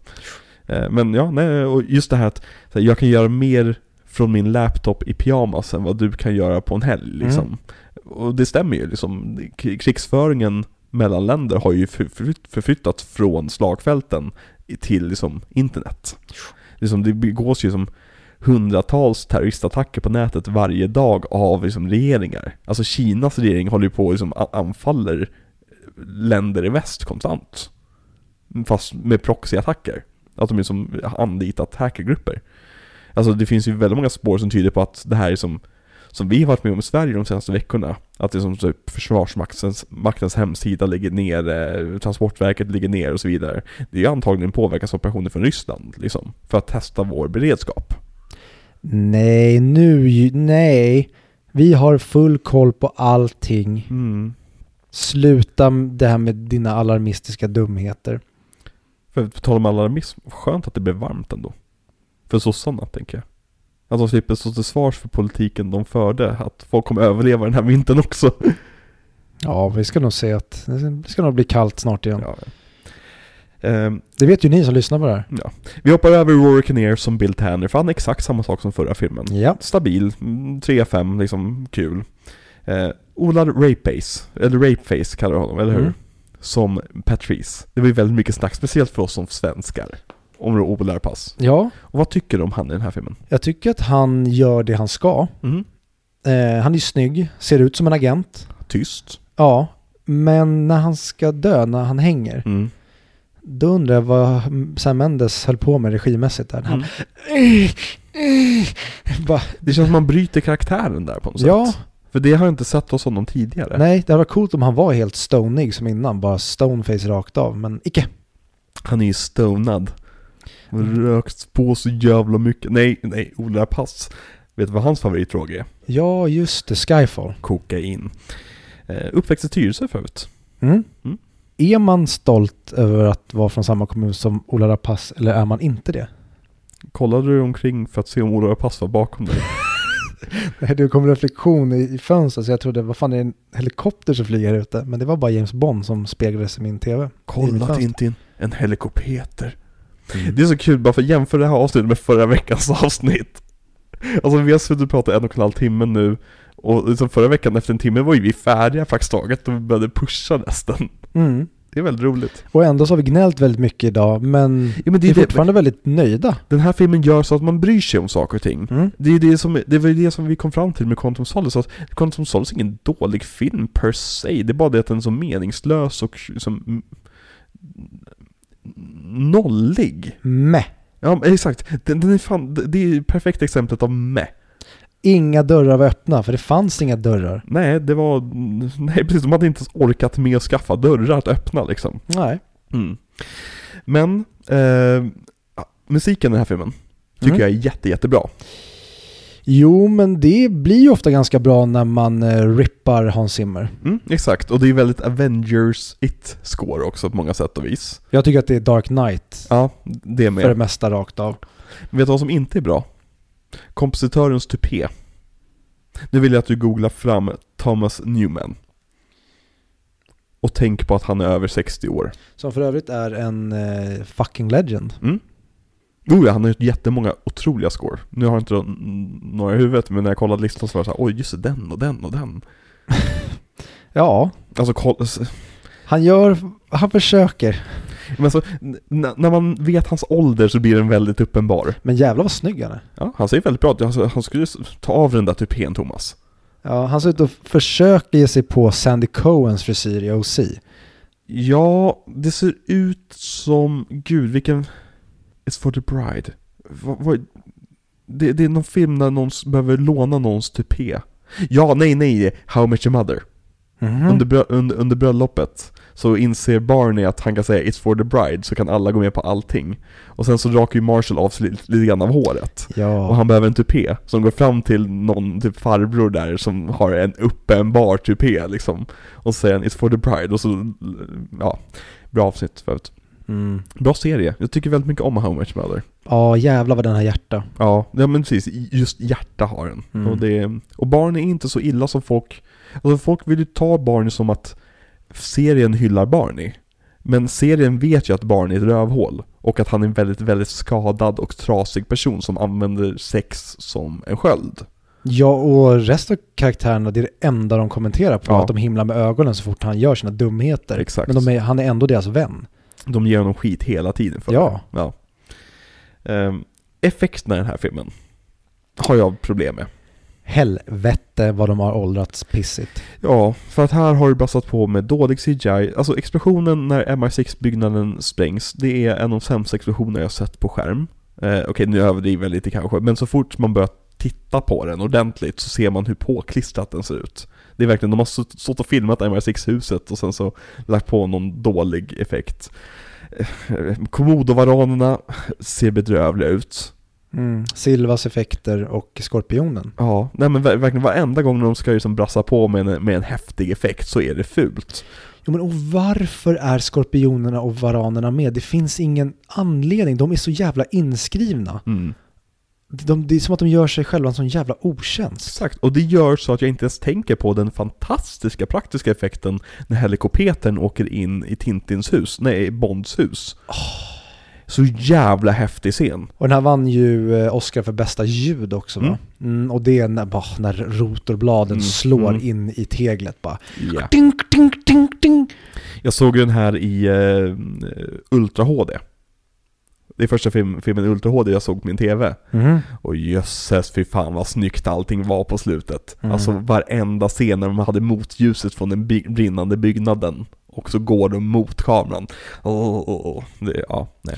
Eh, Men ja, nej, och just det här att här, jag kan göra mer från min laptop i pyjamas än vad du kan göra på en helg liksom. Och det stämmer ju liksom, krigsföringen mellan länder har ju förflytt- förflyttats från slagfälten till liksom internet. Liksom, det begås ju som hundratals terroristattacker på nätet varje dag av liksom regeringar. Alltså Kinas regering håller ju på och liksom anfaller länder i väst konstant. Fast med proxyattacker. Att de liksom anlitat hackergrupper. Alltså det finns ju väldigt många spår som tyder på att det här är som som vi har varit med om i Sverige de senaste veckorna. Att det är som typ Försvarsmaktens maktens hemsida ligger ner, eh, Transportverket ligger ner och så vidare. Det är ju antagligen påverkansoperationer från Ryssland liksom. För att testa vår beredskap. Nej, nu nej. Vi har full koll på allting. Mm. Sluta det här med dina alarmistiska dumheter. För på tal om alarmism, skönt att det blev varmt ändå. För sossarna, tänker jag. Att de slipper stå till svars för politiken de förde, att folk kommer överleva den här vintern också. Ja, vi ska nog se att det ska nog bli kallt snart igen. Ja. Ehm, Det vet ju ni som lyssnar på det här. vi hoppar över Rory Kinnear som Bill Tanner, för han är exakt samma sak som förra filmen. Ja. Stabil, mm, 3-5, liksom kul. Eh, Ola Rapace, eller Rapeface kallar vi honom, eller hur? Mm. Som Patrice. Det var ju väldigt mycket snack, speciellt för oss som svenskar. Om Ola Pass. Ja, Och vad tycker du om han i den här filmen? jag tycker att han gör det han ska. Mm. Eh, han är ju snygg, ser ut som en agent. Tyst. Ja, men när han ska dö, när han hänger, Mm. Då undrar jag vad Sam Mendes höll på med regimässigt där. Han, Mm. bara, Det känns som man bryter karaktären där på något Ja. sätt. För det har jag inte sett hos honom tidigare. nej, det hade varit coolt om han var helt stonig som innan, bara stoneface rakt av, men icke. Han är ju stonad. Rökt på så jävla mycket. Nej, nej, Ola Pass. Vet du vad hans favoritdrog är? Ja, just det, Skyfall. Kokain. Eh, uppväxt i Tyresö för övrigt. Mm. Mm. Är man stolt över att vara från samma kommun som Ola Rapace eller är man inte det? Kollade du omkring för att se om Ola Pass var bakom dig? Det kom reflektion i, i fönstret så jag trodde, vad fan är det en helikopter som flyger här ute? Men det var bara James Bond som speglades i min tv. Kolla. Tintin, en helikopter. Det är så kul bara för att jämföra det här avsnittet med förra veckans avsnitt. Alltså vi har suttit och pratat en och en halv timme nu och liksom förra veckan efter en timme var ju vi färdiga praktiskt taget och vi började pusha nästan. Mm. Det är väldigt roligt. Och ändå så har vi gnällt väldigt mycket idag, men Ja, men det vi är är det, fortfarande väldigt nöjda. den här filmen gör så att man bryr sig om saker och ting. Mm. Det, är det, som, det var ju det som vi kom fram till med Quantum Solace, att Quantum Solace är ingen dålig film per se, det är bara det att den är så meningslös och som nollig. Meh. Ja exakt, den, den är fan, det är ju perfekta exemplet av med. Inga dörrar var öppna, för det fanns inga dörrar. Nej, det var, nej precis, de hade inte orkat med att skaffa dörrar att öppna liksom. Nej. Mm. Men, eh, musiken i den här filmen tycker Mm. jag är jätte, jättebra. Jo, men det blir ju ofta ganska bra när man eh, rippar Hans Zimmer. Mm, exakt, och det är väldigt Avengers it-score också på många sätt och vis. Jag tycker att det är Dark Knight Ja, det med. för det mesta rakt av. Vet du vad som inte är bra? Kompositörens tupé. Nu vill jag att du googlar fram Thomas Newman. Och tänk på att han är över 60 år. Som för övrigt är en eh, fucking legend. Mm. Oh ja, han har gjort jättemånga otroliga score. Nu har jag inte några i huvudet, men när jag kollade listan så var det så här, oj just det, den och den och den. Ja, Alltså koll, s- han gör, han försöker. men n- när man vet hans ålder så blir den väldigt uppenbar. Men jävlar vad snygg han är. Ja, han ser väldigt bra ut. Alltså, han skulle ta av den där tupén, Thomas. Ja, han ser ut att försöka ge sig på Sandy Cohens frisyr i OC. Ja, det ser ut som, gud vilken, It's for the bride. Vad, vad, det, det är någon film där någon behöver låna någons tupé. Ja, nej, nej, How Met Your Mother. Mhm. Under, brö- under, under bröllopet så inser Barney att han kan säga 'It's for the bride' så kan alla gå med på allting. Och sen så rakar ju Marshall av sig lite, lite grann av håret. Ja. Och han behöver en tupé som går fram till någon typ farbror där som har en uppenbar tupé liksom. Och så säger han 'It's for the bride' och så, ja, bra avsnitt förut. Mm. Bra serie, jag tycker väldigt mycket om How Much Mother. Ja, jävlar vad den har hjärta. Ja, ja men precis, just hjärta har den. Mm. Och, det, och Barney är inte så illa som folk, alltså folk vill ju ta Barney som att serien hyllar Barney. Men serien vet ju att Barney är ett rövhål. Och att han är en väldigt, väldigt skadad och trasig person som använder sex som en sköld. Ja, och resten av karaktärerna, det är det enda de kommenterar på. Ja. Att de himlar med ögonen så fort han gör sina dumheter. Exakt. Men är, han är ändå deras vän. De ger honom skit hela tiden för Ja. det. ja. Ehm, effekterna i den här filmen har jag problem med. Helvete vad de har åldrats pissigt. Ja, för att här har du brassat på med dålig CGI. Alltså explosionen när MI6-byggnaden sprängs, det är en av de sämsta explosioner jag sett på skärm. Eh, Okej, nu överdriver jag lite kanske, men så fort man börjar titta på den ordentligt så ser man hur påklistrat den ser ut. Det är verkligen, de har stått och filmat MI6-huset och sen så lagt på någon dålig effekt. Eh, Komodovaranerna ser bedrövliga ut. Mm. Silvas effekter och Skorpionen. Ja, nej men ver- verkligen varenda gång de ska liksom brassa på med en, med en häftig effekt så är det fult. Jo men och varför är skorpionerna och varanerna med? Det finns ingen anledning, de är så jävla inskrivna. Mm. De, det är som att de gör sig själva en sån jävla otjänst. Exakt, och det gör så att jag inte ens tänker på den fantastiska praktiska effekten när helikoptern åker in i Tintins hus, nej, Bonds hus. Så jävla häftig scen. Och den här vann ju eh, Oscar för bästa ljud också va? Mm, och det är när, bara, när rotorbladen Mm, slår mm. in i teglet bara. Ja. Ding, ding, ding, ding. Jag såg den här i eh, Ultra HD. Det är första film, filmen Ultra HD jag såg på min TV. Mhm. Och jösses fy fan vad snyggt allting var på slutet. Mm. Alltså varenda scen när de hade motljuset från den by- brinnande byggnaden. Och så går de mot kameran. Åh, åh, åh. Det, ja, nej.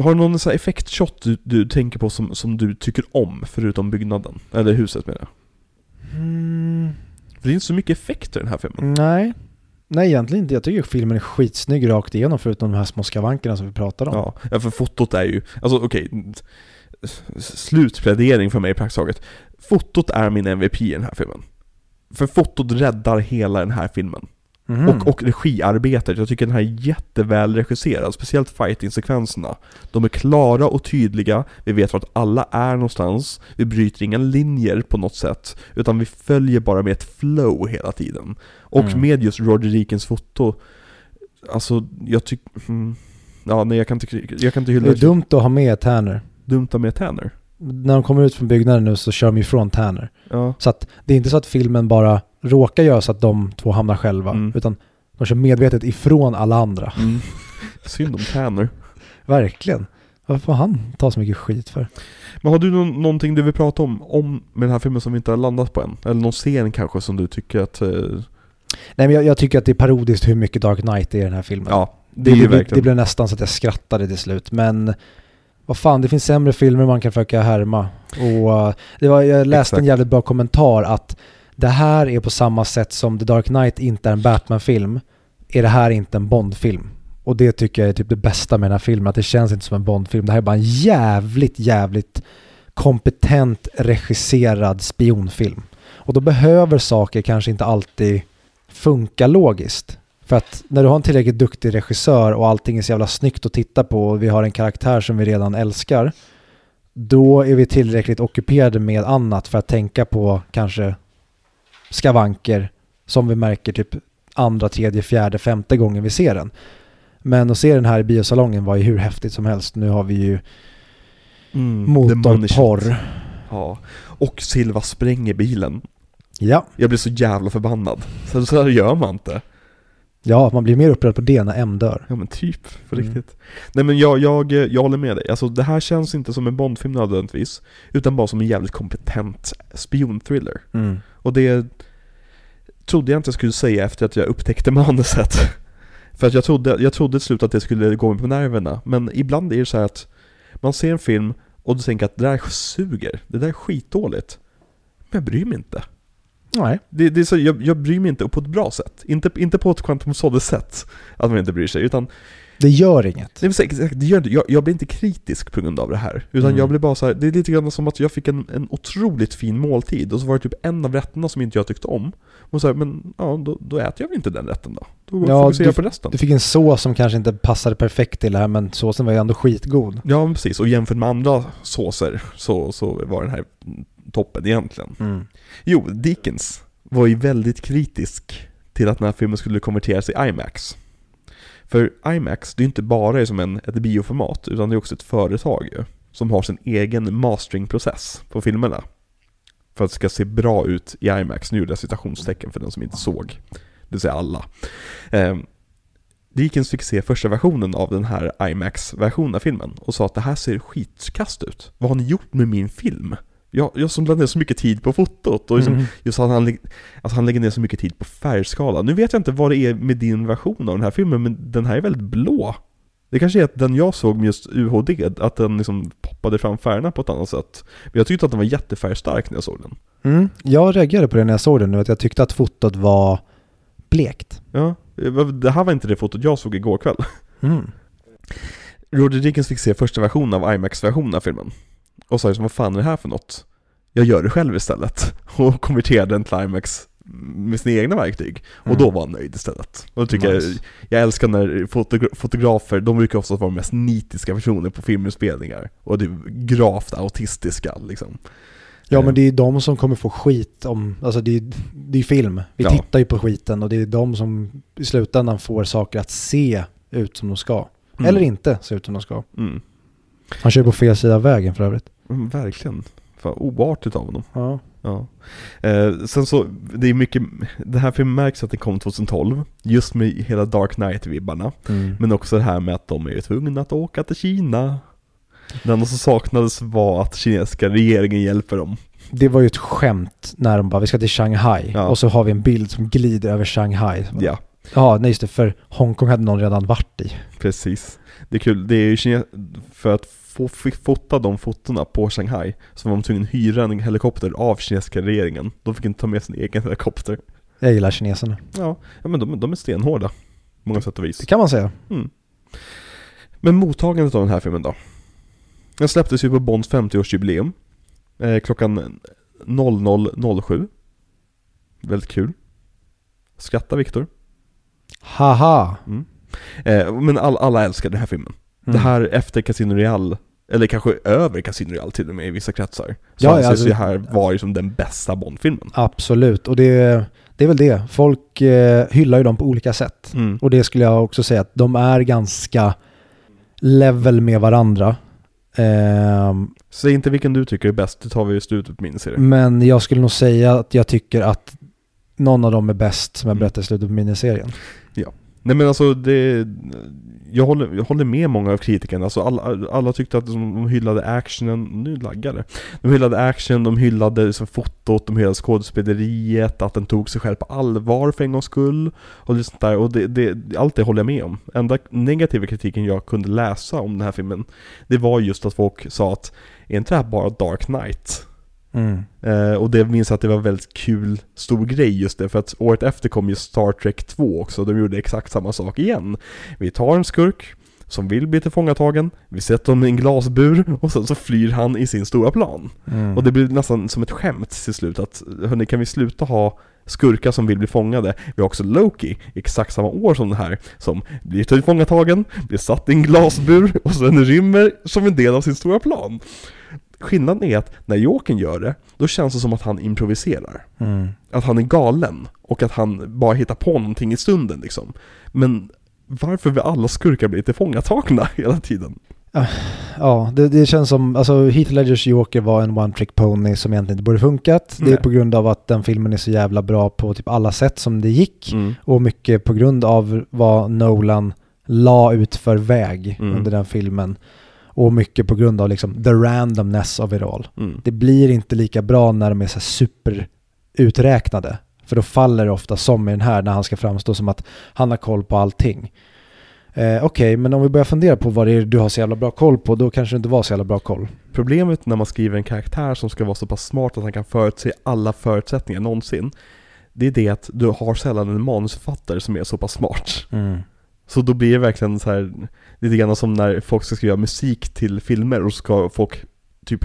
Har du någon sån här effektshot du, du tänker på som, som du tycker om, förutom byggnaden? Eller huset menar jag. Mm, För det är inte så mycket effekter i den här filmen. nej. Nej egentligen inte. Jag tycker filmen är skitsnygg rakt igenom förutom de här små skavankerna som vi pratade om. Ja, för fotot är ju, alltså okej, s- slutplädering för mig praktiskt taget. Fotot är min MVP i den här filmen. För fotot räddar hela den här filmen. Mhm. Och, och regiarbetet, jag tycker den här är jätteväl regisserad, speciellt fighting-sekvenserna. De är klara och tydliga, vi vet vart alla är någonstans, vi bryter inga linjer på något sätt, utan vi följer bara med ett flow hela tiden. Och Mm. med just Roger Deakins foto, alltså jag tycker, mm, ja nej jag kan inte, jag kan inte hylla Det är dumt att ha med Tanner. dumt med Tanner. När de kommer ut från byggnaden nu så kör de ifrån Tanner. Ja. Så att det är inte så att filmen bara råkar göra så att de två hamnar själva. Mm. Utan de kör medvetet ifrån alla andra. Mm. Synd om Tanner. Verkligen. Varför får han ta så mycket skit för? Men har du någon, någonting du vill prata om, om med den här filmen som vi inte har landat på än? Eller någon scen kanske som du tycker att... eh, Nej men jag, jag tycker att det är parodiskt hur mycket Dark Knight är i den här filmen. ja, det, det, det, det blev nästan så att jag skrattade till slut. Men vad fan, det finns sämre filmer man kan försöka härma. Och uh, det var, jag läste en Exakt. jävligt bra kommentar att det här är på samma sätt som The Dark Knight inte är en Batman-film, är det här inte en Bond-film. Och det tycker jag är typ det bästa med den här filmen, att det känns inte som en Bond-film. Det här är bara en jävligt, jävligt kompetent regisserad spionfilm. Och då behöver saker kanske inte alltid funka logiskt. För att när du har en tillräckligt duktig regissör och allting är så jävla snyggt att titta på och vi har en karaktär som vi redan älskar, då är vi tillräckligt ockuperade med annat för att tänka på kanske skavanker som vi märker typ andra, tredje, fjärde, femte gången vi ser den. Men att se den här i biosalongen var ju hur häftigt som helst. Nu har vi ju Mm, motorporr. Ja. Och Silva spränger bilen. Ja. Jag blir så jävla förbannad. Så, så här gör man inte. ja, man blir mer upprörd på det när M dör. Ja men typ, för Mm. riktigt. Nej men jag, jag, jag håller med dig. Alltså det här känns inte som en Bondfilm nödvändigtvis. Utan bara som en jävligt kompetent spionthriller. Och det trodde jag inte jag skulle säga efter att jag upptäckte manuset. För att jag trodde, jag trodde till slut att det skulle gå mig på nerverna. Men ibland är det så här att man ser en film och du tänker att det där suger. Det där är skitdåligt. Men jag bryr mig inte. Nej. Det, det är så, jag, jag bryr mig inte, och på ett bra sätt. Inte, inte på ett Quantum Solace-sätt, att man inte bryr sig. Utan Det gör inget. säga, exakt, det gör, inte- jag, jag blir inte kritisk på grund av det här. Utan Mm. jag blir bara så här, det är lite grann som att jag fick en, en otroligt fin måltid och så var det typ en av rätterna som inte jag tyckte om. Och så här, men ja, då, då äter jag väl inte den rätten då. Då Ja, fokuserar jag på resten. Du fick en sås som kanske inte passade perfekt till det här men såsen var ju ändå skitgod. Ja, precis. Och jämfört med andra såser så, så var den här toppen egentligen. Jo, Dickens var ju väldigt kritisk till att den här filmen skulle konverteras i IMAX. För IMAX, det är ju inte bara som en, ett bioformat, utan det är också ett företag ju, som har sin egen masteringprocess på filmerna. För att det ska se bra ut i IMAX, nu gjorde jag citationstecken för den som inte såg. Det vill säga alla. Eh, Dickens fick se första versionen av den här IMAX-versionen av filmen och sa att det här ser skitkast ut. Vad har ni gjort med min film? Jag, jag som lade ner så mycket tid på fotot och liksom, Mm. just att han, alltså han lägger ner så mycket tid på färgskala. Nu vet jag inte vad det är med din version av den här filmen, men den här är väldigt blå. Det kanske är att den jag såg med just UHD, att den liksom poppade fram färgerna på ett annat sätt. Men jag tyckte att den var jättefärgstark när jag såg den. Mm. Jag reagerade på det när jag såg den nu, att jag tyckte att fotot var blekt. Ja, det här var inte det fotot jag såg igår kväll. Mm. Roger Dickens fick se första versionen av IMAX-versionen av filmen. Och sa liksom, vad fan är det här för något? Jag gör det själv istället. Och konverterade den till IMAX med sina egna verktyg. Och Mm. då var han nöjd istället. Och då tycker Nice. jag, jag älskar när fotogra- fotografer, de brukar ofta vara de mest nitiska personer på filminspelningar. Och det är gravt autistiska liksom. Ja Eh, men det är de som kommer få skit om, alltså det är det är film. Vi Ja. tittar ju på skiten och det är de som i slutändan får saker att se ut som de ska. mm, Eller inte se ut som de ska. Mm. Han kör på fel sida av vägen för övrigt. Mm, verkligen. Fan, oartigt av honom. Ja. Ja. Eh, sen så, det är mycket, det här filmen märks att det kom 2012, just med hela Dark Knight-vibbarna. Mm. Men också det här med att de är tvungna att åka till Kina. Det enda som saknades var att kinesiska regeringen hjälper dem. Det var ju ett skämt när de bara, vi ska till Shanghai. Ja. Och så har vi en bild som glider över Shanghai. Ja, Ja, nej just det, för Hongkong hade någon redan varit i. precis. Det är kul, det är ju Kine- för att få fota de fotona på Shanghai så var de tvungna att hyra en helikopter av kinesiska regeringen. De fick inte ta med sin egen helikopter. Jag gillar kineserna. Ja, ja men de, de är stenhårda. på Många sätt och vis. Det kan man säga. Mm. Men mottagandet av den här filmen då? Den släpptes ju på Bonds 50-årsjubileum. Eh, klockan 00.07. Väldigt kul. Skratta Viktor. Haha. Mm. Eh, men all, alla älskar den här filmen. Mm. Det här efter Casino Royale, eller kanske över Casino Royale till och med i vissa kretsar. Så Ja, anses alltså- det här vara liksom den bästa Bond-filmen. Absolut, och det, det är väl det. Folk eh, hyllar ju dem på olika sätt. Mm. Och det skulle jag också säga att de är ganska level med varandra. Ehm, Säg inte vilken du tycker är bäst, det tar vi i slutet på min serie. men jag skulle nog säga att jag tycker att någon av dem är bäst som jag Mm. berättade i slutet på miniserien. Nej men alltså det, jag håller, jag håller med många av kritikerna, alltså alla, alla tyckte att de hyllade actionen, nu laggar det. De hyllade action, de hyllade liksom fotot, de hyllade skådespeleriet, att den tog sig själv på allvar för en gångs skull. Och det sånt där, och det, det, allt det håller jag med om. Enda negativa kritiken jag kunde läsa om den här filmen, det var just att folk sa att, är inte det här bara Dark Knight? Mm. Eh, och det minns jag att det var en väldigt kul, stor grej just det, för att året efter kom ju Star Trek 2 också, de gjorde exakt samma sak igen. Vi tar en skurk som vill bli tillfångatagen, vi sätter honom i en glasbur och sen så flyr han i sin stora plan. Mm. Och det blir nästan som ett skämt till slut att, hörni kan vi sluta ha skurkar som vill bli fångade? Vi har också Loki, exakt samma år som den här, som blir tillfångatagen, blir satt i en glasbur och sen rymmer som en del av sin stora plan. Skillnaden är att när Jokern gör det, då känns det som att han improviserar. Mm. Att han är galen och att han bara hittar på någonting i stunden liksom. Men varför vill alla skurkar bli tillfångatagna hela tiden? Ja, det, det känns som, alltså Heath Ledgers Joker var en one trick pony som egentligen inte borde funkat. Det är på grund av att den filmen är så jävla bra på typ alla sätt som det gick. Och mycket på grund av vad Nolan la ut för väg Mm. under den filmen. Och mycket på grund av liksom the randomness it all. Mm. Det blir inte lika bra när de är så här super uträknade. För då faller det ofta som i den här när han ska framstå som att han har koll på allting. Eh, Okej, men om vi börjar fundera på vad det är du har så jävla bra koll på, då kanske det inte var så jävla bra koll. Problemet när man skriver en karaktär som ska vara så pass smart att han kan förutse alla förutsättningar någonsin. Det är det att du har sällan en manusförfattare som är så pass smart. Så då blir det verkligen så här lite grann som när folk ska skriva musik till filmer och ska folk typ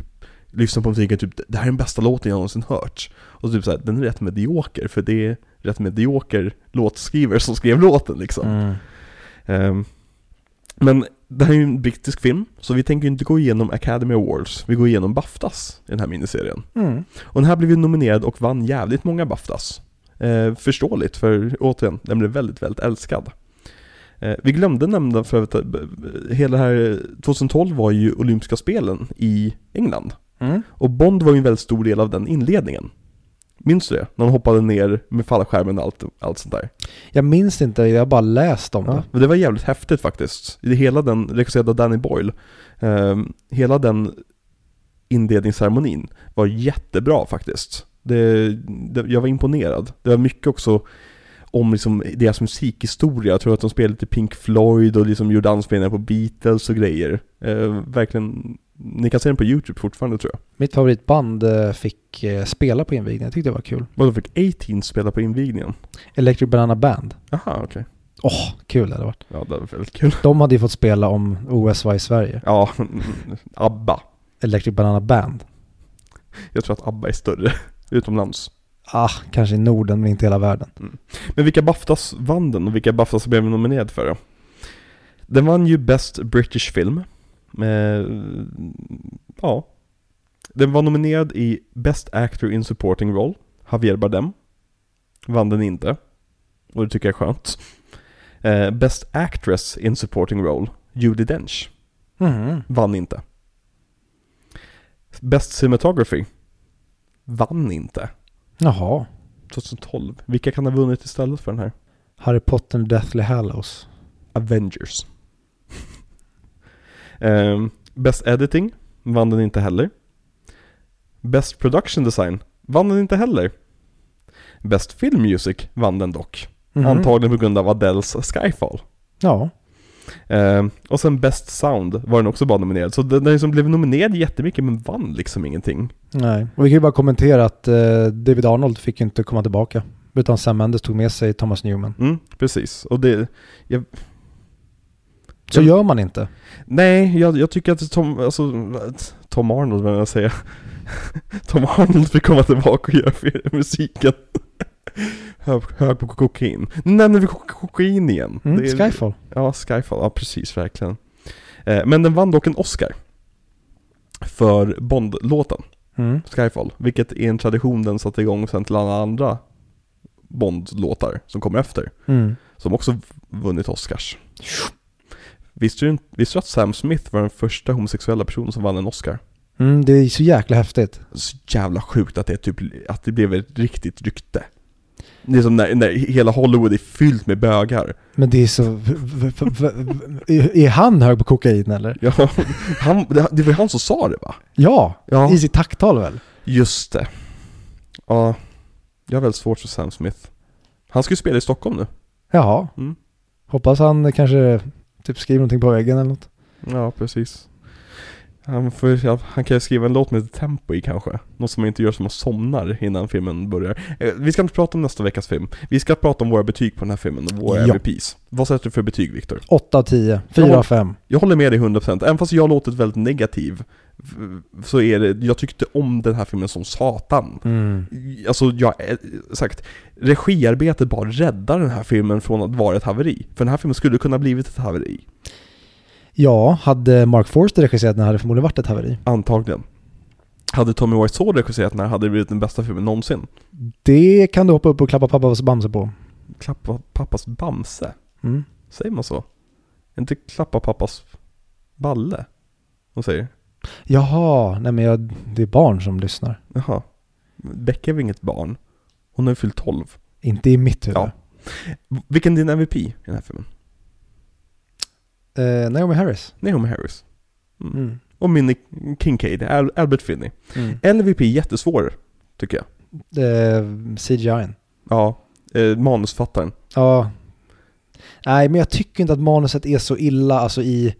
lyssna på musiken typ det här är den bästa låten jag någonsin hört. Och typ så här, den är rätt medioker för det är rätt medioker låtskrivare som skrev låten liksom. Mm. Ehm, men det här är ju en brittisk film, så vi tänker inte gå igenom Academy Awards, vi går igenom Baftas i den här miniserien. Mm. Och den här blev ju nominerad och vann jävligt många Baftas. Eh, förståeligt, för återigen, den blev väldigt, väldigt älskad. Eh, vi glömde nämna för att eh, hela det här 2012 var ju olympiska spelen i England. Mm. Och Bond var ju en väldigt stor del av den inledningen. Minns du det? När han hoppade ner med fallskärmen och allt, allt sånt där. Jag minns inte, jag har bara läst om Ja, det. men det var jävligt häftigt faktiskt. I hela den, regisserad av Danny Boyle, ehm, hela den inledningsceremonin var jättebra faktiskt. Det, det, jag var imponerad. Det var mycket också om liksom deras musikhistoria. Jag tror att de spelade lite Pink Floyd och liksom gjorde anspelningar på Beatles och grejer. Eh, verkligen, ni kan se den på YouTube fortfarande tror jag. Mitt favoritband eh, fick eh, spela på invigningen, jag tyckte det var kul. De fick 18 spela på invigningen. Electric Banana Band. Aha, okej. Åh, kul det hade varit. Ja, det var väldigt kul. De hade ju fått spela om OS var i Sverige. Ja, ABBA. Electric Banana Band. Jag tror att ABBA är större utomlands. Ah, kanske i Norden men inte i hela världen. Men vilka Baftas vann den och vilka Baftas blev nominerad för då? Den vann ju Best British Film. Eh, ja. Den var nominerad i Best Actor in Supporting Role. Javier Bardem. Vann den inte. Och det tycker jag är skönt. Eh, Best Actress in Supporting Role. Judi Dench. Mhm. Vann inte. Best Cinematography. Vann inte. Jaha. 2012. Vilka kan ha vunnit istället för den här? Harry Potter Deathly Hallows. Avengers. Ehm, Best Editing vann den inte heller. Best Production Design vann den inte heller. Best Film Music vann den dock. Mhm. Antagligen på grund av Adeles Skyfall. Ja. Ehm, och sen Best Sound var den också bara nominerad. Så den, den liksom blev nominerad jättemycket men vann liksom ingenting. Nej. Och vi kan ju bara kommentera att eh, David Arnold fick inte komma tillbaka. Utan Sam Mendes tog med sig Thomas Newman. Mm, precis. Och det... Jag, Så gör man inte. Nej, jag, jag tycker att Tom, alltså, Tom Arnold vad jag säga. Tom Arnold fick komma tillbaka och göra musiken. Hög, hög på kokain. Nu nämner vi ko- kokain igen. Mm, är- Skyfall. Ja, Skyfall. Ja, precis, verkligen. Eh, men den vann dock en Oscar. För Bond-låten, Mm. Skyfall. Vilket är en tradition den satte igång sen till alla andra Bond-låtar som kommer efter. Mm. Som också vunnit Oscars. Visste du, inte- visste du att Sam Smith var den första homosexuella personen som vann en Oscar? Mm, det är så jäkla häftigt. Så jävla sjukt att det, typ, att det blev ett riktigt rykte. Det är som när, när hela Hollywood är fyllt med bögar. Men det är så... Är han hög på kokain eller? Ja, han, det det var han som sa det va? Ja, Ja, i sitt tacktal väl? just det. Ja, jag har väldigt svårt för Sam Smith. Han ska ju spela i Stockholm nu. Jaha. Mm. Hoppas han kanske typ skriver någonting på väggen eller något. Ja, precis. Han, får, han kan ju skriva en låt med lite tempo i kanske. Något som man inte gör som man somnar innan filmen börjar. Eh, Vi ska inte prata om nästa veckas film. Vi ska prata om våra betyg på den här filmen och våra Ja. MVPs. Vad sätter du för betyg Viktor? 8 av 10, 4 Ja. av 5. Jag håller med dig 100%, även fast jag låtit väldigt negativ Så är det, jag tyckte om den här filmen som satan Mm. Alltså jag, sagt Regiarbetet bara räddar den här filmen från att vara ett haveri För den här filmen skulle kunna blivit ett haveri Ja, hade Mark Forster regisserat den hade det förmodligen varit ett haveri. Antagligen Hade Tommy Wiseau regisserat den här hade det blivit den bästa filmen någonsin Det kan du hoppa upp och klappa pappas bamse på. Klappa pappas Bamse, Mm. säger man så? Inte klappa pappas balle? Vad säger? Jaha, nej men jag, det är barn som lyssnar. Jaha Becka är väl inget barn? Hon har ju fyllt 12 Inte i mitt huvud. Ja. Vilken är din MVP i den här filmen? Eh, Naomi Harris. Naomi Harris. Mm. Mm. Och Minnie Kincaid, Al- Albert Finney. Mm. LVP jättesvår, tycker jag. Eh, CGI. Ja, eh, manusfattaren. Ja. Nej, men jag tycker inte att manuset är så illa alltså i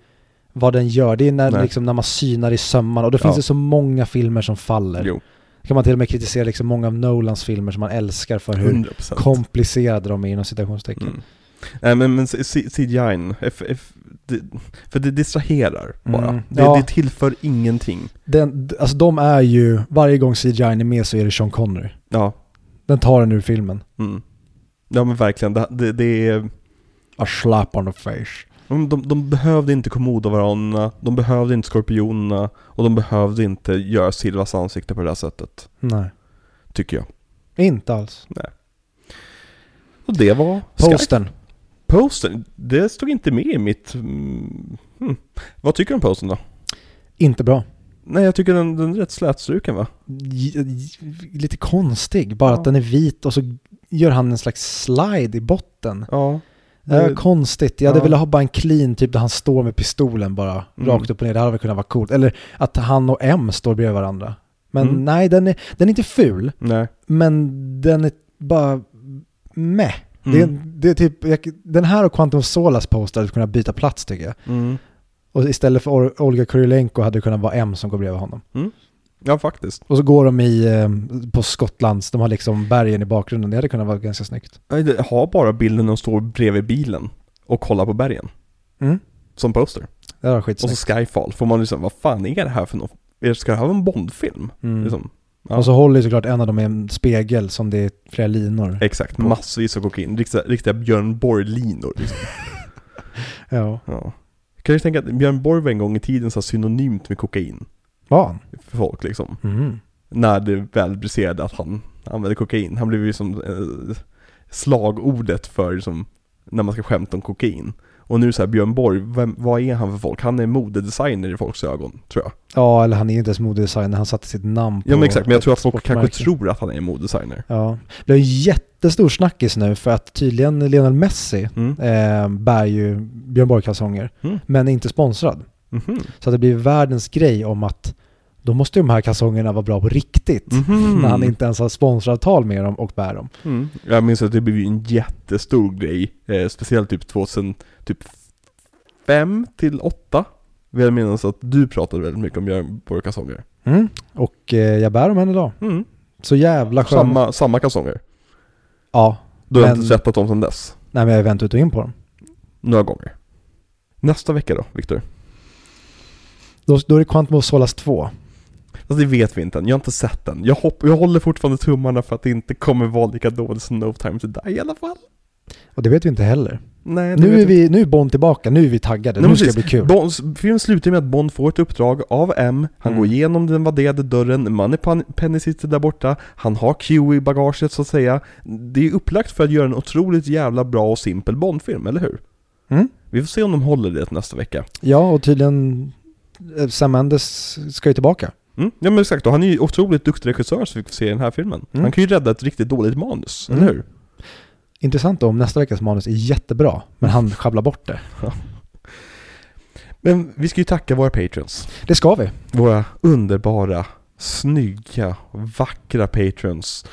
vad den gör. Det är när, liksom, när man synar i sömmarna och då Ja. finns det så många filmer som faller. Jo, kan man till och med kritisera liksom många av Nolans filmer som man älskar för hur 100%. komplicerade de är inom citationstecken. Mm. Nej men, men CGI, för det distraherar bara. Mm. Det, Ja. det tillför ingenting. Den, alltså de är ju, varje gång CGI är med så är det Sean Connery. Ja, Den tar den ur filmen. mm. ja men verkligen. Det, det, det är... A slap on the face. De, de, de behövde inte komodovaronerna, de behövde inte skorpionerna och de behövde inte göra Silvas ansikte på det här sättet. Nej, Tycker jag. inte alls. Och det var Sky. Posten, det stod inte med i mitt... Mm, hmm. Vad tycker du om posten då? Inte bra. Nej, jag tycker den, den är rätt slätstruken va? J- Lite konstig, bara Ja. att den är vit och så gör han en slags slide i botten. Ja. Det är Det- konstigt. Jag hade ja. velat ha bara en clean typ där han står med pistolen bara Mm. rakt upp och ner. Det hade väl kunnat vara coolt. Eller att han och M står bredvid varandra. Men Mm. nej, den är, den är inte ful. Nej. Men den är bara meh. Det, är, Mm. det är typ, jag, den här och Quantum of Solace poster hade kunnat byta plats tycker jag. Mm. Och istället för Or- Olga Kurylenko hade det kunnat vara M som går bredvid honom. Ja, faktiskt. Och så går de i, eh, på Skottlands, de har liksom bergen i bakgrunden. Det hade kunnat vara ganska snyggt. Det har bara bilden när de står bredvid bilen och kollar på bergen. Mm. Som poster. Det hade varit Och skitsnyggt. så Skyfall. Får man liksom, vad fan är det här för något? Ska det här vara en Bondfilm? Mm. Liksom. Ja. Och så håller ju såklart en av dem i en spegel som det är flera linor. Exakt, massvis av kokain. Riktiga, riktiga Björn Borg-linor liksom. Ja. ja. Kan du tänka att Björn Borg var en gång i tiden så synonymt med kokain Var han? för folk liksom. Mm. När det väl briserade att han använde kokain. Han blev ju som eh, slagordet för liksom, när man ska skämta om kokain. Och nu så här, Björn Borg, vem, vad är han för folk? Han är modedesigner i folks ögon, tror jag. Ja, eller han är inte ens modedesigner, han satte sitt namn på Ja men exakt, men jag tror att folk kanske tror att han är modedesigner. Ja. Det är en jättestor snackis nu för att tydligen Lionel Messi Mm. eh, bär ju Björn Borg-kalsonger, Mm. men är inte sponsrad. Mhm. Så att det blir världens grej om att då måste ju de här kalsongerna vara bra på riktigt. Mhm. När han inte ens har sponsoravtal med dem och bär dem. Mm. Jag minns att det blev en jättestor grej, eh, speciellt typ 2000, typ 5 till 8. Vill jag minnas att du pratade väldigt mycket om Björn Borg-kalsonger. Mm. Och eh, jag bär dem än idag. Mm. Så jävla sköna. Samma, samma kalsonger. Ja. Du har Men- inte tvättat dem sedan dess? Nej men jag har vänt ut och in på dem. Några gånger. Nästa vecka då, Viktor? Då, då är det Quantum of Solace 2. Alltså det vet vi inte än, jag har inte sett den. Jag, hopp, jag håller fortfarande tummarna för att det inte kommer vara lika dåligt som No Time To Die i alla fall. Och det vet vi inte heller. Nej, Nu är, vi, nu är Bond tillbaka, nu är vi taggade, Nej, nu ska det bli kul. Bond, filmen slutar med att Bond får ett uppdrag av M, han Mm. går igenom den vadderade dörren, Moneypenny sitter där borta, han har Q i bagaget så att säga. Det är upplagt för att göra en otroligt jävla bra och simpel Bond-film, eller hur? Mm? Vi får se om de håller det nästa vecka. Ja, och tydligen eh, Sam Mendes ska ju tillbaka. Mm? Ja men exakt, och han är ju otroligt duktig regissör som vi får se i den här filmen. Mm. Han kan ju rädda ett riktigt dåligt manus, Mm. eller hur? Intressant om nästa veckas manus är jättebra, men han sjabblar bort det. Men vi ska ju tacka våra patrons. Det ska vi. Våra underbara, snygga, vackra patrons.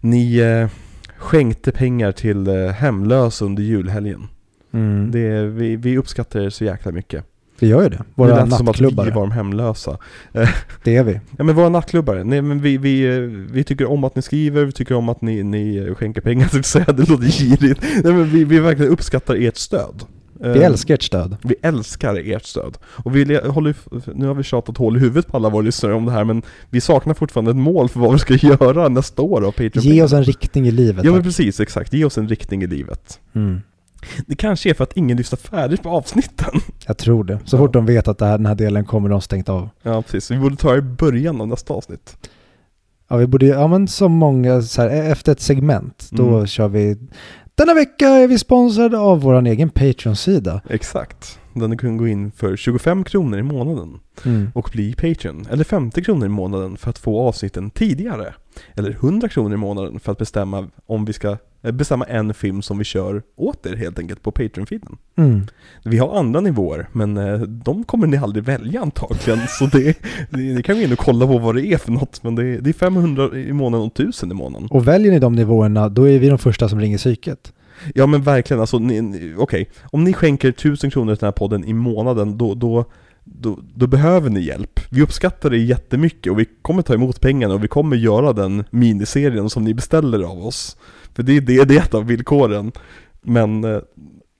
Ni eh, skänkte pengar till eh, hemlösa under julhelgen. Mm. Det, vi, vi uppskattar er så jäkla mycket. Gör ju det. det Våra som att vi nattklubbar. var de hemlösa. Det är vi. Ja men våra nattklubbar, nej men vi, vi, vi tycker om att ni skriver, vi tycker om att ni, ni skänker pengar till säga, det låter girigt. Nej men vi, vi verkligen uppskattar ert stöd. Vi Eh, älskar ert stöd. Vi älskar ert stöd. Och vi le- håller, nu har vi tjatat hål i huvudet på alla våra lyssnare om det här men vi saknar fortfarande ett mål för vad vi ska göra nästa år av Patreon. Ge oss en riktning i livet. Ja men precis, exakt. Ge oss en riktning i livet. mm. Det kanske är för att ingen lyssnar färdigt på avsnitten. Jag tror det. Så Ja. fort de vet att det här, den här delen kommer de stängt av. Ja precis, vi borde ta det i början av nästa avsnitt. Ja, vi borde, ja men som många, så här, e- efter ett segment, då Mm. kör vi Denna vecka är vi sponsrade av vår egen Patreon-sida. Exakt. Den kan gå in för 25 kronor i månaden Mm. och bli Patreon. Eller 50 kronor i månaden för att få avsnitten tidigare. Eller 100 kronor i månaden för att bestämma om vi ska bestämma en film som vi kör åt er helt enkelt på Patreon-feeden. Mm. Vi har andra nivåer, men eh, de kommer ni aldrig välja antagligen. Så det, det, det kan vi in och kolla på vad det är för något. Men det, det är 500 i månaden och 1000 i månaden. Och väljer ni de nivåerna, då är vi de första som ringer psyket. Ja men verkligen, alltså ni- ni- okej. Om ni skänker 1000 kronor till den här podden i månaden, då, då, då, då behöver ni hjälp. Vi uppskattar det jättemycket och vi kommer ta emot pengarna och vi kommer göra den miniserien som ni beställer av oss. För det, det, det är ett av villkoren. Men eh,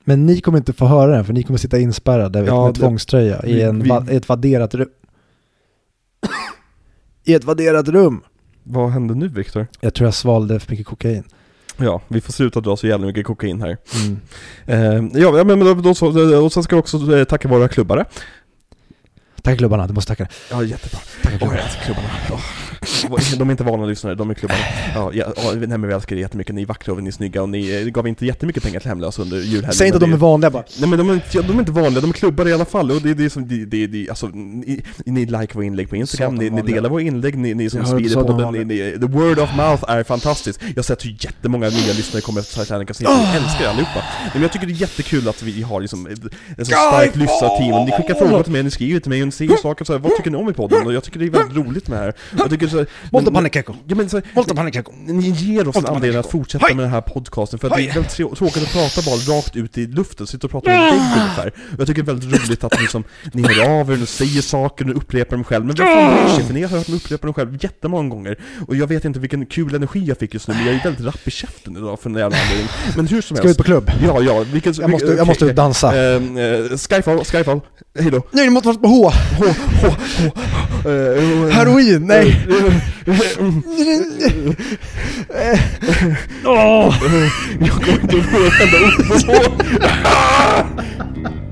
Men ni kommer inte få höra den, för ni kommer sitta inspärrade Ja, med det- tvångströja i, vi- en, vi- va, i ett vadderat rum. I ett vadderat rum. vad hände nu Viktor? Jag tror jag svalde för mycket kokain. Ja, vi får sluta dra så jävla mycket kokain här. Mm. Eh, ja, men då, då så, och sen ska vi också eh, tacka våra klubbare. Tack klubbarna, du måste tacka. Ja, jättebra. Tack klubbarna. älskar klubbarna. Åh. De är inte vana lyssnare, de är klubbarna. Ja, ja, ja, nej men vi älskar er jättemycket, ni är vackra och ni är snygga och ni eh, gav inte jättemycket pengar till hemlösa under julhelgen. Säg inte att de är vanliga bara. Nej men de är, inte, de är inte vanliga, de är klubbare i alla fall och det är det som, det, det, det, alltså, ni, ni likar våra inlägg på Instagram, ni, ni delar våra inlägg, ni, ni som sprider podden, ni, ni, the word of mouth är fantastiskt. Jag har sett hur jättemånga nya lyssnare kommer efter Titanic-avsnittet, jag älskar er allihopa. Nej, men jag tycker det är jättekul att vi har liksom ett, ett så starkt lyssnarteam, och ni skickar frågor till mig, ni skriver till mig och ni säger saker så här, vad tycker ni om i podden? Och jag tycker det är väldigt roligt med det här. Jag tycker så men- panikeko. Ja men så Molto panikeko. ni ger oss en anledning att fortsätta Hej! med den här podcasten för att Hej! det är väldigt trå- tråkigt att prata bara rakt ut i luften, sitta och prata med en vägg ungefär. Och jag tycker det är väldigt roligt att liksom, ni hör av er och säger saker och upprepar dem själv. Men vem fan bryr sig? För ni har hört mig upprepa dem själv jättemånga gånger. Och jag vet inte vilken kul energi jag fick just nu, men jag är väldigt rapp i käften idag för en jävla anledning. Men hur som Ska vi ut helst. på klubb? Ja, ja, vilken... Jag måste, jag måste ut dansa. Eh, Skyfall, Skyfall, hejdå. Nej, du måste vara på H. H, H, H. Eh, Heroin, nej. Jag kommer inte ihåg ett enda ord på.